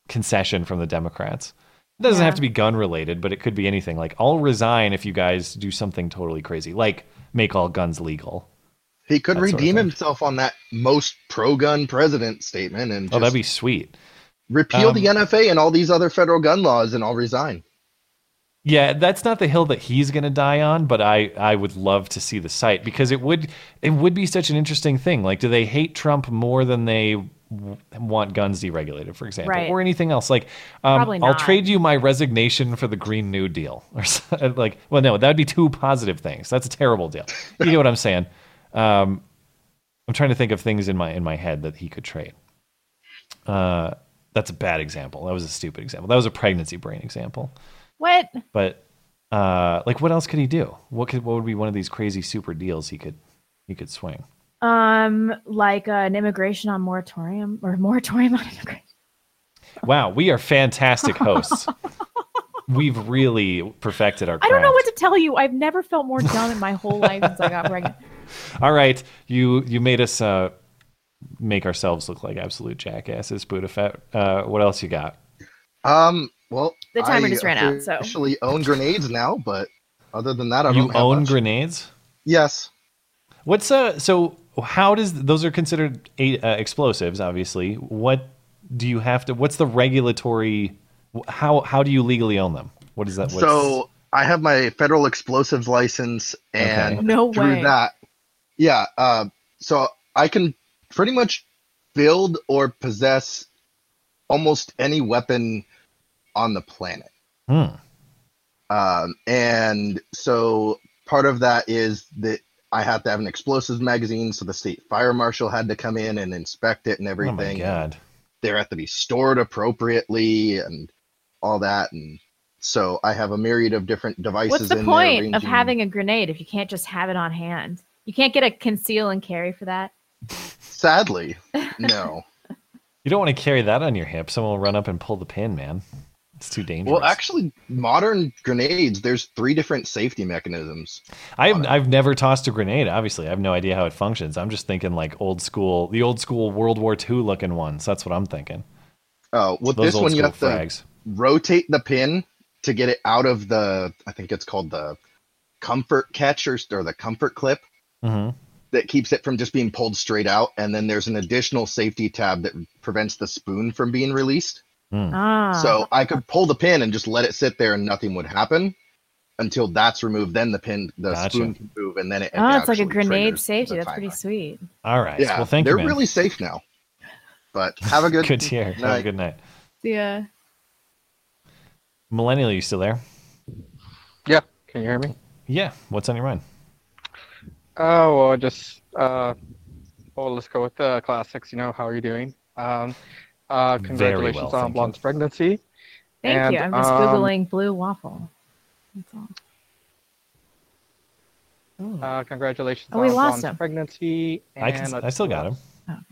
S1: concession from the Democrats. It doesn't have to be gun related, but it could be anything. Like I'll resign if you guys do something totally crazy, like make all guns legal.
S20: He could
S1: That sort of
S20: redeem himself on that most pro-gun president statement and
S1: Oh, that'd be sweet.
S20: repeal
S1: Um,
S20: the NFA and all these other federal gun laws, and I'll resign.
S1: Yeah, that's not the hill that he's going to die on, but I I would love to see the site because it would it would be such an interesting thing. Like, do they hate Trump more than they w- want guns deregulated, for example,
S3: Right.
S1: or anything else? Like, um, I'll trade you my resignation for the Green New Deal, or *laughs* like, well, no, that would be two positive things. That's a terrible deal. You get what I'm saying? Um, I'm trying to think of things in my in my head that he could trade. Uh, that's a bad example. That was a stupid example. That was a pregnancy brain example.
S3: What?
S1: But uh, like, what else could he do? What could what would be one of these crazy super deals he could he could swing?
S3: Um, like uh, an immigration on moratorium or moratorium on immigration.
S1: Wow, we are fantastic hosts. *laughs* We've really perfected our.
S3: I don't know what to tell you. I've never felt more dumb in my whole life since I got pregnant. *laughs*
S1: All right, you you made us uh, make ourselves look like absolute jackasses, Buddha Fett. Uh, what else you got?
S20: Um, well,
S3: The timer
S20: I
S3: just ran out, so.
S20: Actually, own grenades now, but other than that, I
S1: You
S20: don't have
S1: own
S20: much.
S1: grenades?
S20: Yes.
S1: What's uh? So how does those are considered a, uh, explosives? Obviously, what do you have to? What's the regulatory? How how do you legally own them? What is that? What's,
S20: So I have my federal explosives license, and
S1: Okay.
S3: No
S20: through
S3: way.
S20: that, yeah. Uh, so I can pretty much build or possess almost any weapon on the planet.
S1: Hmm.
S20: Um, and so part of that is that I have to have an explosives magazine, so the state fire marshal had to come in and inspect it and everything.
S1: Oh
S20: everything.
S1: my god!
S20: They have to be stored appropriately and all that. And so I have a myriad of different devices.
S3: What's the
S20: in
S3: point
S20: there,
S3: of having a grenade if you can't just have it on hand? You can't get a conceal and carry for that.
S20: Sadly, *laughs* no.
S1: You don't want to carry that on your hip. Someone will run up and pull the pin, man. It's too dangerous.
S20: well, actually, modern grenades, there's three different safety mechanisms.
S1: I've I've never tossed a grenade. Obviously, I have no idea how it functions. I'm just thinking like old school, the old school World War II looking ones. That's what I'm thinking.
S20: Oh, with
S1: Those
S20: this one, you have to rotate the pin to get it out of the, I think it's called the comfort catch or, or the comfort clip
S1: hmm
S20: that keeps it from just being pulled straight out. And then there's an additional safety tab that prevents the spoon from being released.
S3: Ah.
S20: So I could pull the pin and just let it sit there and nothing would happen until that's removed. Then the pin, the
S1: Gotcha.
S20: spoon can move, and then it.
S3: oh, it's like a grenade safety. That's pretty sweet.
S1: All right.
S20: Yeah,
S1: well, thank you.
S20: they're
S1: you, man.
S20: really safe now. But have a *laughs* good
S1: good to hear. Have a
S20: night.
S1: good night.
S3: Yeah.
S1: Millennial, you still there?
S21: Yeah, can you hear me?
S1: Yeah. What's on your mind?
S21: Oh well, just uh, well, let's go with the classics. You know, how are you doing? Um, uh, congratulations
S1: well,
S21: on
S1: thank
S21: Blonde's pregnancy.
S3: Thank
S21: And,
S3: you. I'm just
S21: um,
S3: googling blue waffle. That's all.
S21: Uh, congratulations
S3: Oh, we
S21: on
S3: lost
S21: Blonde's
S3: him.
S21: pregnancy.
S1: I can. I still got him.
S21: else.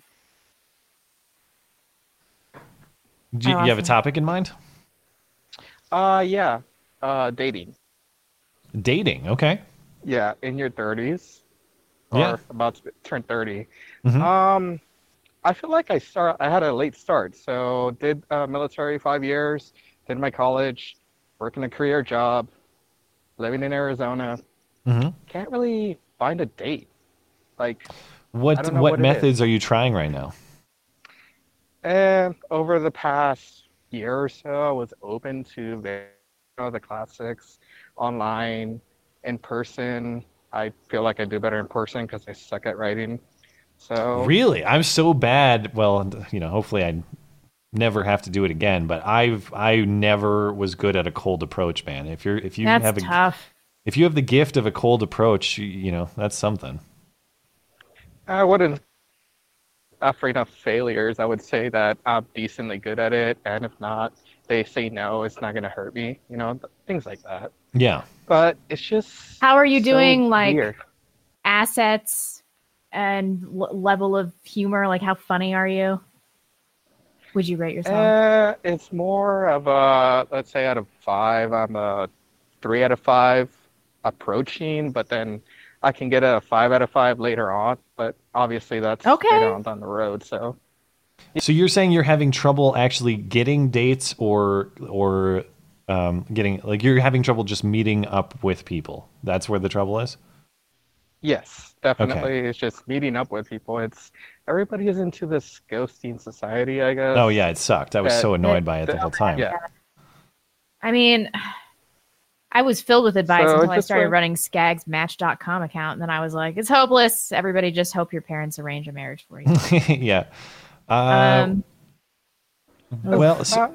S1: Do you, you have a topic in mind?
S21: Uh, yeah. Uh, dating.
S1: Dating. Okay.
S21: Yeah, in your 30s or
S1: Yeah.
S21: about to turn 30.
S1: Mhm.
S21: Um, I feel like I start. I had a late start. So did uh, military five years, did my college, working a career job, living in Arizona.
S1: hmm
S21: Can't really find a date. Like,
S1: What what,
S21: what
S1: methods are you trying right now?
S21: and over the past year or so, I was open to the, you know, the classics, online, in person. I feel like I do better in person because I suck at writing. So
S1: Really, I'm so bad. Well, you know, hopefully I never have to do it again. But I've I never was good at a cold approach, man. If you're if you
S3: That's
S1: have a,
S3: tough.
S1: if you have the gift of a cold approach, you, you know that's something.
S21: I wouldn't, after enough failures, I would say that I'm decently good at it. And if not, they say no, it's not going to hurt me, you know, things like that.
S1: Yeah.
S21: But it's just.
S3: How are you
S21: so
S3: doing, like
S21: weird.
S3: assets and l- level of humor? Like, how funny are you? Would you rate yourself?
S21: Uh, it's more of a, let's say out of five, I'm a three out of five approaching, but then I can get a five out of five later on. But obviously, that's
S3: Okay.
S21: later on down the road. So.
S1: So you're saying you're having trouble actually getting dates or or um, getting like you're having trouble just meeting up with people. That's where the trouble is.
S21: Yes, definitely. It's just meeting up with people. It's everybody is into this ghosting society, I guess.
S1: Oh yeah, it sucked. I was
S21: that-
S1: so annoyed by it the
S21: that-
S1: whole time.
S21: Yeah.
S3: I mean, I was filled with advice
S21: So
S3: until I started
S21: like-
S3: running Skag's Match.com account, and then I was like, "It's hopeless. Everybody just hope your parents arrange a marriage for you." *laughs*
S1: yeah. Uh,
S3: um,
S1: well, so-
S21: Uh,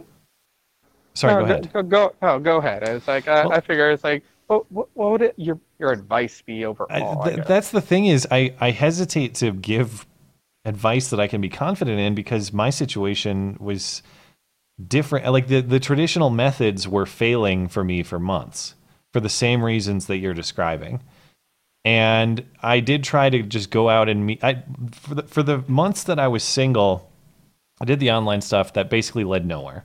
S1: sorry.
S21: no,
S1: go ahead.
S21: Go, go, no, go ahead. It's like I, I figure it's like, what, what, what would it, your your advice be overall? I
S1: Th-
S21: guess?
S1: that's the thing is I, I hesitate to give advice that I can be confident in because my situation was different. Like the, the traditional methods were failing for me for months for the same reasons that you're describing. And I did try to just go out and meet. I for the, for the months that I was single, I did the online stuff that basically led nowhere.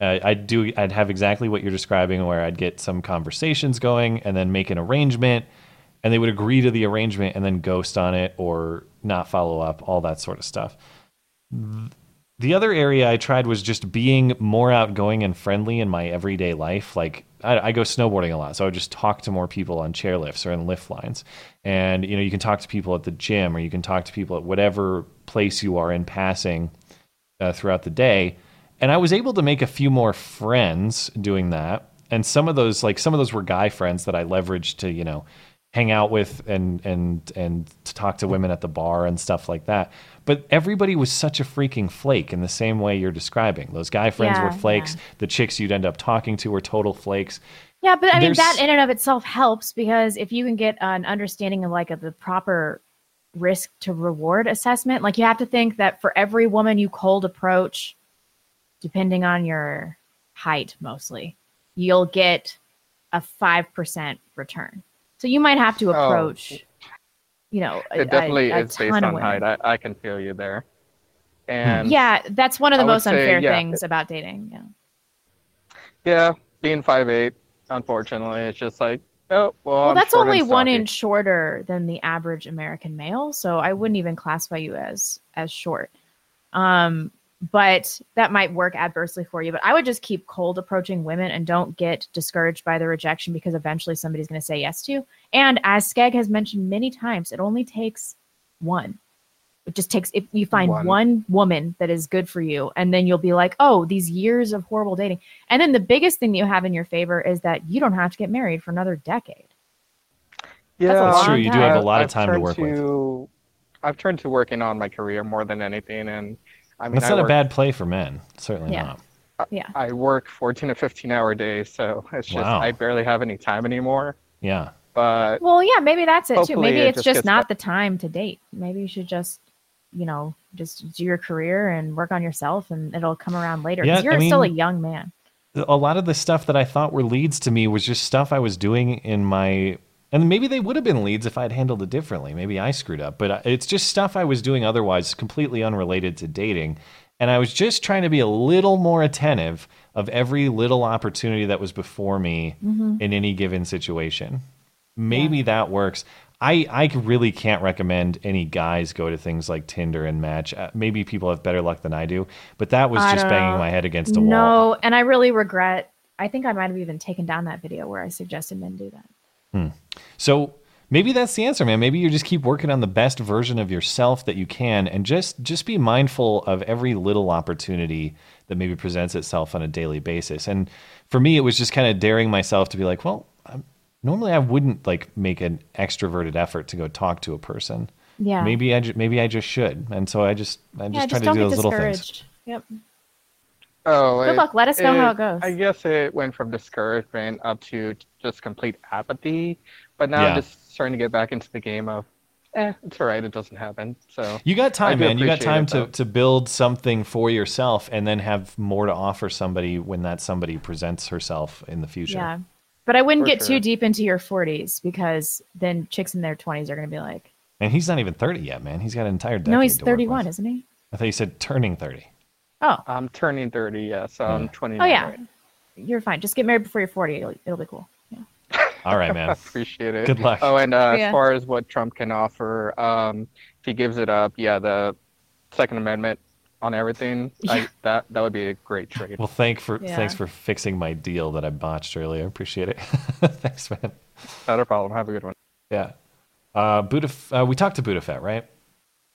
S1: Uh, I'd do. I'd have exactly what you're describing, where I'd get some conversations going, and then make an arrangement, and they would agree to the arrangement, and then ghost on it or not follow up, all that sort of stuff. The other area I tried was just being more outgoing and friendly in my everyday life. Like I, go snowboarding a lot, so I would just talk to more people on chairlifts or in lift lines. And you know, you can talk to people at the gym, or you can talk to people at whatever place you are in passing uh, throughout the day. And I was able to make a few more friends doing that. And some of those, like some of those, were guy friends that I leveraged to, you know, hang out with and and and to talk to women at the bar and stuff like that. But everybody was such a freaking flake in the same way you're describing. Those guy friends
S3: Yeah,
S1: were flakes. The chicks you'd end up talking to were total flakes.
S3: Yeah, but I mean that in and of itself helps because if you can get an understanding of like of the proper risk to reward assessment, like you have to think that for every woman you cold approach, depending on your height mostly, you'll get a five percent return. So you might have to
S21: Oh.
S3: approach, you know, a,
S21: it definitely
S3: a, a
S21: is based on height. I, I can feel you there. And
S3: Yeah, that's one of the
S21: I
S3: most
S21: say,
S3: unfair
S21: yeah,
S3: things about dating. Yeah.
S21: Yeah, being five eight, unfortunately, it's just like, oh, well,
S3: Well, that's only one inch shorter than the average American male, so I wouldn't even classify you as as short. Um, but that might work adversely for you. But I would just keep cold approaching women and don't get discouraged by the rejection because eventually somebody's going to say yes to you. And as Skeg has mentioned many times, it only takes one. It just takes if you find
S21: One.
S3: one. woman that is good for you, and then you'll be like, oh, these years of horrible dating. And then the biggest thing that you have in your favor is that you don't have to get married for another decade.
S21: Yeah,
S3: That's
S1: That's true.
S3: long
S1: You do have a lot of
S21: I've
S1: time to
S21: turned
S1: work with.
S21: to- I've turned to working on my career more than anything, and I mean,
S1: That's
S21: I
S1: not a bad play for men. Certainly
S3: Yeah.
S1: not.
S3: Uh, yeah.
S21: I work 14 to 15 hour days, so it's just
S1: Wow.
S21: I barely have any time anymore.
S1: Yeah.
S21: But
S3: Well, yeah, maybe that's it too.
S21: Hopefully
S3: Maybe
S21: it
S3: it's
S21: just
S3: just
S21: gets
S3: not the time to date. Maybe you should just, you know, just do your career and work on yourself, and it'll come around later.
S1: Yeah,
S3: you're
S1: I
S3: still a young man.
S1: a lot of the stuff that I thought were leads to me was just stuff I was doing in my and maybe they would have been leads if I'd handled it differently. Maybe I screwed up, but uh, it's just stuff I was doing otherwise completely unrelated to dating. And I was just trying to be a little more attentive of every little opportunity that was before me
S3: Mhm.
S1: in any given situation. Maybe that works. I, I really can't recommend any guys go to things like Tinder and Match. Uh, maybe people have better luck than I do, but that was
S3: I
S1: just banging
S3: know.
S1: my head against a wall.
S3: No, and I really regret. I think I might have even taken down that video where I suggested men do that.
S1: Hmm. So maybe that's the answer, man. Maybe you just keep working on the best version of yourself that you can, and just just be mindful of every little opportunity that maybe presents itself on a daily basis. And for me, it was just kind of daring myself to be like, well, I'm, normally I wouldn't like make an extroverted effort to go talk to a person.
S3: Yeah.
S1: Maybe I ju- maybe I just should, and so I just I just
S3: yeah,
S1: try
S3: just
S1: to
S3: don't
S1: do
S3: get
S1: those little things.
S3: Yep.
S21: oh,
S3: Good luck. Let us know how it goes.
S21: I guess it went from discouragement up to just complete apathy, but now
S1: Yeah.
S21: I'm just starting to get back into the game of, eh, it's all right, it doesn't happen. So
S1: You got time, man. You got time
S21: it,
S1: to, to build something for yourself and then have more to offer somebody when that somebody presents herself in the future.
S3: Yeah. But I wouldn't
S21: For
S3: get
S21: sure.
S3: too deep into your 40s because then chicks in their 20s are going to be like,
S1: And he's not even 30 yet, man. He's got an entire decade.
S3: no, he's 31, isn't he?
S1: I thought you said turning 30.
S3: Oh.
S21: I'm turning 30, yeah, so I'm 29.
S3: Oh, yeah.
S21: right
S3: You're fine. Just get married before you're 40. It'll, it'll be cool.
S1: All right, man. *laughs*
S21: Appreciate it.
S1: Good luck.
S21: Oh, and uh,
S3: Yeah.
S21: as far as what Trump can offer, um, if he gives it up, yeah, the Second Amendment on everything, I, that that would be a great trade.
S1: Well, thank for
S21: Yeah.
S1: thanks for fixing my deal that I botched earlier. Appreciate it. *laughs* thanks, man.
S21: Not a problem. Have a good one.
S1: Yeah. Uh, Budaf- uh, we talked to Budafet, right?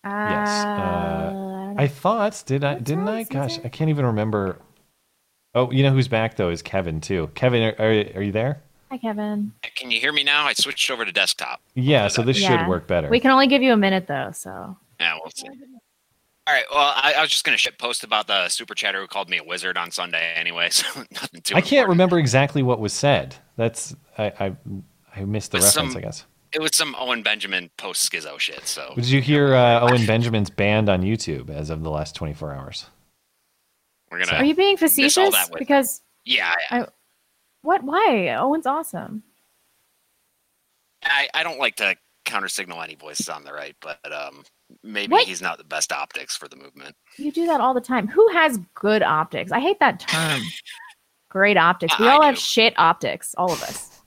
S1: yes.
S3: Uh,
S1: Uh, I thought did I didn't I? Gosh, I can't even remember. Oh, you know who's back though is Kevin too. Kevin, are, are, are you there?
S3: Hi, Kevin.
S18: Can you hear me now? I switched over to desktop.
S1: Yeah, so this
S3: Yeah.
S1: should work better.
S3: We can only give you a minute, though, so.
S18: Yeah, we'll see. All right. Well, I, I was just gonna shit post about the super chatter who called me a wizard on Sunday anyway, *laughs* so nothing too.
S1: I can't remember exactly what was said. That's I I, I missed the
S18: But
S1: reference.
S18: some-
S1: I guess.
S18: It was some Owen Benjamin post schizo shit. So
S1: Did you hear uh, Owen Benjamin's banned on YouTube as of the last 24 hours?
S18: we're gonna.
S3: Are you being
S18: miss all
S3: facetious?
S18: that with-
S3: Because
S18: Yeah, I,
S3: I, what? Why? Owen's awesome.
S18: I, I don't like to counter signal any voices on the right, but um, maybe
S3: What?
S18: he's not the best optics for the movement.
S3: You do that all the time. Who has good optics? I hate that term. *laughs* Great optics. We
S18: I-
S3: all have shit optics. All of us.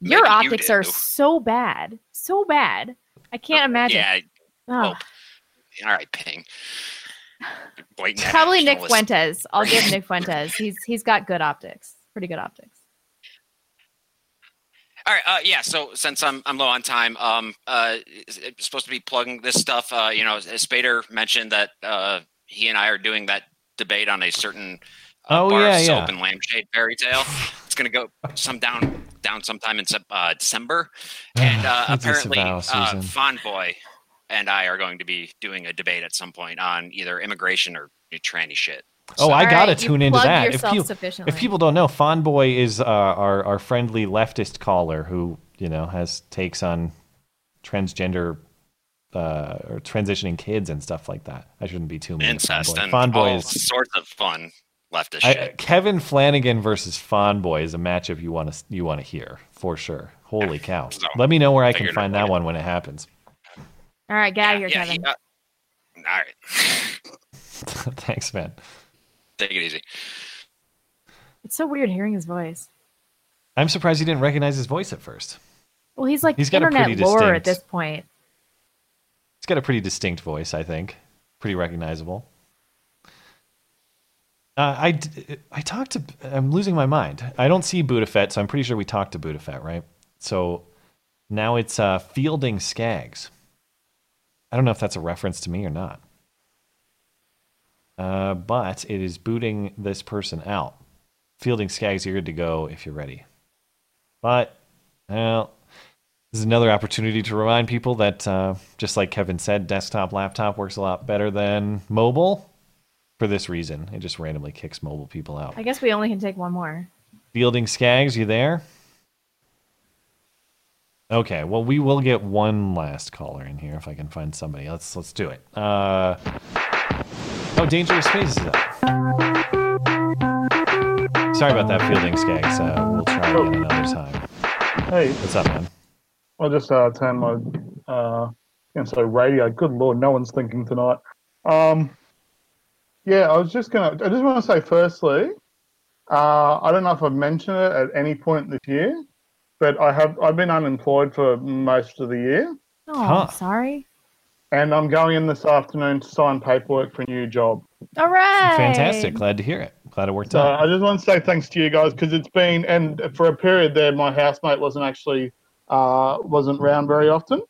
S3: Your
S18: Maybe you
S3: optics are so bad, so bad. I can't imagine.
S18: Yeah.
S3: Oh.
S18: All right, Ping.
S3: Probably Nick. Fuentes. I'll give Nick *laughs* Fuentes. He's he's got good optics. Pretty good optics.
S18: All right, uh, yeah. So since I'm I'm low on time, um, uh, supposed to be plugging this stuff. Uh, you know, Spader mentioned that uh, he and I are doing that debate on a certain uh,
S1: Oh,
S18: bar
S1: yeah,
S18: of soap
S1: yeah.
S18: and lampshade fairy tale. It's gonna go some down down sometime in uh, December, and uh, apparently uh, Fonboy and I are going to be doing a debate at some point on either immigration or tranny shit.
S1: Oh, I
S3: All
S1: gotta
S3: right, you
S1: tune into that. If people, if people don't know, Fonboy is uh, our our friendly leftist caller who you know has takes on transgender uh, or transitioning kids and stuff like that. I shouldn't be too mean. to
S18: Incest
S1: Fonboy.
S18: and
S1: Fonboy
S18: all
S1: is
S18: sorts of fun leftist
S1: I,
S18: shit.
S1: Kevin Flanagan versus Fonboy is a matchup you want to you want to hear for sure. Holy cow! Let me know where I can find that one when it happens.
S3: All right, get out of here,
S18: Yeah,
S3: Kevin.
S18: he- uh, all right, *laughs* *laughs*
S1: Thanks, man.
S18: Take it easy.
S3: It's so weird hearing his voice.
S1: I'm surprised you didn't recognize his voice at first.
S3: Well, he's like
S1: He's got a
S3: internet
S1: pretty
S3: lore at this point.
S1: He's got a pretty distinct voice, I think. Pretty recognizable. Uh, I, d- I talked to. I'm losing my mind. I don't see Budafet, so I'm pretty sure we talked to Budafet, right? So now it's uh, Fielding Skaggs. I don't know if that's a reference to me or not. Uh, but it is booting this person out. Fielding Skaggs, you're good to go if you're ready. But, well, this is another opportunity to remind people that, uh, just like Kevin said, desktop, laptop works a lot better than mobile. For this reason, it just randomly kicks mobile people out.
S3: I guess we only can take one more.
S1: Fielding Skaggs, you there? Okay, well, we will get one last caller in here if I can find somebody. Let's let's do it. Uh, oh, Dangerous Space is up. Sorry about that, Fielding Skaggs. Uh, we'll try again another time.
S22: Hey,
S1: What's up, man?
S22: I just uh, turned my uh, gonna say radio. Good lord, no one's thinking tonight. Um, yeah, I was just gonna. I just want to say, firstly, uh, I don't know if I've mentioned it at any point this year, but I have. I've been unemployed for most of the year,
S3: Oh, sorry.
S22: And I'm going in this afternoon to sign paperwork for a new job.
S3: All right.
S1: Fantastic. Glad to hear it. Glad it worked
S22: So
S1: out.
S22: I just want to say thanks to you guys because it's been and for a period there, my housemate wasn't actually uh, wasn't around very often,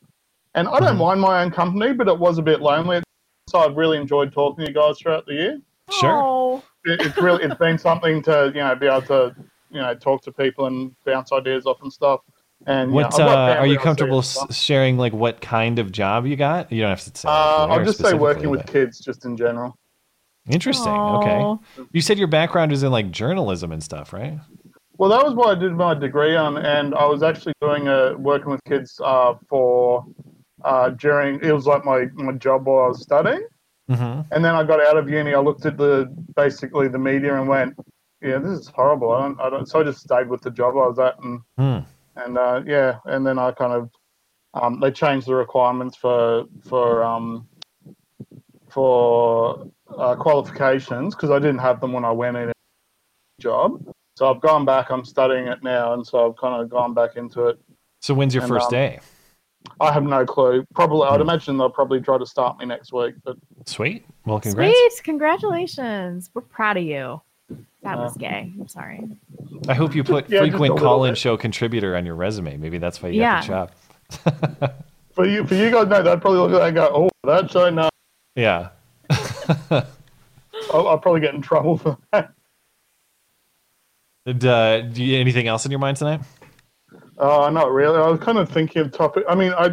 S22: and I don't mind my own company, but it was a bit lonely. So I've really enjoyed talking to you guys throughout the year.
S1: Sure.
S22: It, it's really it's been something to you know be able to you know talk to people and bounce ideas off and stuff. And you know,
S1: What
S22: I've
S1: uh, are you comfortable
S22: there and
S1: s- sharing? Like what kind of job you got? You don't have to say.
S22: Uh, I'll just say working with
S1: but-
S22: kids just in general.
S1: Interesting.
S22: Aw.
S1: Okay. You said your background is in like journalism and stuff, right?
S22: Well, that was what I did my degree on, and I was actually doing a working with kids uh, for uh, during. It was like my, my job while I was studying,
S1: Mm-hmm.
S22: and then I got out of uni. I looked at the basically the media and went, "Yeah, this is horrible." I don't, I don't. So I just stayed with the job I was at, and
S1: Hmm.
S22: And uh, yeah, and then I kind of um, they changed the requirements for for um, for uh, qualifications because I didn't have them when I went in job. So I've gone back. I'm studying it now, and so I've kind of gone back into it.
S1: So when's your
S22: And,
S1: first
S22: um,
S1: day?
S22: I have no clue. Probably, I'd imagine they'll probably try to start me next week. But
S1: Sweet. Well, congrats.
S3: Sweet. Congratulations. We're proud of you. That was
S22: Uh,
S3: gay. I'm sorry.
S1: I hope you put
S22: Yeah,
S1: frequent call-in show contributor on your resume. Maybe that's why you
S3: Yeah.
S1: got the job. *laughs*
S22: for you, for you guys, no, they'd probably look at that and go, "Oh, that's show, no."
S1: Yeah. *laughs*
S22: I'll, I'll probably get in trouble for that.
S1: And, uh, do you, anything else in your mind tonight?
S22: Uh, not really. I was kind of thinking of topic. I mean, I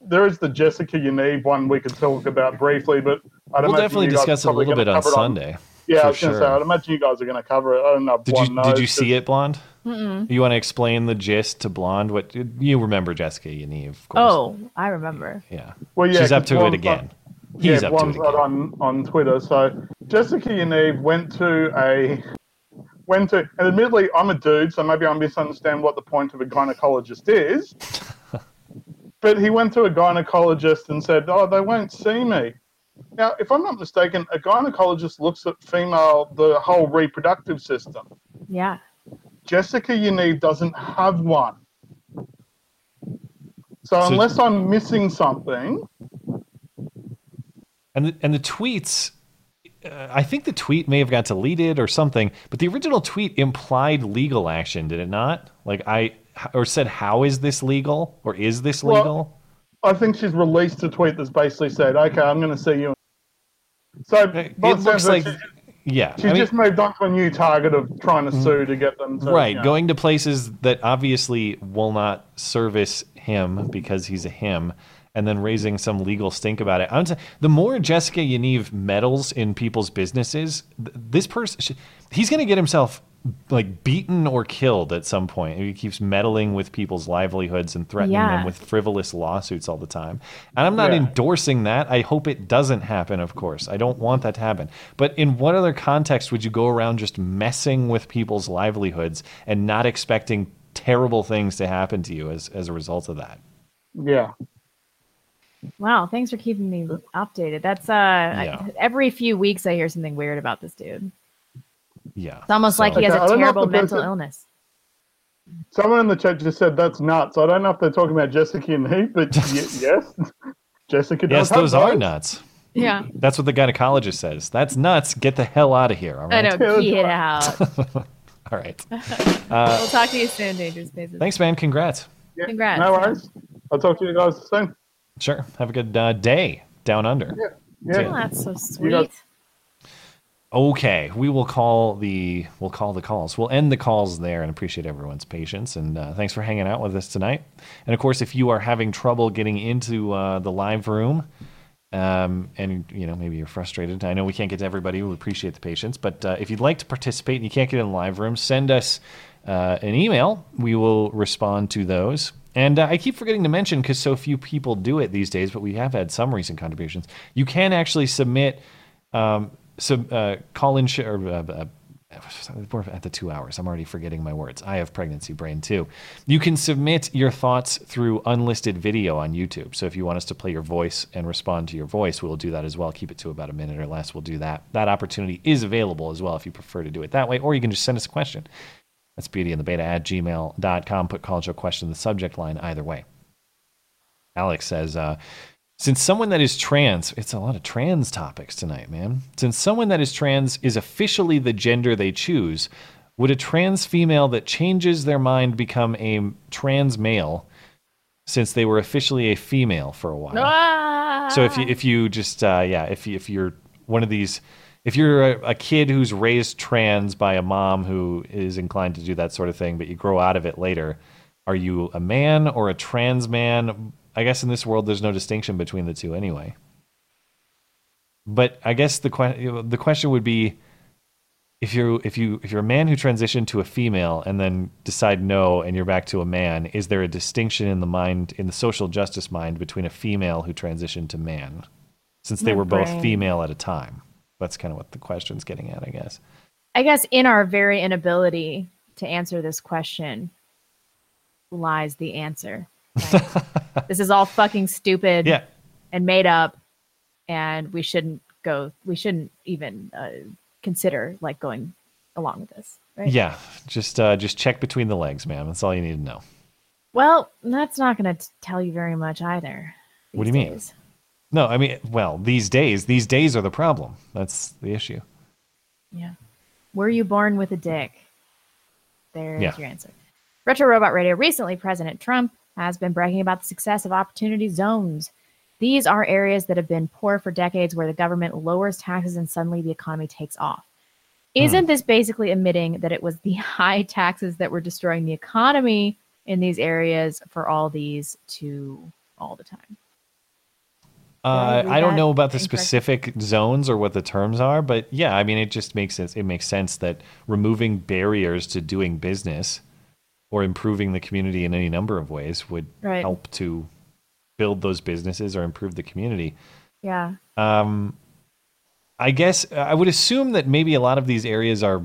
S22: there is the Jessica Yaniv one we could talk about briefly, but I'd
S1: We'll
S22: imagine
S1: definitely
S22: you
S1: discuss it a little bit on
S22: cover it
S1: Sunday.
S22: Yeah,
S1: for
S22: I was going to say. I'd imagine you guys are going to cover it. I don't know.
S1: Did you
S22: knows,
S1: did you see
S22: 'cause-
S1: it, Blonde?
S3: Mm-mm.
S1: You want to explain the gist to Blonde? What you remember, Jessica Yaniv? Of course.
S3: Oh, I remember.
S1: Yeah.
S22: Well, yeah,
S1: She's up to it again.
S22: on-
S1: He's
S22: yeah,
S1: up to it
S22: Blonde's not on on Twitter. So Jessica Yaniv went to a went to, and admittedly, I'm a dude, so maybe I misunderstand what the point of a gynecologist is. *laughs* but he went to a gynecologist and said, "Oh, they won't see me." Now, if I'm not mistaken, a gynecologist looks at female the whole reproductive system.
S3: Yeah.
S22: Jessica Yaniv doesn't have one. So,
S1: So-
S22: unless I'm missing something,
S1: And the, and the tweets, uh, I think the tweet may have got deleted or something, but the original tweet implied legal action, did it not? Like I or said, "How is this legal?" or "Is this
S22: Well,
S1: legal?"
S22: I think she's released a tweet that's basically said, "Okay, I'm going to see you." So
S1: it looks like,
S22: it,
S1: yeah.
S22: she, she's
S1: I mean-
S22: just moved on to a new target of trying to mm-hmm. sue to get them to
S1: right,
S22: you know.
S1: going to places that obviously will not service him because he's a him, and then raising some legal stink about it. I'm t- the more Jessica Yaniv meddles in people's businesses, th- this person he's going to get himself like beaten or killed at some point. He keeps meddling with people's livelihoods and threatening
S3: Yeah.
S1: them with frivolous lawsuits all the time. And I'm not
S3: Yeah.
S1: endorsing that. I hope it doesn't happen, of course. I don't want that to happen. But in what other context would you go around just messing with people's livelihoods and not expecting terrible things to happen to you as, as a result of that?
S22: Yeah.
S3: Wow. Thanks for keeping me updated. That's uh I- every few weeks I hear something weird about this dude.
S1: Yeah.
S3: It's almost like he has
S22: Okay,
S3: a
S22: I don't know if
S3: terrible mental
S22: person-
S3: illness.
S22: Someone in the chat just said that's nuts. I don't know if they're talking about Jessica and he, but *laughs* y- yes, Jessica does
S1: Yes,
S22: have
S1: those are
S22: those.
S1: nuts.
S3: Yeah.
S1: That's what the gynecologist says. That's nuts. Get the hell out of here. All
S3: I
S1: right.
S3: know. Get out. *laughs*
S1: all right. *laughs*
S3: we'll
S1: Uh,
S3: talk to you soon, Dangerous Spaces.
S1: thanks, man. Congrats.
S22: Yeah,
S3: Congrats.
S22: No worries. I'll talk to you guys soon.
S1: Sure. Have a good uh, day down under.
S22: Yeah.
S3: Oh, that's so
S22: You
S3: sweet.
S1: Okay, we will call the we'll call the calls. We'll end the calls there and appreciate everyone's patience and uh, thanks for hanging out with us tonight. And of course, if you are having trouble getting into uh, the live room, um, and you know maybe you're frustrated, I know we can't get to everybody. We appreciate the patience, but uh, if you'd like to participate and you can't get in the live room, send us uh, an email. We will respond to those. And uh, I keep forgetting to mention because so few people do it these days, but we have had some recent contributions. You can actually submit um, sub, uh, call in sh- or uh, uh, we're at the two hours. I'm already forgetting my words. I have pregnancy brain too. You can submit your thoughts through unlisted video on YouTube. So if you want us to play your voice and respond to your voice, we'll do that as well. Keep it to about a minute or less. We'll do that. That opportunity is available as well if you prefer to do it that way, or you can just send us a question. That's beauty and the beta at gmail.com. Put college question in the subject line either way. Alex says, uh, since someone that is trans, it's a lot of trans topics tonight, man. Since someone that is trans is officially the gender they choose, would a trans female that changes their mind become a trans male since they were officially a female for a while?
S3: Ah!
S1: So if you if you just uh, yeah if you, if you're one of these if you're a, a kid who's raised trans by a mom who is inclined to do that sort of thing, but you grow out of it later, are you a man or a trans man? I guess in this world there's no distinction between the two anyway. But I guess the que- the question would be if you if you if you're a man who transitioned to a female and then decide no and you're back to a man, is there a distinction in the mind in the social justice mind between a female who transitioned to man, since they
S3: My
S1: were both
S3: brain.
S1: female at a time? That's kind of what the question's getting at, I guess.
S3: I guess in our very inability to answer this question lies the answer. *laughs* This is all fucking stupid
S1: Yeah.
S3: and made up, and we shouldn't go. We shouldn't even uh, consider like going along with this, right?
S1: Yeah, just uh, just check between the legs, man. That's all you need to know.
S3: Well, that's not going to tell you very much either.
S1: what do you mean? No, I mean, well, these days, these days are the problem. That's the issue.
S3: Yeah. Were you born with a dick? There's
S1: Yeah.
S3: your answer. Retro Robot Radio. Recently, President Trump has been bragging about the success of opportunity zones. These are areas that have been poor for decades where the government lowers taxes and suddenly the economy takes off. Isn't this basically admitting that it was the *laughs* high taxes that were destroying the economy in these areas for all these to all the time?
S1: Uh, I don't know about the specific zones or what the terms are, but yeah, I mean, it just makes sense. It makes sense that removing barriers to doing business or improving the community in any number of ways would
S3: Right.
S1: help to build those businesses or improve the community.
S3: Yeah.
S1: Um, I guess I would assume that maybe a lot of these areas are,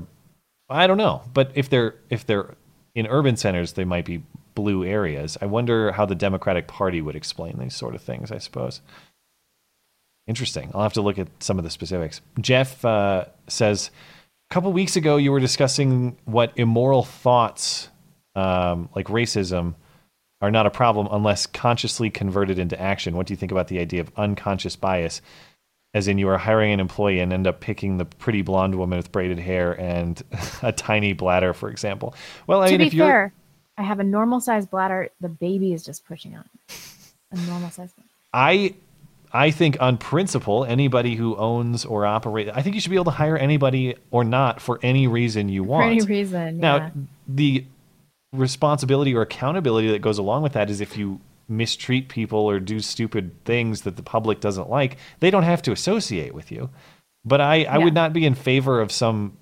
S1: I don't know, but if they're if they're in urban centers, they might be blue areas. I wonder how the Democratic Party would explain these sort of things. I suppose. Interesting. I'll have to look at some of the specifics. Jeff uh, says, a couple weeks ago you were discussing what immoral thoughts, um, like racism, are not a problem unless consciously converted into action. What do you think about the idea of unconscious bias? As in, you are hiring an employee and end up picking the pretty blonde woman with braided hair and *laughs* a tiny bladder, for example. Well, I
S3: to
S1: mean,
S3: be
S1: if you're
S3: fair, I have a normal sized bladder. The baby is just pushing out. A normal sized.
S1: I I think on principle, anybody who owns or operates, I think you should be able to hire anybody or not for any reason you want.
S3: For any reason.
S1: Now,
S3: yeah.
S1: the responsibility or accountability that goes along with that is if you mistreat people or do stupid things that the public doesn't like, they don't have to associate with you. But I, I would not be in favor of some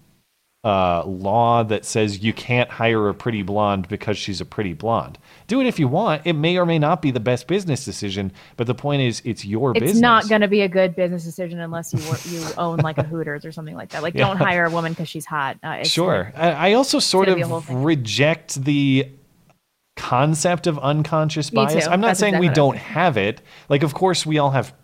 S1: uh, law that says you can't hire a pretty blonde because she's a pretty blonde. Do it if you want. It may or may not be the best business decision, but the point is, it's your
S3: It's
S1: business.
S3: It's not going to be a good business decision unless you you own like a Hooters or something like that. Like,
S1: Yeah.
S3: don't hire a woman because she's hot. Uh,
S1: sure.
S3: like-
S1: I, I also sort
S3: gonna be a whole
S1: of reject the concept of unconscious bias. I'm not
S3: That's
S1: saying we
S3: exactly what
S1: don't have it. Like, of course, we all have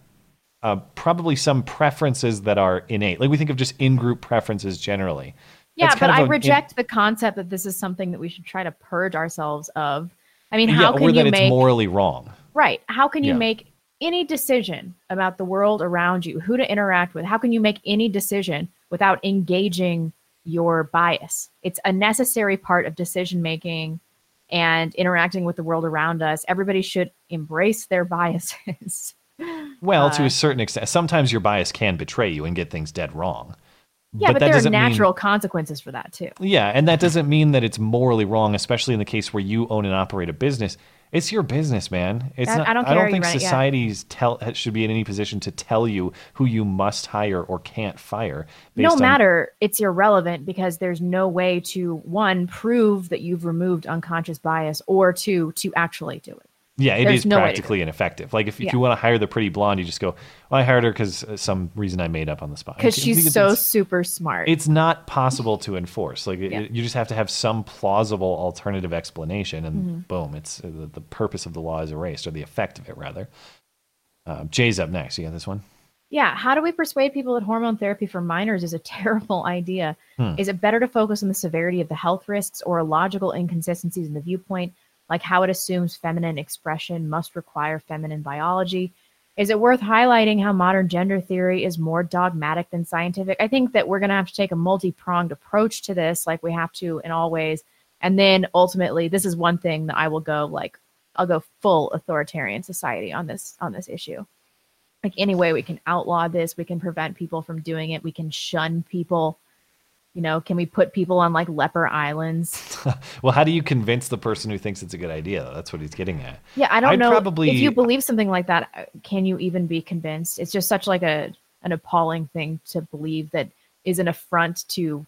S1: uh, probably some preferences that are innate. Like, we think of just in group preferences generally.
S3: Yeah, but I
S1: in-
S3: reject the concept that this is something that we should try to purge ourselves of. I mean,
S1: yeah,
S3: how
S1: or
S3: can you
S1: it's
S3: make
S1: morally wrong.
S3: right? How can you
S1: Yeah.
S3: make any decision about the world around you, who to interact with? How can you make any decision without engaging your bias? It's a necessary part of decision making and interacting with the world around us, everybody should embrace their biases. *laughs*
S1: Well, to
S3: Uh,
S1: a certain extent, sometimes your bias can betray you and get things dead wrong.
S3: Yeah, but,
S1: that
S3: there are
S1: doesn't mean-
S3: natural consequences for that too.
S1: Yeah, and that doesn't mean that it's morally wrong, especially in the case where you own and operate a business. It's your business, man. It's
S3: I-
S1: not,
S3: I don't
S1: I don't think
S3: run it, yeah.
S1: societies tell should be in any position to tell you who you must hire or can't fire.
S3: no
S1: on-
S3: matter it's irrelevant because there's no way to one prove that you've removed unconscious bias or two to actually do it
S1: Yeah, it
S3: There's
S1: is
S3: no way to do
S1: practically ineffective. Like if, if
S3: Yeah.
S1: you want to hire the pretty blonde, you just go, "Well, I hired her because some reason I made up on the spot."
S3: because she's so super smart
S1: It's not possible to enforce. Like it- you just have to have some plausible alternative explanation, and
S3: Mhm.
S1: boom, it's uh, the, the purpose of the law is erased, or the effect of it rather. Uh, Jay's up next. You got this one.
S3: yeah how do we persuade people that hormone therapy for minors is a *laughs* terrible idea
S1: Hmm.
S3: is it better to focus on the severity of the health risks or logical inconsistencies in the viewpoint like how it assumes feminine expression must require feminine biology is it worth highlighting how modern gender theory is more dogmatic than scientific? I think that we're going to have to take a multi pronged approach to this, like we have to in all ways. And then ultimately, this is one thing that I will go like, I'll go full authoritarian society on this on this issue. Like any way we can outlaw this, we can prevent people from doing it, we can shun people. You know, can we put people on like leper islands? *laughs*
S1: well, how do you convince the person who thinks it's a good idea? That's what he's getting at.
S3: Yeah, I don't
S1: I'd
S3: know
S1: Probably,
S3: if you believe something like that. uh, Can you even be convinced? It's just such like a an appalling thing to believe that is an affront to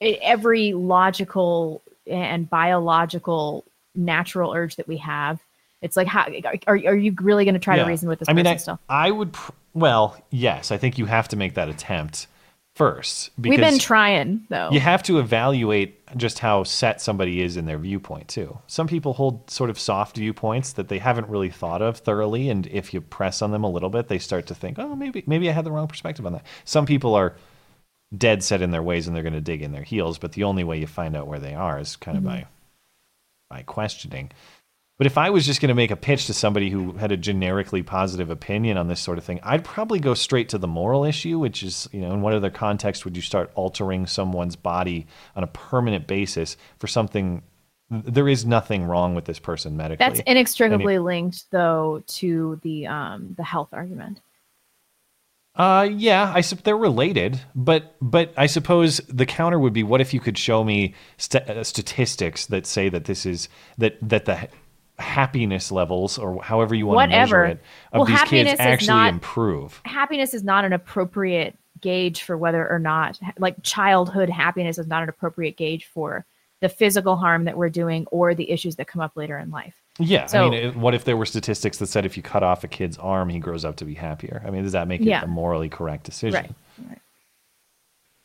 S3: every logical and biological natural urge that we have. It's like, how are, are you really going to try
S1: Yeah.
S3: to reason with this
S1: I mean,
S3: person
S1: I? I would. Pr- well, yes, I think you have to make that attempt first.
S3: We've been trying though.
S1: You have to evaluate just how set somebody is in their viewpoint too. Some people hold sort of soft viewpoints that they haven't really thought of thoroughly, and if you press on them a little bit, they start to think, "Oh, maybe maybe I had the wrong perspective on that." Some people are dead set in their ways and they're going to dig in their heels, but the only way you find out where they are is kind of
S3: Mhm.
S1: by by questioning. But if I was just going to make a pitch to somebody who had a generically positive opinion on this sort of thing, I'd probably go straight to the moral issue, which is, you know, in what other context would you start altering someone's body on a permanent basis for something? There is nothing wrong with this person medically.
S3: That's
S1: And it-
S3: inextricably linked though to the um the health argument.
S1: Uh, yeah, I sup- they're related, but but I suppose the counter would be, what if you could show me st- uh, statistics that say that this is that that the happiness levels or however you want to measure it of
S3: Well,
S1: these
S3: happiness
S1: kids actually
S3: not-
S1: improve.
S3: happiness is not an appropriate gauge for whether or not like childhood happiness is not an appropriate gauge for the physical harm that we're doing or the issues that come up later in life.
S1: Yeah,
S3: So-
S1: I mean, what if there were statistics that said if you cut off a kid's arm, he grows up to be happier? I mean, does that make it
S3: Yeah.
S1: a morally correct decision?
S3: Right. right.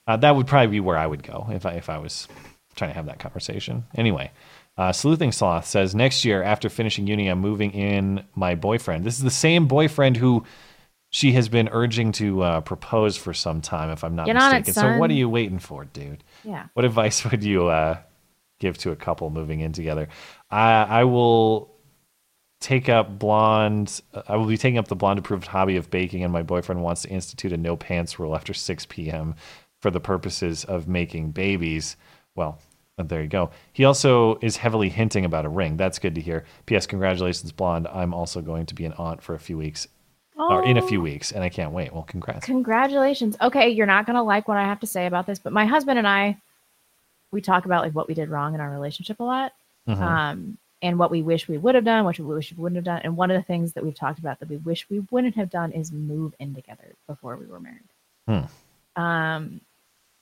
S1: Uh, that would probably be where I would go if I if I was trying to have that conversation. Anyway, uh, Sleuthing Sloth says next year after finishing uni, I'm moving in my boyfriend. This is the same boyfriend who she has been urging to uh, propose for some time, if I'm not
S3: Get on it,
S1: mistaken. so what are you waiting for, dude?
S3: Yeah.
S1: What advice *laughs* would you uh, give to a couple moving in together? I I will take up blonde. I will be taking up the blonde approved hobby of baking, and my boyfriend wants to institute a no pants rule after 6 p.m. for the purposes of making babies. Well, uh, there you go. He also is heavily hinting about a ring. That's good to hear. P.S. Congratulations, blonde. I'm also going to be an aunt for a few weeks, or in a few
S3: Oh.
S1: weeks, and I can't wait. Well, congrats.
S3: Congratulations. Okay, you're not gonna like what I have to say about this, but my husband and I, we talk about like what we did wrong in our relationship a lot,
S1: Mhm.
S3: um, and what we wish we would have done, what we wish we wouldn't have done. And one of the things that we've talked about that we wish we wouldn't have done is move in together before we were married.
S1: Hmm.
S3: Um,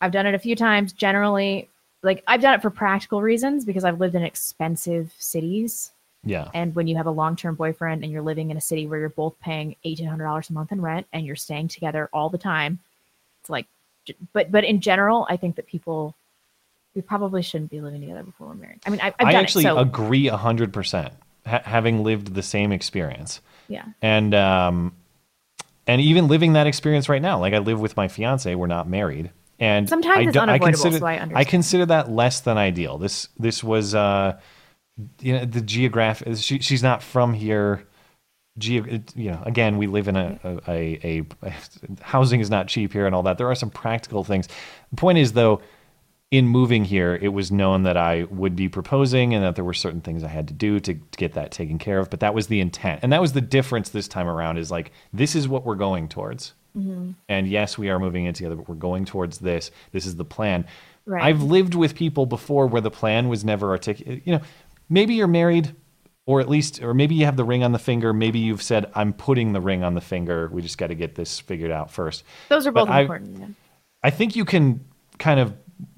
S3: I've done it a few times. Generally, like I've done it for practical reasons because I've lived in expensive cities.
S1: Yeah.
S3: And when you have a long term boyfriend and you're living in a city where you're both paying eighteen hundred dollars a month in rent and you're staying together all the time, it's like, but but in general, I think that people we probably shouldn't be living together before we're married. I mean, I've, I've
S1: I actually
S3: it, so
S1: agree hundred percent, ha- having lived the same experience.
S3: yeah.
S1: and um, and even living that experience right now. Like I live with my fiance, we're not married, and
S3: Sometimes
S1: I
S3: it's unavoidable,
S1: consider,
S3: so I understand.
S1: consider that less than ideal. This this was uh, you know the geographic. She, she's not from here. Geo, you know, again, we live in a, a, a, a *laughs* housing is not cheap here and all that. There are some practical things. The point is though, in moving here, it was known that I would be proposing and that there were certain things I had to do to, to get that taken care of. But that was the intent. And that was the difference this time around is like, this is what we're going towards.
S3: Mhm.
S1: And yes, we are moving in together, but we're going towards this. This is the plan.
S3: Right.
S1: I've lived with people before where the plan was never articulated. You know, maybe you're married, or at least, or maybe you have the ring on the finger. Maybe you've said, "I'm putting the ring on the finger. We just got to get this figured out first.
S3: Those are
S1: But
S3: both
S1: I-
S3: important. Yeah.
S1: I think you can kind of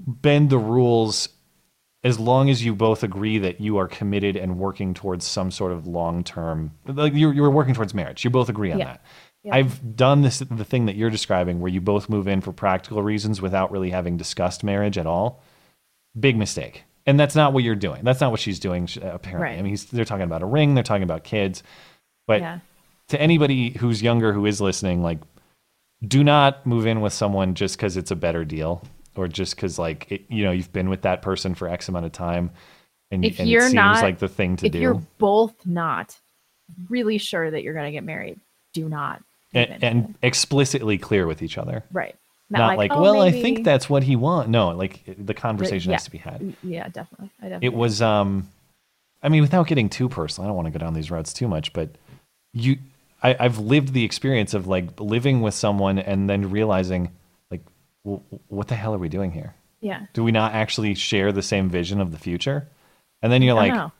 S1: bend the rules as long as you both agree that you are committed and working towards some sort of long term. Like you're, you're working towards marriage. You both agree on
S3: Yeah.
S1: that.
S3: Yeah.
S1: I've done this the thing that you're describing where you both move in for practical reasons without really having discussed marriage at all. Big mistake. And that's not what you're doing. That's not what she's doing apparently.
S3: Right.
S1: I mean, he's, they're talking about a ring, they're talking about kids. But
S3: Yeah.
S1: to anybody who's younger who is listening, like do not move in with someone just because it's a better deal or just because like it, you know you've been with that person for x amount of time and,
S3: if
S1: and
S3: you're
S1: it seems
S3: not
S1: like the thing to
S3: if
S1: do
S3: you're both not really sure that you're going to get married, do not.
S1: And, and explicitly clear with each other
S3: Right.
S1: not, like,
S3: "Oh,
S1: well i think that's what he wants no like the conversation
S3: yeah.
S1: has to be had
S3: Yeah, definitely. I definitely.
S1: it was um i mean without getting too personal i don't want to go down these roads too much but you I, i've lived the experience of like living with someone and then realizing like w- what the hell are we doing here
S3: Yeah.
S1: do we not actually share the same vision of the future and then you're like
S3: know.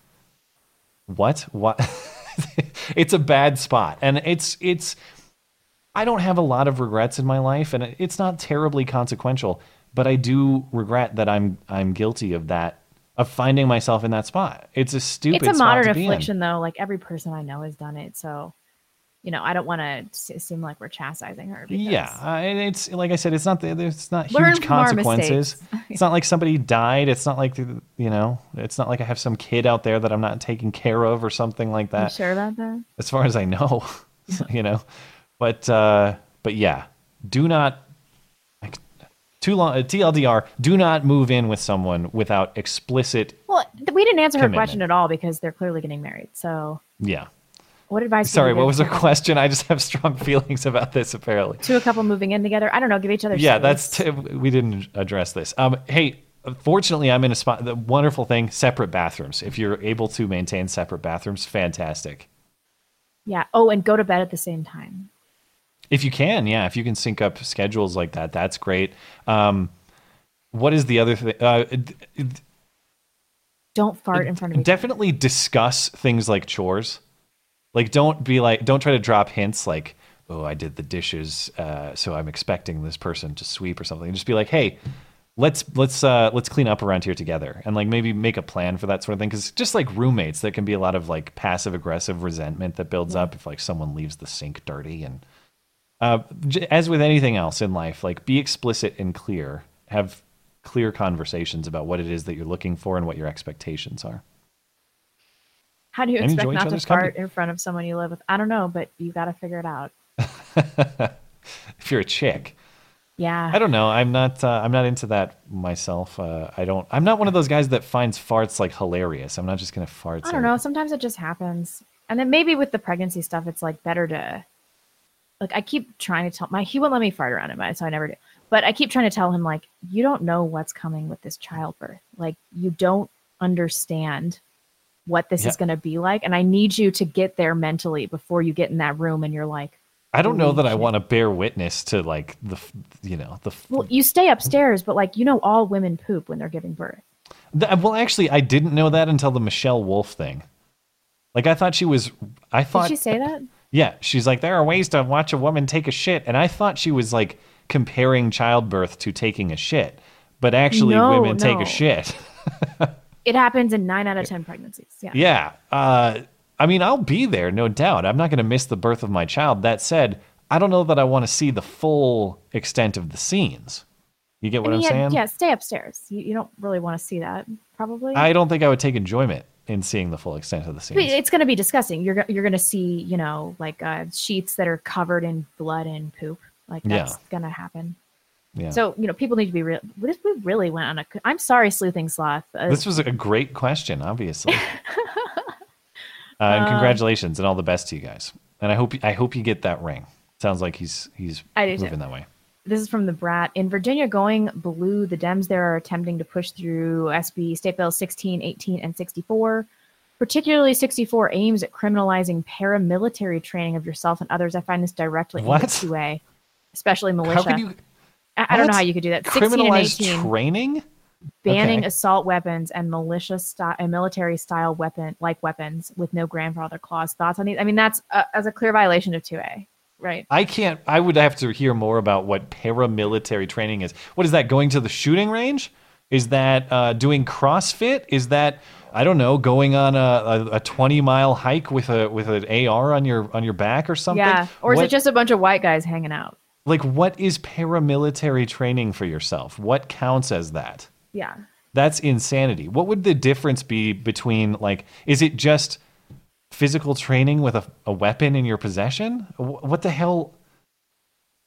S1: what what *laughs* it's a bad spot and it's it's i don't have a lot of regrets in my life and it's not terribly consequential but i do regret that i'm i'm guilty of that of finding myself in that spot it's a stupid
S3: it's a modern affliction, though. Like every person I know has done it. So, you know, I don't want to seem like we're chastising her. Because
S1: yeah uh, it's like i said it's not the, it's not huge consequences it's not like somebody died it's not like you know it's not like i have some kid out there that i'm not taking care of or something like
S3: You
S1: that
S3: sure about that?
S1: as far as I know, *laughs* you know. But uh, but yeah, do not too long. Uh, TLDR: Do not move in with someone without explicit.
S3: Well, we didn't answer her question at all because they're clearly getting married. So,
S1: Yeah.
S3: what advice?
S1: Sorry, what was her question? I just have strong *laughs* feelings about this. Apparently.
S3: To a couple moving in together, I don't know. Give each other.
S1: Yeah,
S3: space.
S1: that's t- we didn't address this. Um, hey. Fortunately, I'm in a spot. The wonderful thing: separate bathrooms. If you're able to maintain separate bathrooms, fantastic.
S3: yeah. Oh, and go to bed at the same time.
S1: If you can, yeah, if you can sync up schedules like that, that's great. Um, what is the other thing? Uh,
S3: Don't fart in front of each
S1: definitely discuss things like chores. Like, don't be like, don't try to drop hints like, "Oh, I did the dishes, uh, so I'm expecting this person to sweep or something." Just be like, "Hey, let's let's uh, let's clean up around here together," and like maybe make a plan for that sort of thing. Because just like roommates, there can be a lot of like passive aggressive resentment that builds up if like someone leaves the sink dirty and uh, as with anything else in life, like be explicit and clear. Have clear conversations about what it is that you're looking for and what your expectations are.
S3: How do you
S1: And
S3: expect not to fart in front of someone you live with? I don't know, but you got to figure it out. *laughs*
S1: if you're a chick,
S3: Yeah.
S1: I don't know. I'm not. Uh, I'm not into that myself. Uh, I don't. I'm not one of those guys that finds farts like hilarious. I'm not just gonna fart.
S3: I don't know. Sometimes it just happens. And then maybe with the pregnancy stuff, it's like better to like I keep trying to tell my he won't let me fart around him, so I never do. But I keep trying to tell him like you don't know what's coming with this childbirth. Like you don't understand what this
S1: Yeah.
S3: is going to be like, and I need you to get there mentally before you get in that room and you're like,
S1: I don't know that I want to bear witness to like the, you know, the.
S3: well, you stay upstairs, but like you know, all women poop when they're giving birth.
S1: the uh, well, actually, I didn't know that until the Michelle Wolf thing. Like I thought she was. I thought Did
S3: she say that?
S1: Yeah, she's like, there are ways to watch a woman take a shit, and I thought she was like comparing childbirth to taking a shit, but actually,
S3: No,
S1: women take a shit. *laughs*
S3: It happens in nine out of ten pregnancies. Yeah.
S1: Yeah. Uh, I mean, I'll be there, no doubt. I'm not going to miss the birth of my child. That said, I don't know that I want to see the full extent of the scenes. You get what
S3: I
S1: I'm
S3: mean, yeah,
S1: saying?
S3: yeah, stay upstairs. You, you don't really want to see that, probably.
S1: I don't think I would take enjoyment in seeing the full extent of the scene.
S3: It's going to be disgusting. You're you're going to see, you know, like uh, sheets that are covered in blood and poop. Like
S1: Yeah.
S3: that's going to happen.
S1: Yeah.
S3: So you know, people need to be real. This we really went on a. I'm sorry, sleuthing sloth. Uh,
S1: this was a great question, obviously. *laughs* uh, and
S3: Uh,
S1: congratulations and all the best to you guys. And I hope I hope you get that ring. Sounds like he's he's
S3: do too.
S1: moving that way.
S3: This is from the Brat. In Virginia, going blue, the Dems there are attempting to push through SB State bills 16, 18, and 64. Particularly 64 aims at criminalizing paramilitary training of yourself and others. I find this directly
S1: What?
S3: into 2A, especially militia.
S1: You
S3: I, I don't know how you could do that. 16 and
S1: criminalize
S3: 18
S1: training?
S3: banning
S1: Okay.
S3: assault weapons and militia style and military style weapon like weapons with no grandfather clause. Thoughts on these? I mean, that's uh, as a clear violation of 2A, right?
S1: I can't. I would have to hear more about what paramilitary training is. What is that? Going to the shooting range? Is that uh, doing CrossFit? Is that I don't know, going on a, a, a twenty mile hike with a with an AR on your on your back or something?
S3: Yeah. Or is
S1: What-
S3: it just a bunch of white guys hanging out?
S1: like what is paramilitary training for yourself? What counts as that?
S3: Yeah.
S1: That's insanity. What would the difference be between like is it just physical training with a, a weapon in your possession? What the hell?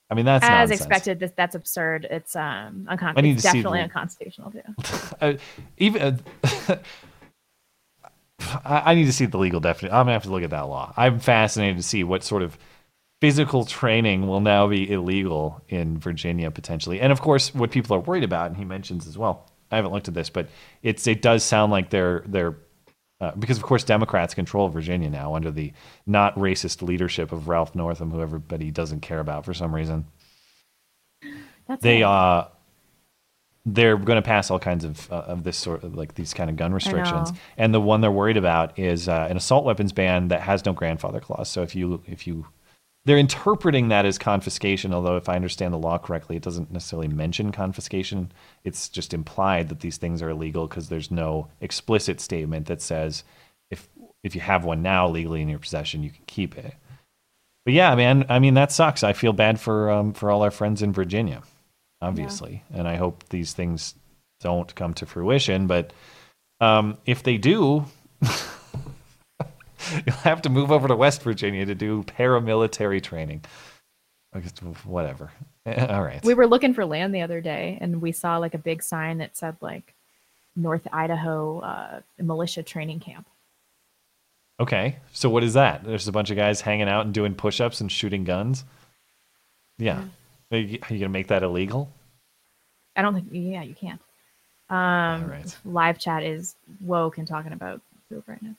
S1: I mean, that's
S3: As
S1: nonsense.
S3: expected, this that's absurd. It's um uncon-
S1: I need to see
S3: definitely
S1: the-
S3: unconstitutional too. *laughs*
S1: uh, even uh, *laughs* I, I need to see the legal definition. I'm gonna have to look at that law. I'm fascinated to see what sort of physical training will now be illegal in Virginia potentially, and of course, what people are worried about, and he mentions as well. I haven't looked at this, but it's it does sound like they're they're uh, because of course Democrats control Virginia now under the not racist leadership of Ralph Northam, who everybody doesn't care about for some reason.
S3: That's
S1: they uh they're going to pass all kinds of uh, of this sort of like these kind of gun restrictions. And the one they're worried about is uh, an assault weapons ban that has no grandfather clause. So if you if you they're interpreting that as confiscation although if i understand the law correctly it doesn't necessarily mention confiscation. It's just implied that these things are illegal because there's no explicit statement that says if if you have one now legally in your possession you can keep it. But yeah man i mean that sucks. I feel bad for um, for all our friends in virginia obviously and i hope these things don't come to fruition but um, if they do *laughs* *laughs* you'll have to move over to west virginia to do paramilitary training. I guess, whatever. *laughs* All right.
S3: We were looking for land the other day, and we saw like a big sign that said like North Idaho uh, militia training camp.
S1: okay. So what is that? There's a bunch of guys hanging out and doing push-ups and shooting guns? Yeah. Are you, are you gonna make that illegal?
S3: I don't think. Yeah, you can't. Um, Live chat is woke and talking about poop right now.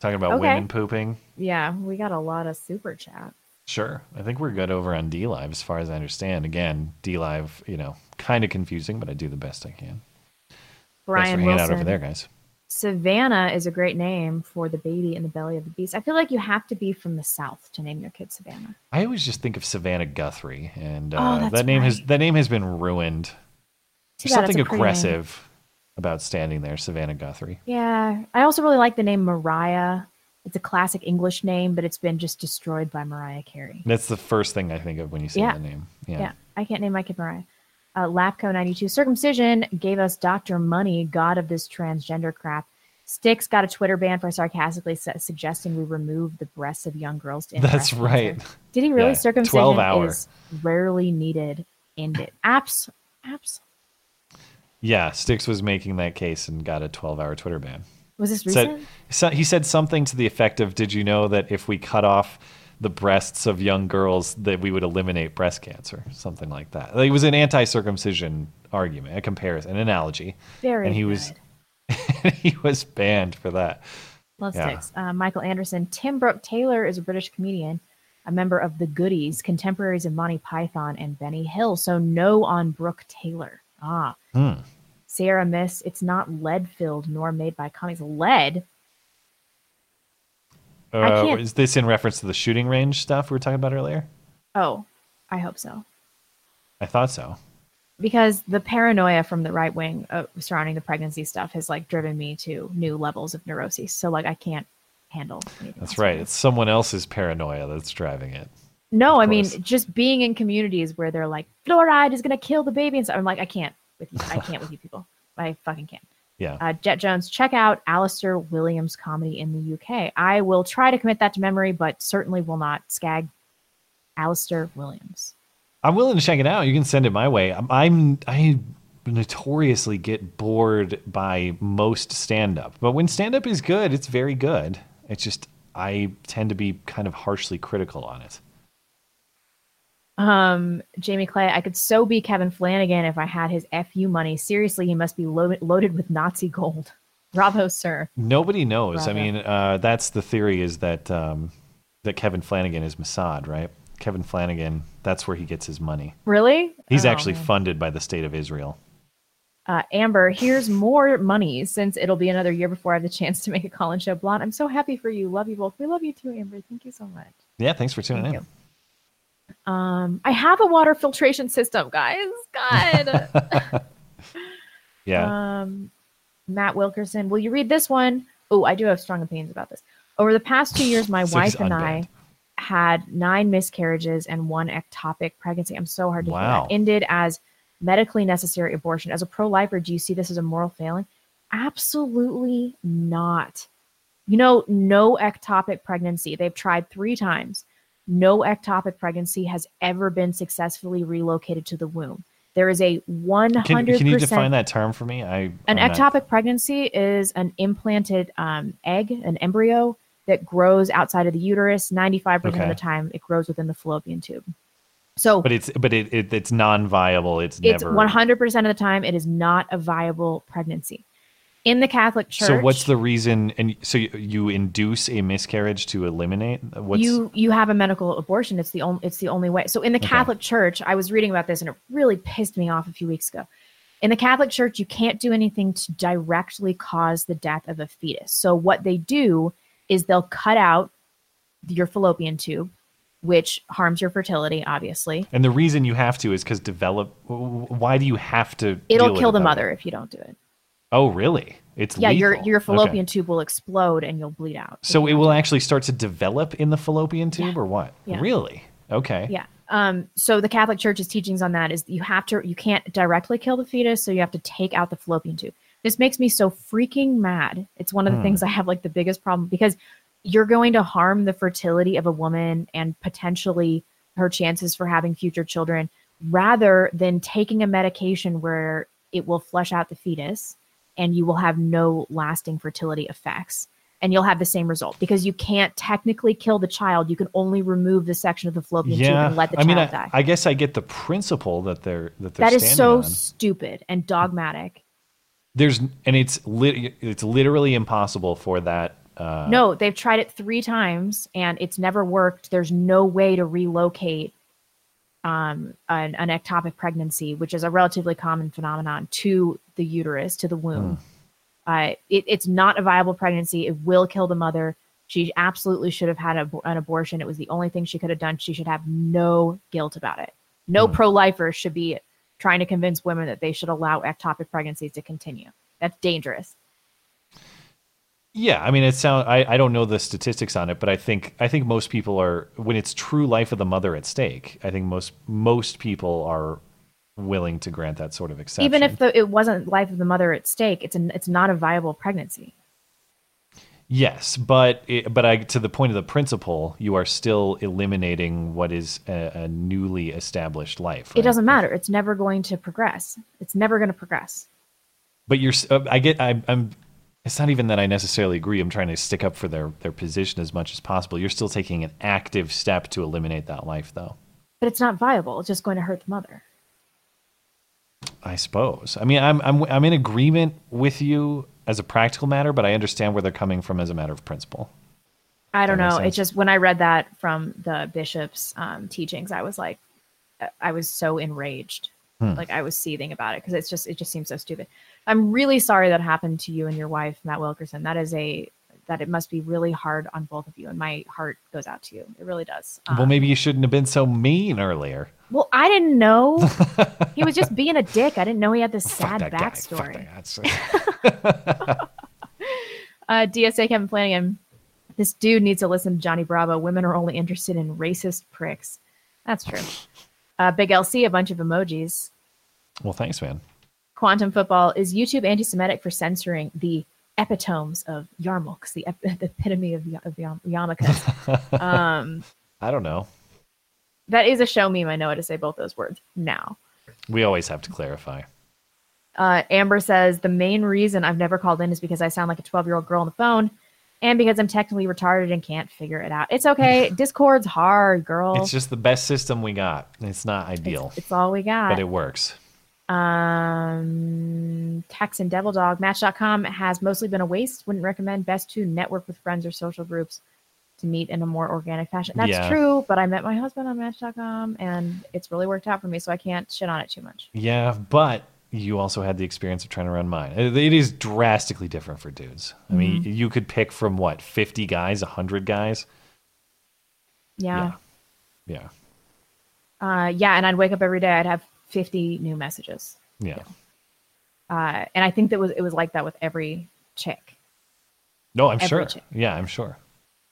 S1: Talking about
S3: Okay.
S1: women pooping
S3: Yeah, we got a lot of super chat.
S1: Sure. I think we're good over on DLive as far as I understand. Again, DLive, you know, kind of confusing, but I do the best I can. Thanks
S3: Brian
S1: for hanging
S3: Wilson.
S1: out over there, guys.
S3: Savannah is a great name for the baby in the belly of the beast. I feel like you have to be from the south to name your kid Savannah.
S1: I always just think of Savannah Guthrie, and
S3: Oh,
S1: uh,
S3: that's
S1: that name has that name has been ruined.
S3: Too
S1: There's something aggressive about standing there, Savannah Guthrie.
S3: Yeah, I also really like the name Mariah. It's a classic English name, but it's been just destroyed by Mariah Carey.
S1: That's the first thing I think of when you say
S3: Yeah.
S1: that name.
S3: Yeah.
S1: Yeah.
S3: I can't name my kid Mariah. Uh, Lapco92. Circumcision gave us Dr. Money, god of this transgender crap. Styx got a Twitter ban for sarcastically su- suggesting we remove the breasts of young girls to
S1: That's right.
S3: Did he really?
S1: Yeah, 12
S3: Circumcision is rarely needed. End it. Apps. Apps.
S1: Yeah, Styx was making that case and got a 12-hour Twitter ban.
S3: Was this
S1: Said-
S3: recent?
S1: so- he said something to the effect of, "Did you know that if we cut off the breasts of young girls, that we would eliminate breast cancer?" Something like that. It was an anti-circumcision argument, a comparison, an analogy,
S3: Very
S1: and he was *laughs* he was banned for that.
S3: Love
S1: Yeah.
S3: Styx. Uh, Michael Anderson. Tim Brooke Taylor is a British comedian, a member of the Goodies, contemporaries of Monty Python and Benny Hill. So no on Brooke Taylor. Ah.
S1: Hmm.
S3: Sierra Miss. It's not lead filled nor made by comics. Lead.
S1: Uh, is this in reference to the shooting range stuff we were talking about earlier?
S3: Oh, I hope so.
S1: I thought so.
S3: Because the paranoia from the right wing uh, surrounding the pregnancy stuff has like driven me to new levels of neuroses. So like I can't handle anything.
S1: That's right. It's someone else's paranoia that's driving it.
S3: No, I mean just being in communities where they're like fluoride is gonna kill the baby and stuff. I'm like, I can't with you. I can't with you people. I fucking can't. *laughs*
S1: Yeah.
S3: Uh, Jet Jones, check out Alistair Williams comedy in the UK. I will try to commit that to memory, but certainly will not scag Alistair Williams.
S1: I'm willing to check it out. You can send it my way. I'm, I'm I notoriously get bored by most stand up, but when stand up is good, it's very good. It's just I tend to be kind of harshly critical on it.
S3: Um, Jamie Clay, I could so be Kevin Flanagan if I had his FU money. Seriously, he must be lo- loaded with Nazi gold. *laughs* Bravo, sir.
S1: Nobody knows. I mean, uh, that's the theory is that um, that Kevin Flanagan is Mossad, right? Kevin Flanagan, that's where he gets his money.
S3: Really?
S1: He's
S3: Oh,
S1: actually
S3: man.
S1: funded by the state of Israel.
S3: Uh, Amber, here's more money since it'll be another year before I have the chance to make a call-in show. Blonde, I'm so happy for you. Love you both. We love you too, Amber. Thank you so much.
S1: Yeah, thanks for tuning
S3: Thank
S1: in.
S3: Um, I have a water filtration system, guys. God. *laughs*
S1: Yeah.
S3: Um, Matt Wilkerson, will you read this one? Oh, I do have strong opinions about this. Over the past two years, my wife and I had nine miscarriages and one ectopic pregnancy. I'm so hard to.
S1: Wow.
S3: That. Ended as medically necessary abortion. As a pro-lifer, do you see this as a moral failing? Absolutely not. You know, no ectopic pregnancy. They've tried three times. No ectopic pregnancy has ever been successfully relocated to the womb. There is a 100%
S1: Can, can you define that term for me? I
S3: an
S1: I'm not-
S3: ectopic pregnancy is an implanted um, egg, an embryo that grows outside of the uterus. 95% of the time, it grows within the fallopian tube. So
S1: but it's but it, it it's non-viable. It's,
S3: it's
S1: never.
S3: 100% of the time, it is not a viable pregnancy. In the Catholic Church,
S1: So what's the reason? And so you, you induce a miscarriage to eliminate uh, what's
S3: you you have a medical abortion. It's the only it's the only way. So in the
S1: Okay.
S3: Catholic Church, I was reading about this and it really pissed me off a few weeks ago. In the Catholic Church, you can't do anything to directly cause the death of a fetus. So what they do is they'll cut out your fallopian tube, which harms your fertility, obviously.
S1: And the reason you have to is because develop. Why do you have to?
S3: It'll kill
S1: it
S3: the mother if you don't do it.
S1: Oh, really? It's
S3: yeah, your
S1: lethal.
S3: your
S1: Okay.
S3: fallopian tube will explode and you'll bleed out.
S1: So it will actually start to develop in the fallopian tube, or what?
S3: Yeah.
S1: Really? Okay.
S3: Yeah. Um, so the Catholic Church's teachings on that is you have to you can't directly kill the fetus, so you have to take out the fallopian tube. This makes me so freaking mad. It's one of the
S1: Hmm.
S3: things I have like the biggest problem because you're going to harm the fertility of a woman and potentially her chances for having future children rather than taking a medication where it will flush out the fetus and you will have no lasting fertility effects. And you'll have the same result because you can't technically kill the child. You can only remove the section of the fallopian tube and let the
S1: I
S3: child
S1: mean, I,
S3: die.
S1: I guess I get the principle that they're that they're
S3: that is so
S1: on.
S3: stupid and dogmatic.
S1: There's and it's lit, it's literally impossible for that. Uh,
S3: no they've tried it three times and it's never worked. There's no way to relocate um, an, an ectopic pregnancy which is a relatively common phenomenon to the uterus to the womb. Uh, it, it's not a viable pregnancy. It will kill the mother. She absolutely should have had a, an abortion. It was the only thing she could have done. She should have no guilt about it. No pro-lifer should be trying to convince women that they should allow ectopic pregnancies to continue. That's dangerous.
S1: Yeah, I mean, it sound. I, I don't know the statistics on it, but I think I think most people are when it's true life of the mother at stake. I think most most people are willing to grant that sort of exception.
S3: even if the, it wasn't life of the mother at stake it's an, it's not a viable pregnancy
S1: yes, but it, but I to the point of the principle, you are still eliminating what is a, a newly established life.
S3: it doesn't matter it's never going to progress it's never going to progress
S1: But you're. uh, I get. I, I'm. It's not even that I necessarily agree. I'm trying to stick up for their their position as much as possible. You're still taking an active step to eliminate that life, though.
S3: but it's not viable it's just going to hurt the mother
S1: I suppose. I mean, I'm I'm I'm in agreement with you as a practical matter, but I understand where they're coming from as a matter of principle.
S3: i don't know
S1: sense.
S3: it's just when i read that from the bishop's um, teachings i was like i was so enraged
S1: Hmm.
S3: like i was seething about it because it's just it just seems so stupid i'm really sorry that happened to you and your wife matt wilkerson that is a that it must be really hard on both of you and my heart goes out to you it really does
S1: well, maybe you shouldn't have been so mean earlier.
S3: Well, I didn't know. *laughs* he was just being a dick. I didn't know he had this sad backstory. *laughs* uh, DSA Kevin Flanagan. This dude needs to listen to Johnny Bravo. Women are only interested in racist pricks. That's true. *laughs* Uh, Big LC, a bunch of emojis.
S1: Well, thanks, man.
S3: Quantum football. Is YouTube anti Semitic for censoring the epitomes of yarmulks, the, ep- *laughs* the epitome of, y- of yam- yarmulkes? *laughs* um,
S1: I don't know.
S3: that is a show meme. I know how to say both those words now.
S1: We always have to clarify.
S3: Uh, Amber says the main reason I've never called in is because I sound like a 12 year old girl on the phone. and because I'm technically retarded and can't figure it out. It's okay. *laughs* Discord's hard, girl.
S1: It's just the best system we got. It's not ideal,
S3: It's all we got.
S1: but it works.
S3: Um, Tex and Devil Dog Match.com has mostly been a waste. Wouldn't recommend. Best to network with friends or social groups to meet in a more organic fashion. That's
S1: Yeah.
S3: true, but I met my husband on Match.com and it's really worked out for me, so I can't shit on it too much.
S1: Yeah, but you also had the experience of trying to run mine. It is drastically different for dudes. I mean,
S3: Mhm.
S1: you could pick from what, 50 guys, 100 guys?
S3: Yeah.
S1: Yeah.
S3: Uh, yeah, and I'd wake up every day. I'd have 50 new messages.
S1: Yeah.
S3: Uh, and I think that was it was like that with every chick.
S1: No, I'm
S3: Every
S1: sure.
S3: chick.
S1: Yeah, I'm sure.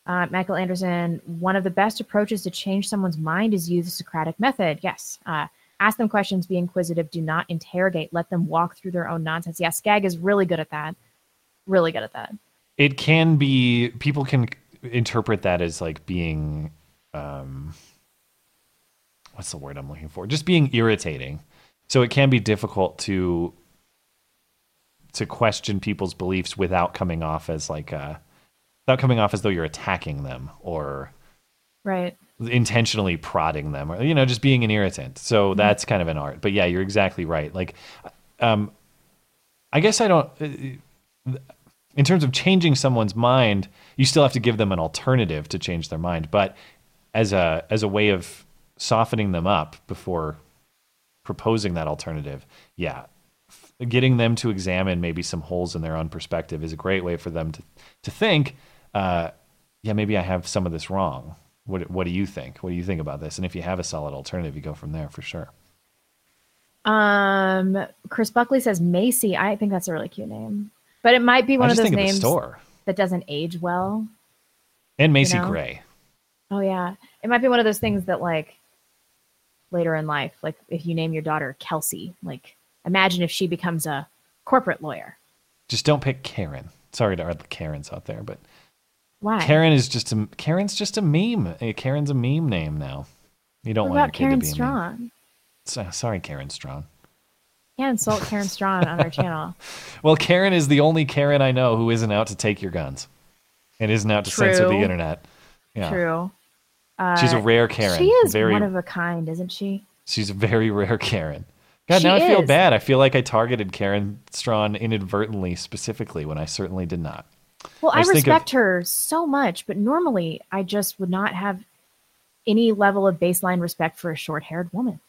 S3: Uh, Michael Anderson, one of the best approaches to change someone's mind is use the Socratic method. Yes. Uh, ask them questions, be inquisitive, do not interrogate, let them walk through their own nonsense. Yeah, Skag is really good at that. Really good at that.
S1: It can be people can interpret that as like being um what's the word I'm looking for? Just being irritating. So it can be difficult to to question people's beliefs without coming off as like uh without coming off as though you're attacking them or
S3: Right.
S1: intentionally prodding them or you know just being an irritant so that's kind of an art but yeah you're exactly right like um i guess i don't in terms of changing someone's mind you still have to give them an alternative to change their mind but as a as a way of softening them up before proposing that alternative yeah f- getting them to examine maybe some holes in their own perspective is a great way for them to to think uh yeah maybe i have some of this wrong what what do you think what do you think about this and if you have a solid alternative you go from there for sure
S3: Um, Chris Buckley says Macy. I think that's a really cute name, but it might be one of those
S1: of
S3: names
S1: store.
S3: that doesn't age well.
S1: and macy
S3: know?
S1: gray
S3: Oh yeah, it might be one of those things that like later in life, like if you name your daughter Kelsey, like imagine if she becomes a corporate lawyer.
S1: just don't pick karen sorry to all the karens out there but
S3: Why?
S1: karen is just a karen's just a meme Eh, karen's a meme name now you don't
S3: what
S1: want your kid
S3: Karen
S1: to be a meme.
S3: Straughan?
S1: So- sorry karen Straughan
S3: Can't insult Karen Straughan on our channel. *laughs*
S1: well karen is the only karen i know who isn't out to take your guns and isn't out to censor the internet yeah
S3: True. Uh,
S1: She's a rare Karen.
S3: She is
S1: Very-
S3: one of a kind, isn't she?
S1: She's a very rare Karen. God,
S3: She
S1: now I feel bad. I feel like I targeted Karen Straughan inadvertently, specifically, when I certainly did not.
S3: Well, I,
S1: just think of-
S3: respect her so much, but normally I just would not have any level of baseline respect for a short-haired woman.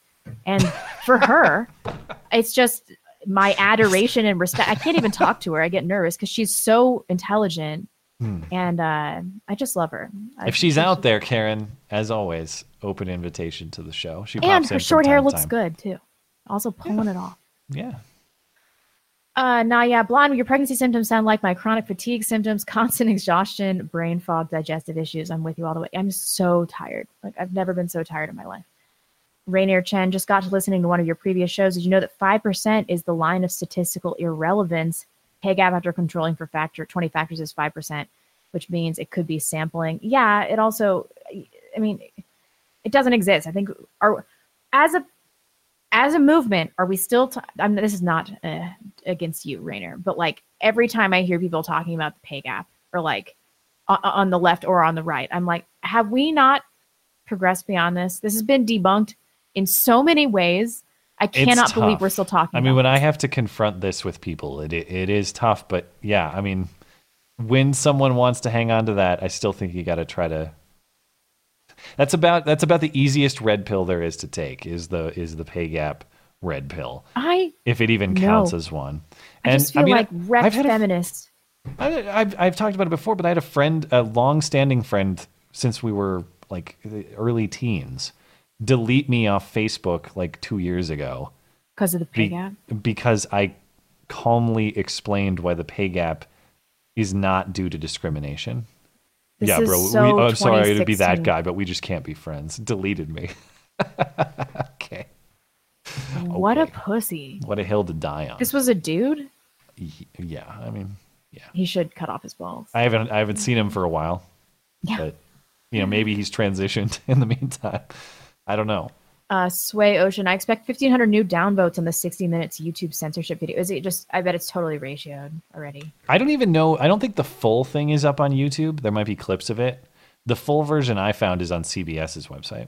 S3: And for her, *laughs* it's just my adoration and respect. I can't even talk to her. I get nervous because she's so intelligent,
S1: Hmm.
S3: and uh, I just love her. I-
S1: If she's out there, Karen, as always, open invitation to the show. She
S3: and
S1: pops
S3: her short hair looks
S1: time.
S3: good too. Also pulling it off.
S1: Yeah.
S3: Uh, nah, yeah, blonde. Your pregnancy symptoms sound like my chronic fatigue symptoms, *laughs* constant exhaustion, brain fog, digestive issues. I'm with you all the way. I'm so tired. Like I've never been so tired in my life. Rainier Chen just got to listening to one of your previous shows. Did you know that five percent is the line of statistical irrelevance? Pay gap after controlling for factor twenty factors is five percent, which means it could be sampling. Yeah, it also. I mean, it doesn't exist. I think are as a as a movement, are we still? T- I mean, this is not uh, against you, Rainer, but like every time I hear people talking about the pay gap, or like on the left or on the right, I'm like, have we not progressed beyond this? This has been debunked in so many ways. I cannot believe we're still talking.
S1: I mean, when I have to confront this with people, it it it is tough. But yeah, I mean, when someone wants to hang on to that, I still think you got to try to. That's about that's about the easiest red pill there is to take. Is the is the pay gap red pill,
S3: I
S1: if it even
S3: No.
S1: counts as one.
S3: I just feel like rep
S1: I've had a
S3: feminist.
S1: I, I've I've talked about it before, but I had a friend, a long-standing friend, since we were like the early teens, delete me off Facebook like two years ago
S3: because of the pay
S1: be-
S3: gap.
S1: because I calmly explained why the pay gap is not due to discrimination.
S3: This
S1: yeah, bro.
S3: so
S1: we, I'm sorry to be that guy, but we just can't be friends. Deleted me. *laughs* okay.
S3: What a pussy.
S1: What a hill to die on.
S3: This was a dude.
S1: Yeah, I mean, yeah.
S3: He should cut off his balls.
S1: I haven't I haven't seen him for a while.
S3: Yeah.
S1: But you know, maybe he's transitioned *laughs* in the meantime. I don't know.
S3: Uh, Sway Ocean. I expect 1,500 new downvotes on the 60 minutes YouTube censorship video. Is it just? I bet it's totally ratioed already.
S1: I don't even know. I don't think the full thing is up on YouTube. There might be clips of it. The full version I found is on CBS's website.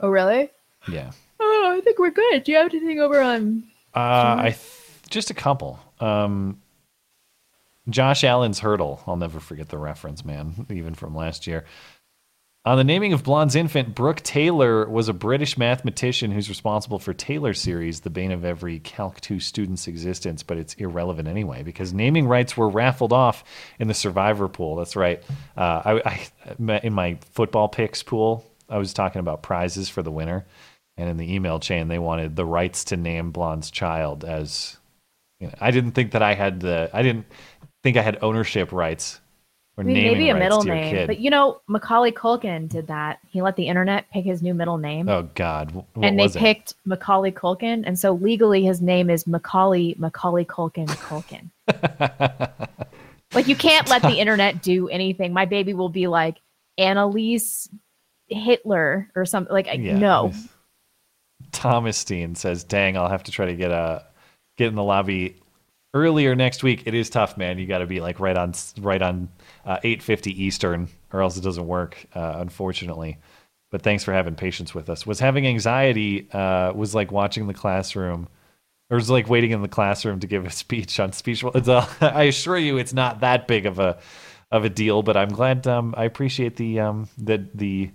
S3: Oh, really?
S1: Yeah.
S3: Oh, I think we're good. Do you have anything over on?
S1: Uh, I th- just a couple. Um, Josh Allen's hurdle. I'll never forget the reference, man, even from last year. On the naming of Blonde's infant, Brook Taylor was a British mathematician who's responsible for Taylor series, the bane of every Calc 2 student's existence, but it's irrelevant anyway because naming rights were raffled off in the survivor pool. That's right. Uh, I, I, in my football picks pool, I was talking about prizes for the winner, and in the email chain, they wanted the rights to name Blonde's child as. You know, I didn't think that I had the. I didn't think I had ownership rights or
S3: I mean, maybe a middle name,
S1: kid.
S3: but you know, Macaulay Culkin did that. He let the internet pick his new middle name,
S1: Oh God, what
S3: and they
S1: it?
S3: picked Macaulay Culkin, and so legally his name is Macaulay Macaulay Culkin Culkin. *laughs* like you can't let the internet do anything. My baby will be like Annalise Hitler or something. Like I
S1: Yeah.
S3: no,
S1: Thomas Steen says, "Dang, I'll have to try to get a get in the lobby earlier next week. It is tough, man. You got to be like right on right on uh, eight fifty Eastern, or else it doesn't work. Uh, unfortunately." But thanks for having patience with us. Was having anxiety uh, was like watching the classroom, or was like waiting in the classroom to give a *laughs* speech on speech. It's a, *laughs* I assure you, it's not that big of a of a deal. But I'm glad. Um, I appreciate the um, the the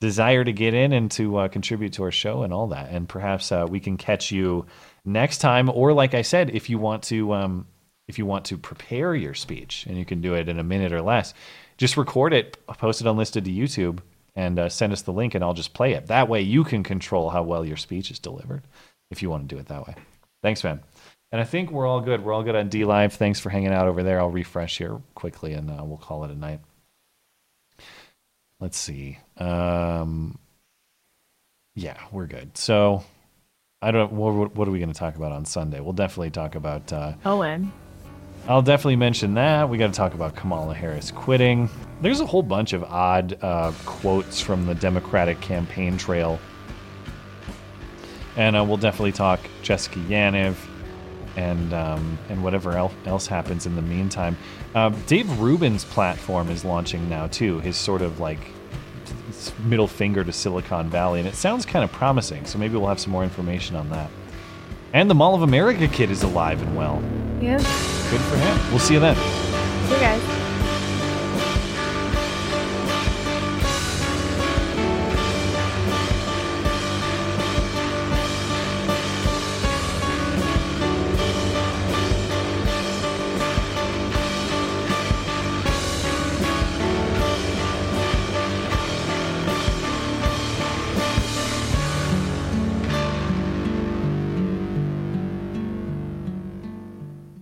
S1: desire to get in and to uh, contribute to our show and all that. And perhaps uh, we can catch you next time. Or like I said, if you want to, um, if you want to prepare your speech and you can do it in a minute or less, just record it, post it unlisted to YouTube, and uh, send us the link, and I'll just play it. That way, you can control how well your speech is delivered. If you want to do it that way. Thanks, man. And I think we're all good. We're all good on DLive. Thanks for hanging out over there. I'll refresh here quickly, and uh, we'll call it a night. Let's see. Um, yeah, we're good. So, I don't. What, what are we going to talk about on Sunday? We'll definitely talk about. Uh,
S3: Owen.
S1: I'll definitely mention that. We got to talk about Kamala Harris quitting. There's a whole bunch of odd uh, quotes from the Democratic campaign trail. And uh, we'll definitely talk Jessica Yaniv and um, and whatever else happens in the meantime. Uh, Dave Rubin's platform is launching now too. His sort of like middle finger to Silicon Valley, and it sounds kind of promising. So maybe we'll have some more information on that. And the Mall of America kid is alive and well.
S3: Yeah.
S1: Good for him. We'll see you then. See you guys.